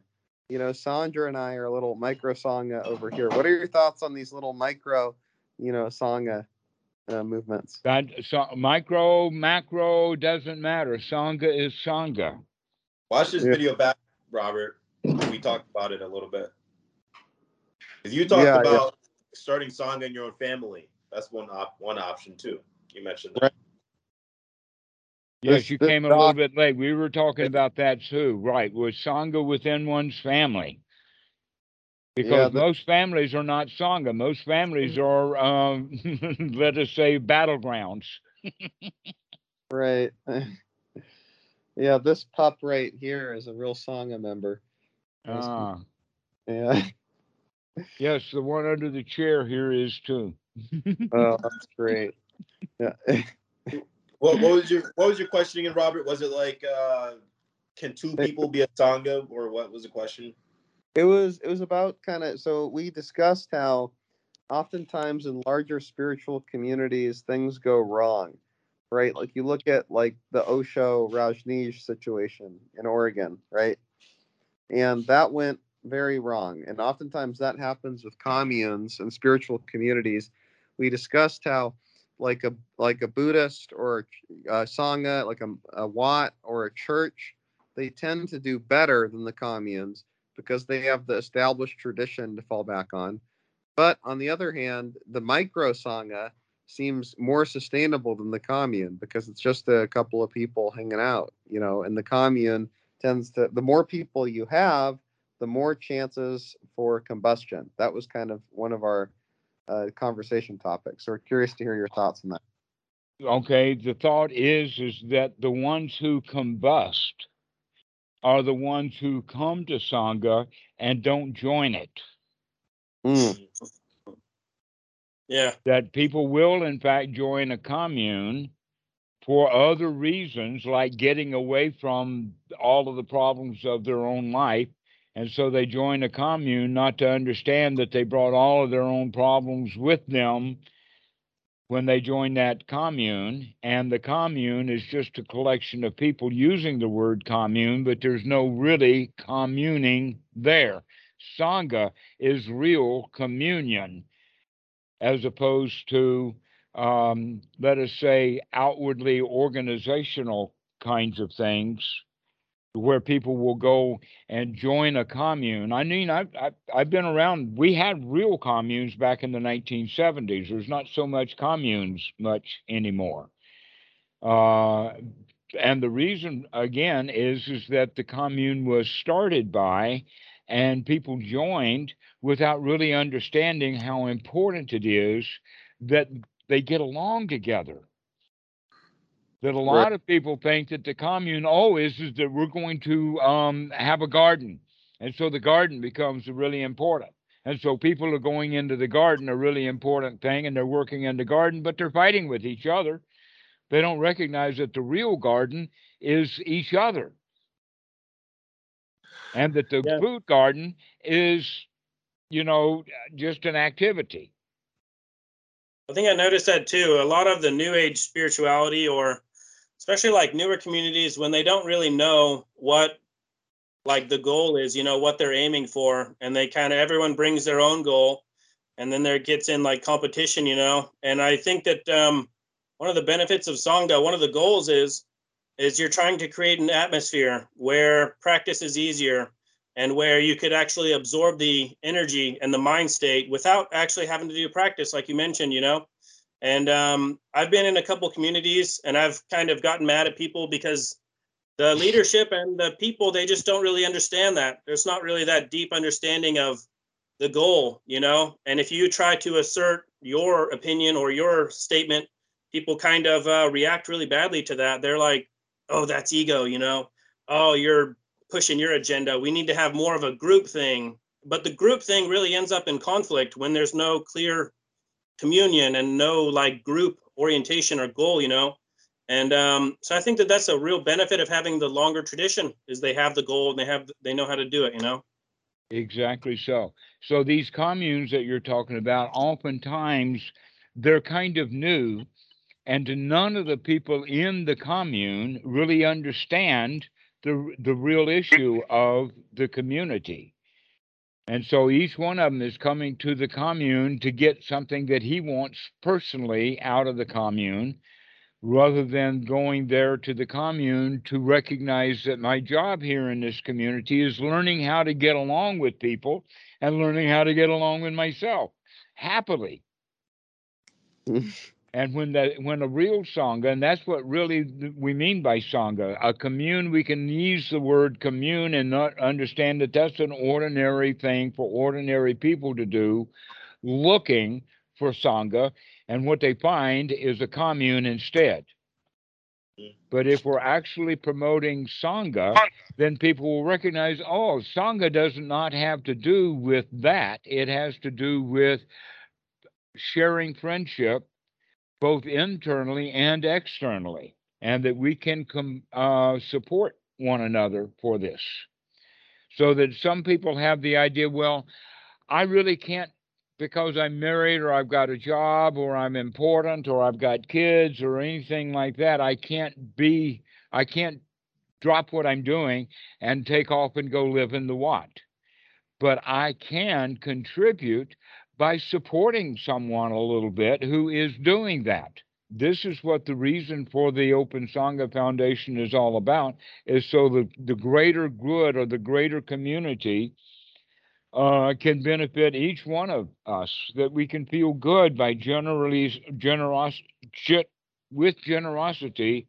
You know, Sandra and I are a little micro Sangha over here. What are your thoughts on these little micro, you know, Sangha uh, movements? That so, micro, macro doesn't matter. Sangha is Sangha. Watch this Yeah. video back, Robert. We talked about it a little bit. you talked Yeah, yeah. about starting sangha in your own family. That's one op- one option too. You mentioned that. Right. Yes, you came a little bit late. We were talking about that too, right? Was Sangha within one's family? Because the- most families are not Sangha. Most families are, um, let us say, battlegrounds. Right. yeah, this pup right here is a real Sangha member. Ah, Yeah. yes, the one under the chair here is too. Oh, that's great. Yeah. What, what was your what was your question again, Robert? Was it like uh, can two people be a sangha, or what was the question? It was it was about kind of so we discussed how oftentimes in larger spiritual communities things go wrong, right? Like you look at like the Osho Rajneesh situation in Oregon, right? And that went very wrong. And oftentimes that happens with communes and spiritual communities. We discussed how like a like a Buddhist or a sangha, like a, a Wat or a church, they tend to do better than the communes because they have the established tradition to fall back on. But on the other hand, the micro sangha seems more sustainable than the commune because it's just a couple of people hanging out, you know, and the commune tends to the more people you have, the more chances for combustion. That was kind of one of our uh, conversation topics. So we're curious to hear your thoughts on that. Okay, the thought is is that the ones who combust are the ones who come to Sangha and don't join it. Mm, Yeah. that people will in fact join a commune for other reasons like getting away from all of the problems of their own life and so they join a commune not to understand that they brought all of their own problems with them when they join that commune. And the commune is just a collection of people using the word commune but there's no really communing there. Sangha is real communion as opposed to, um, let us say, outwardly organizational kinds of things, where people will go and join a commune. I mean, I've, I've, I've been around, we had real communes back in the 1970s. There's not so much communes much anymore. Uh, and the reason, again, is, is that the commune was started by and people joined without really understanding how important it is that they get along together. That a lot of people think that the commune, always is, is that we're going to um, have a garden. And so the garden becomes really important. And so people are going into the garden, a really important thing, and they're working in the garden, but they're fighting with each other. They don't recognize that the real garden is each other. And that the Yeah. food garden is, you know, just an activity. I think I noticed that too. A lot of the new age spirituality, or especially like newer communities, when they don't really know what like the goal is, you know, what they're aiming for, and they kind of everyone brings their own goal, and then there gets in like competition, you know. And I think that um, one of the benefits of Sangha, one of the goals is, is you're trying to create an atmosphere where practice is easier and where you could actually absorb the energy and the mind state without actually having to do practice like you mentioned you know and um, i've been in a couple communities and i've kind of gotten mad at people because the leadership and the people they just don't really understand that there's not really that deep understanding of the goal you know and if you try to assert your opinion or your statement people kind of uh, react really badly to that they're like oh that's ego you know oh you're pushing your agenda. We need to have more of a group thing. But the group thing really ends up in conflict when there's no clear communion and no like group orientation or goal, you know. And um, so I think that that's a real benefit of having the longer tradition is they have the goal and they have they know how to do it, you know. Exactly so. So these communes that you're talking about, oftentimes they're kind of new, and none of the people in the commune really understand the the real issue of the community. And so each one of them is coming to the commune to get something that he wants personally out of the commune, rather than going there to the commune to recognize that my job here in this community is learning how to get along with people and learning how to get along with myself happily. and when that when a real sangha, and that's what really we mean by sangha, a commune, we can use the word commune and not understand that that's an ordinary thing for ordinary people to do, looking for sangha, and what they find is a commune instead. But if we're actually promoting Sangha, then people will recognize, oh, Sangha does not have to do with that. It has to do with sharing friendship, both internally and externally, and that we can com- uh, support one another for this. So that some people have the idea, well, I really can't because I'm married or I've got a job or I'm important or I've got kids or anything like that, I can't be, I can't drop what I'm doing and take off and go live in the Wat. But I can contribute by supporting someone a little bit who is doing that. This is what the reason for the Open Sangha Foundation is all about, is so the, the greater good or the greater community uh, can benefit each one of us, that we can feel good by generally generos with generosity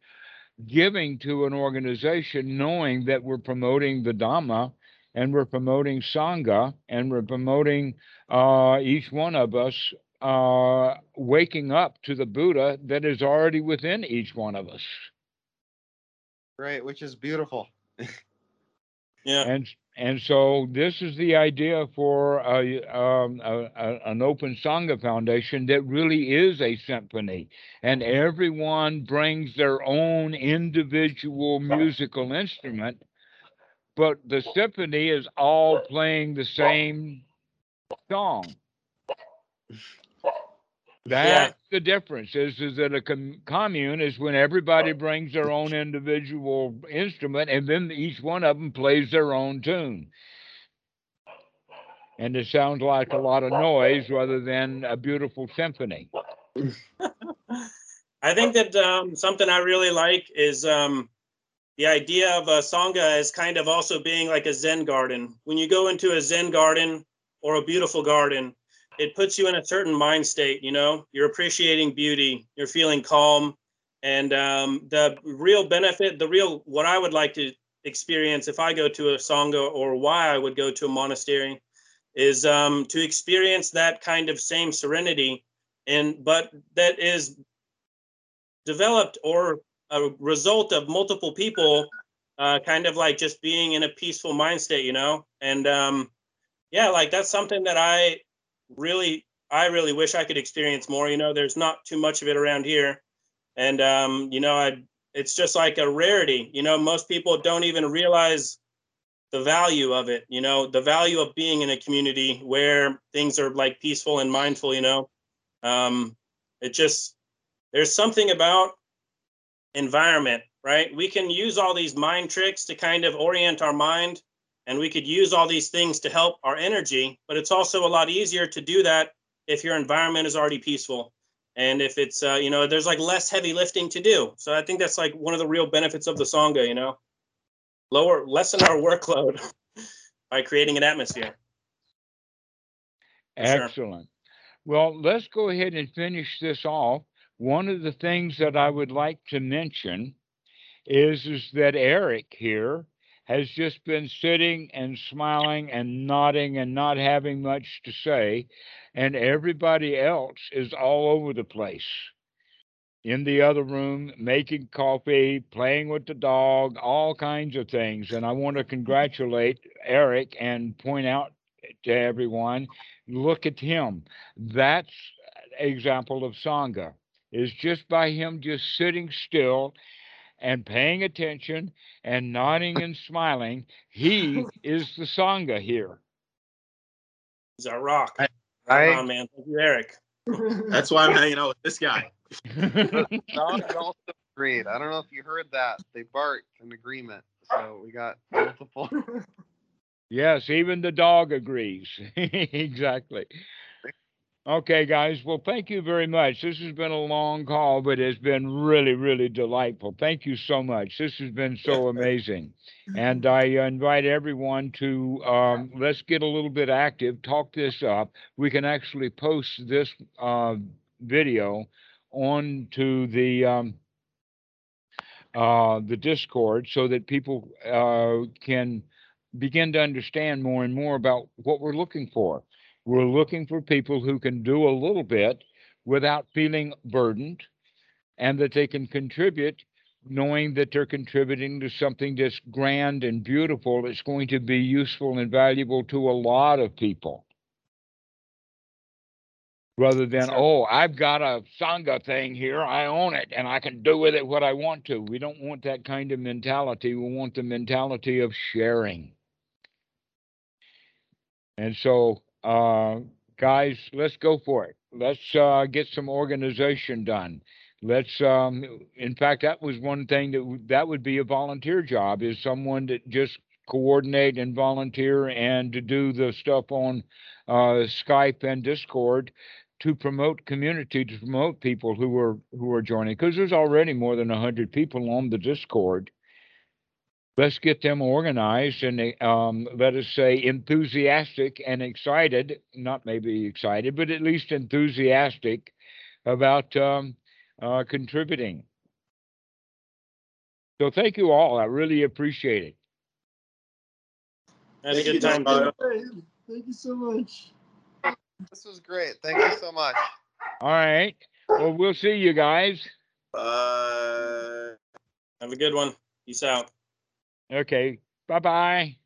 giving to an organization, knowing that we're promoting the Dhamma and we're promoting Sangha and we're promoting uh, each one of us uh, waking up to the Buddha that is already within each one of us. Right, which is beautiful. Yeah. And and so this is the idea for a, um, a, a, an open sangha foundation that really is a symphony, and everyone brings their own individual musical instrument, but the symphony is all playing the same song. That's the difference. Is is that a com- commune is when everybody brings their own individual instrument, and then each one of them plays their own tune. And it sounds like a lot of noise rather than a beautiful symphony. I think that um, something I really like is um, the idea of a sangha is kind of also being like a Zen garden. When you go into a Zen garden or a beautiful garden, it puts you in a certain mind state. You know, you're appreciating beauty, you're feeling calm, and um, the real benefit, the real what I would like to experience if I go to a sangha or why I would go to a monastery is um, to experience that kind of same serenity and but that is developed or a result of multiple people uh, kind of like just being in a peaceful mind state you know? And um, yeah like that's something that i really i really wish i could experience more you know? There's not too much of it around here. And um, you know i it's just like a rarity you know? Most people don't even realize the value of it you know? The value of being in a community where things are like peaceful and mindful you know? Um, it just there's something about environment right we can use all these mind tricks to kind of orient our mind and we could use all these things to help our energy but it's also a lot easier to do that if your environment is already peaceful and if it's uh, you know there's like less heavy lifting to do so i think that's like one of the real benefits of the sangha you know lower lessen our workload by creating an atmosphere For sure. Excellent. Well, let's go ahead and finish this off. One of the things that I would like to mention is, is that Eric here has just been sitting and smiling and nodding and not having much to say, and everybody else is all over the place in the other room making coffee, playing with the dog, all kinds of things. And I want to congratulate Eric and point out to everyone look at him. That's example of Sangha, is just by him just sitting still and paying attention and nodding and smiling. He is the Sangha here. he's our rock I- right Right. on man thank you eric That's why I'm hanging out with this guy. The dogs also agreed. I don't know if you heard that. They barked in agreement. So we got multiple. Yes, even the dog agrees. exactly. Okay, guys. Well, thank you very much. This has been a long call, but it's been really, really delightful. Thank you so much. This has been so amazing. And I invite everyone to um, let's get a little bit active, talk this up. We can actually post this uh, video onto the um, uh, the Discord so that people uh, can begin to understand more and more about what we're looking for. We're looking for people who can do a little bit without feeling burdened and that they can contribute knowing that they're contributing to something that's grand and beautiful that's going to be useful and valuable to a lot of people. Rather than, oh, I've got a Sangha thing here, I own it, and I can do with it what I want to. We don't want that kind of mentality. We want the mentality of sharing. And so, uh, guys, let's go for it. Let's uh, get some organization done. Let's, um, in fact, that was one thing that that would be a volunteer job is someone that just coordinate and volunteer and to do the stuff on uh, Skype and Discord to promote community, to promote people who are who are joining. Because there's already more than hundred people on the Discord let's get them organized and um, let us say enthusiastic and excited, not maybe excited, but at least enthusiastic about um, uh, contributing. So thank you all. I really appreciate it. had a good time Don. too. Thank you so much. This was great. Thank you so much. All right. Well, we'll see you guys. Bye. have a good one peace out Okay. Bye bye.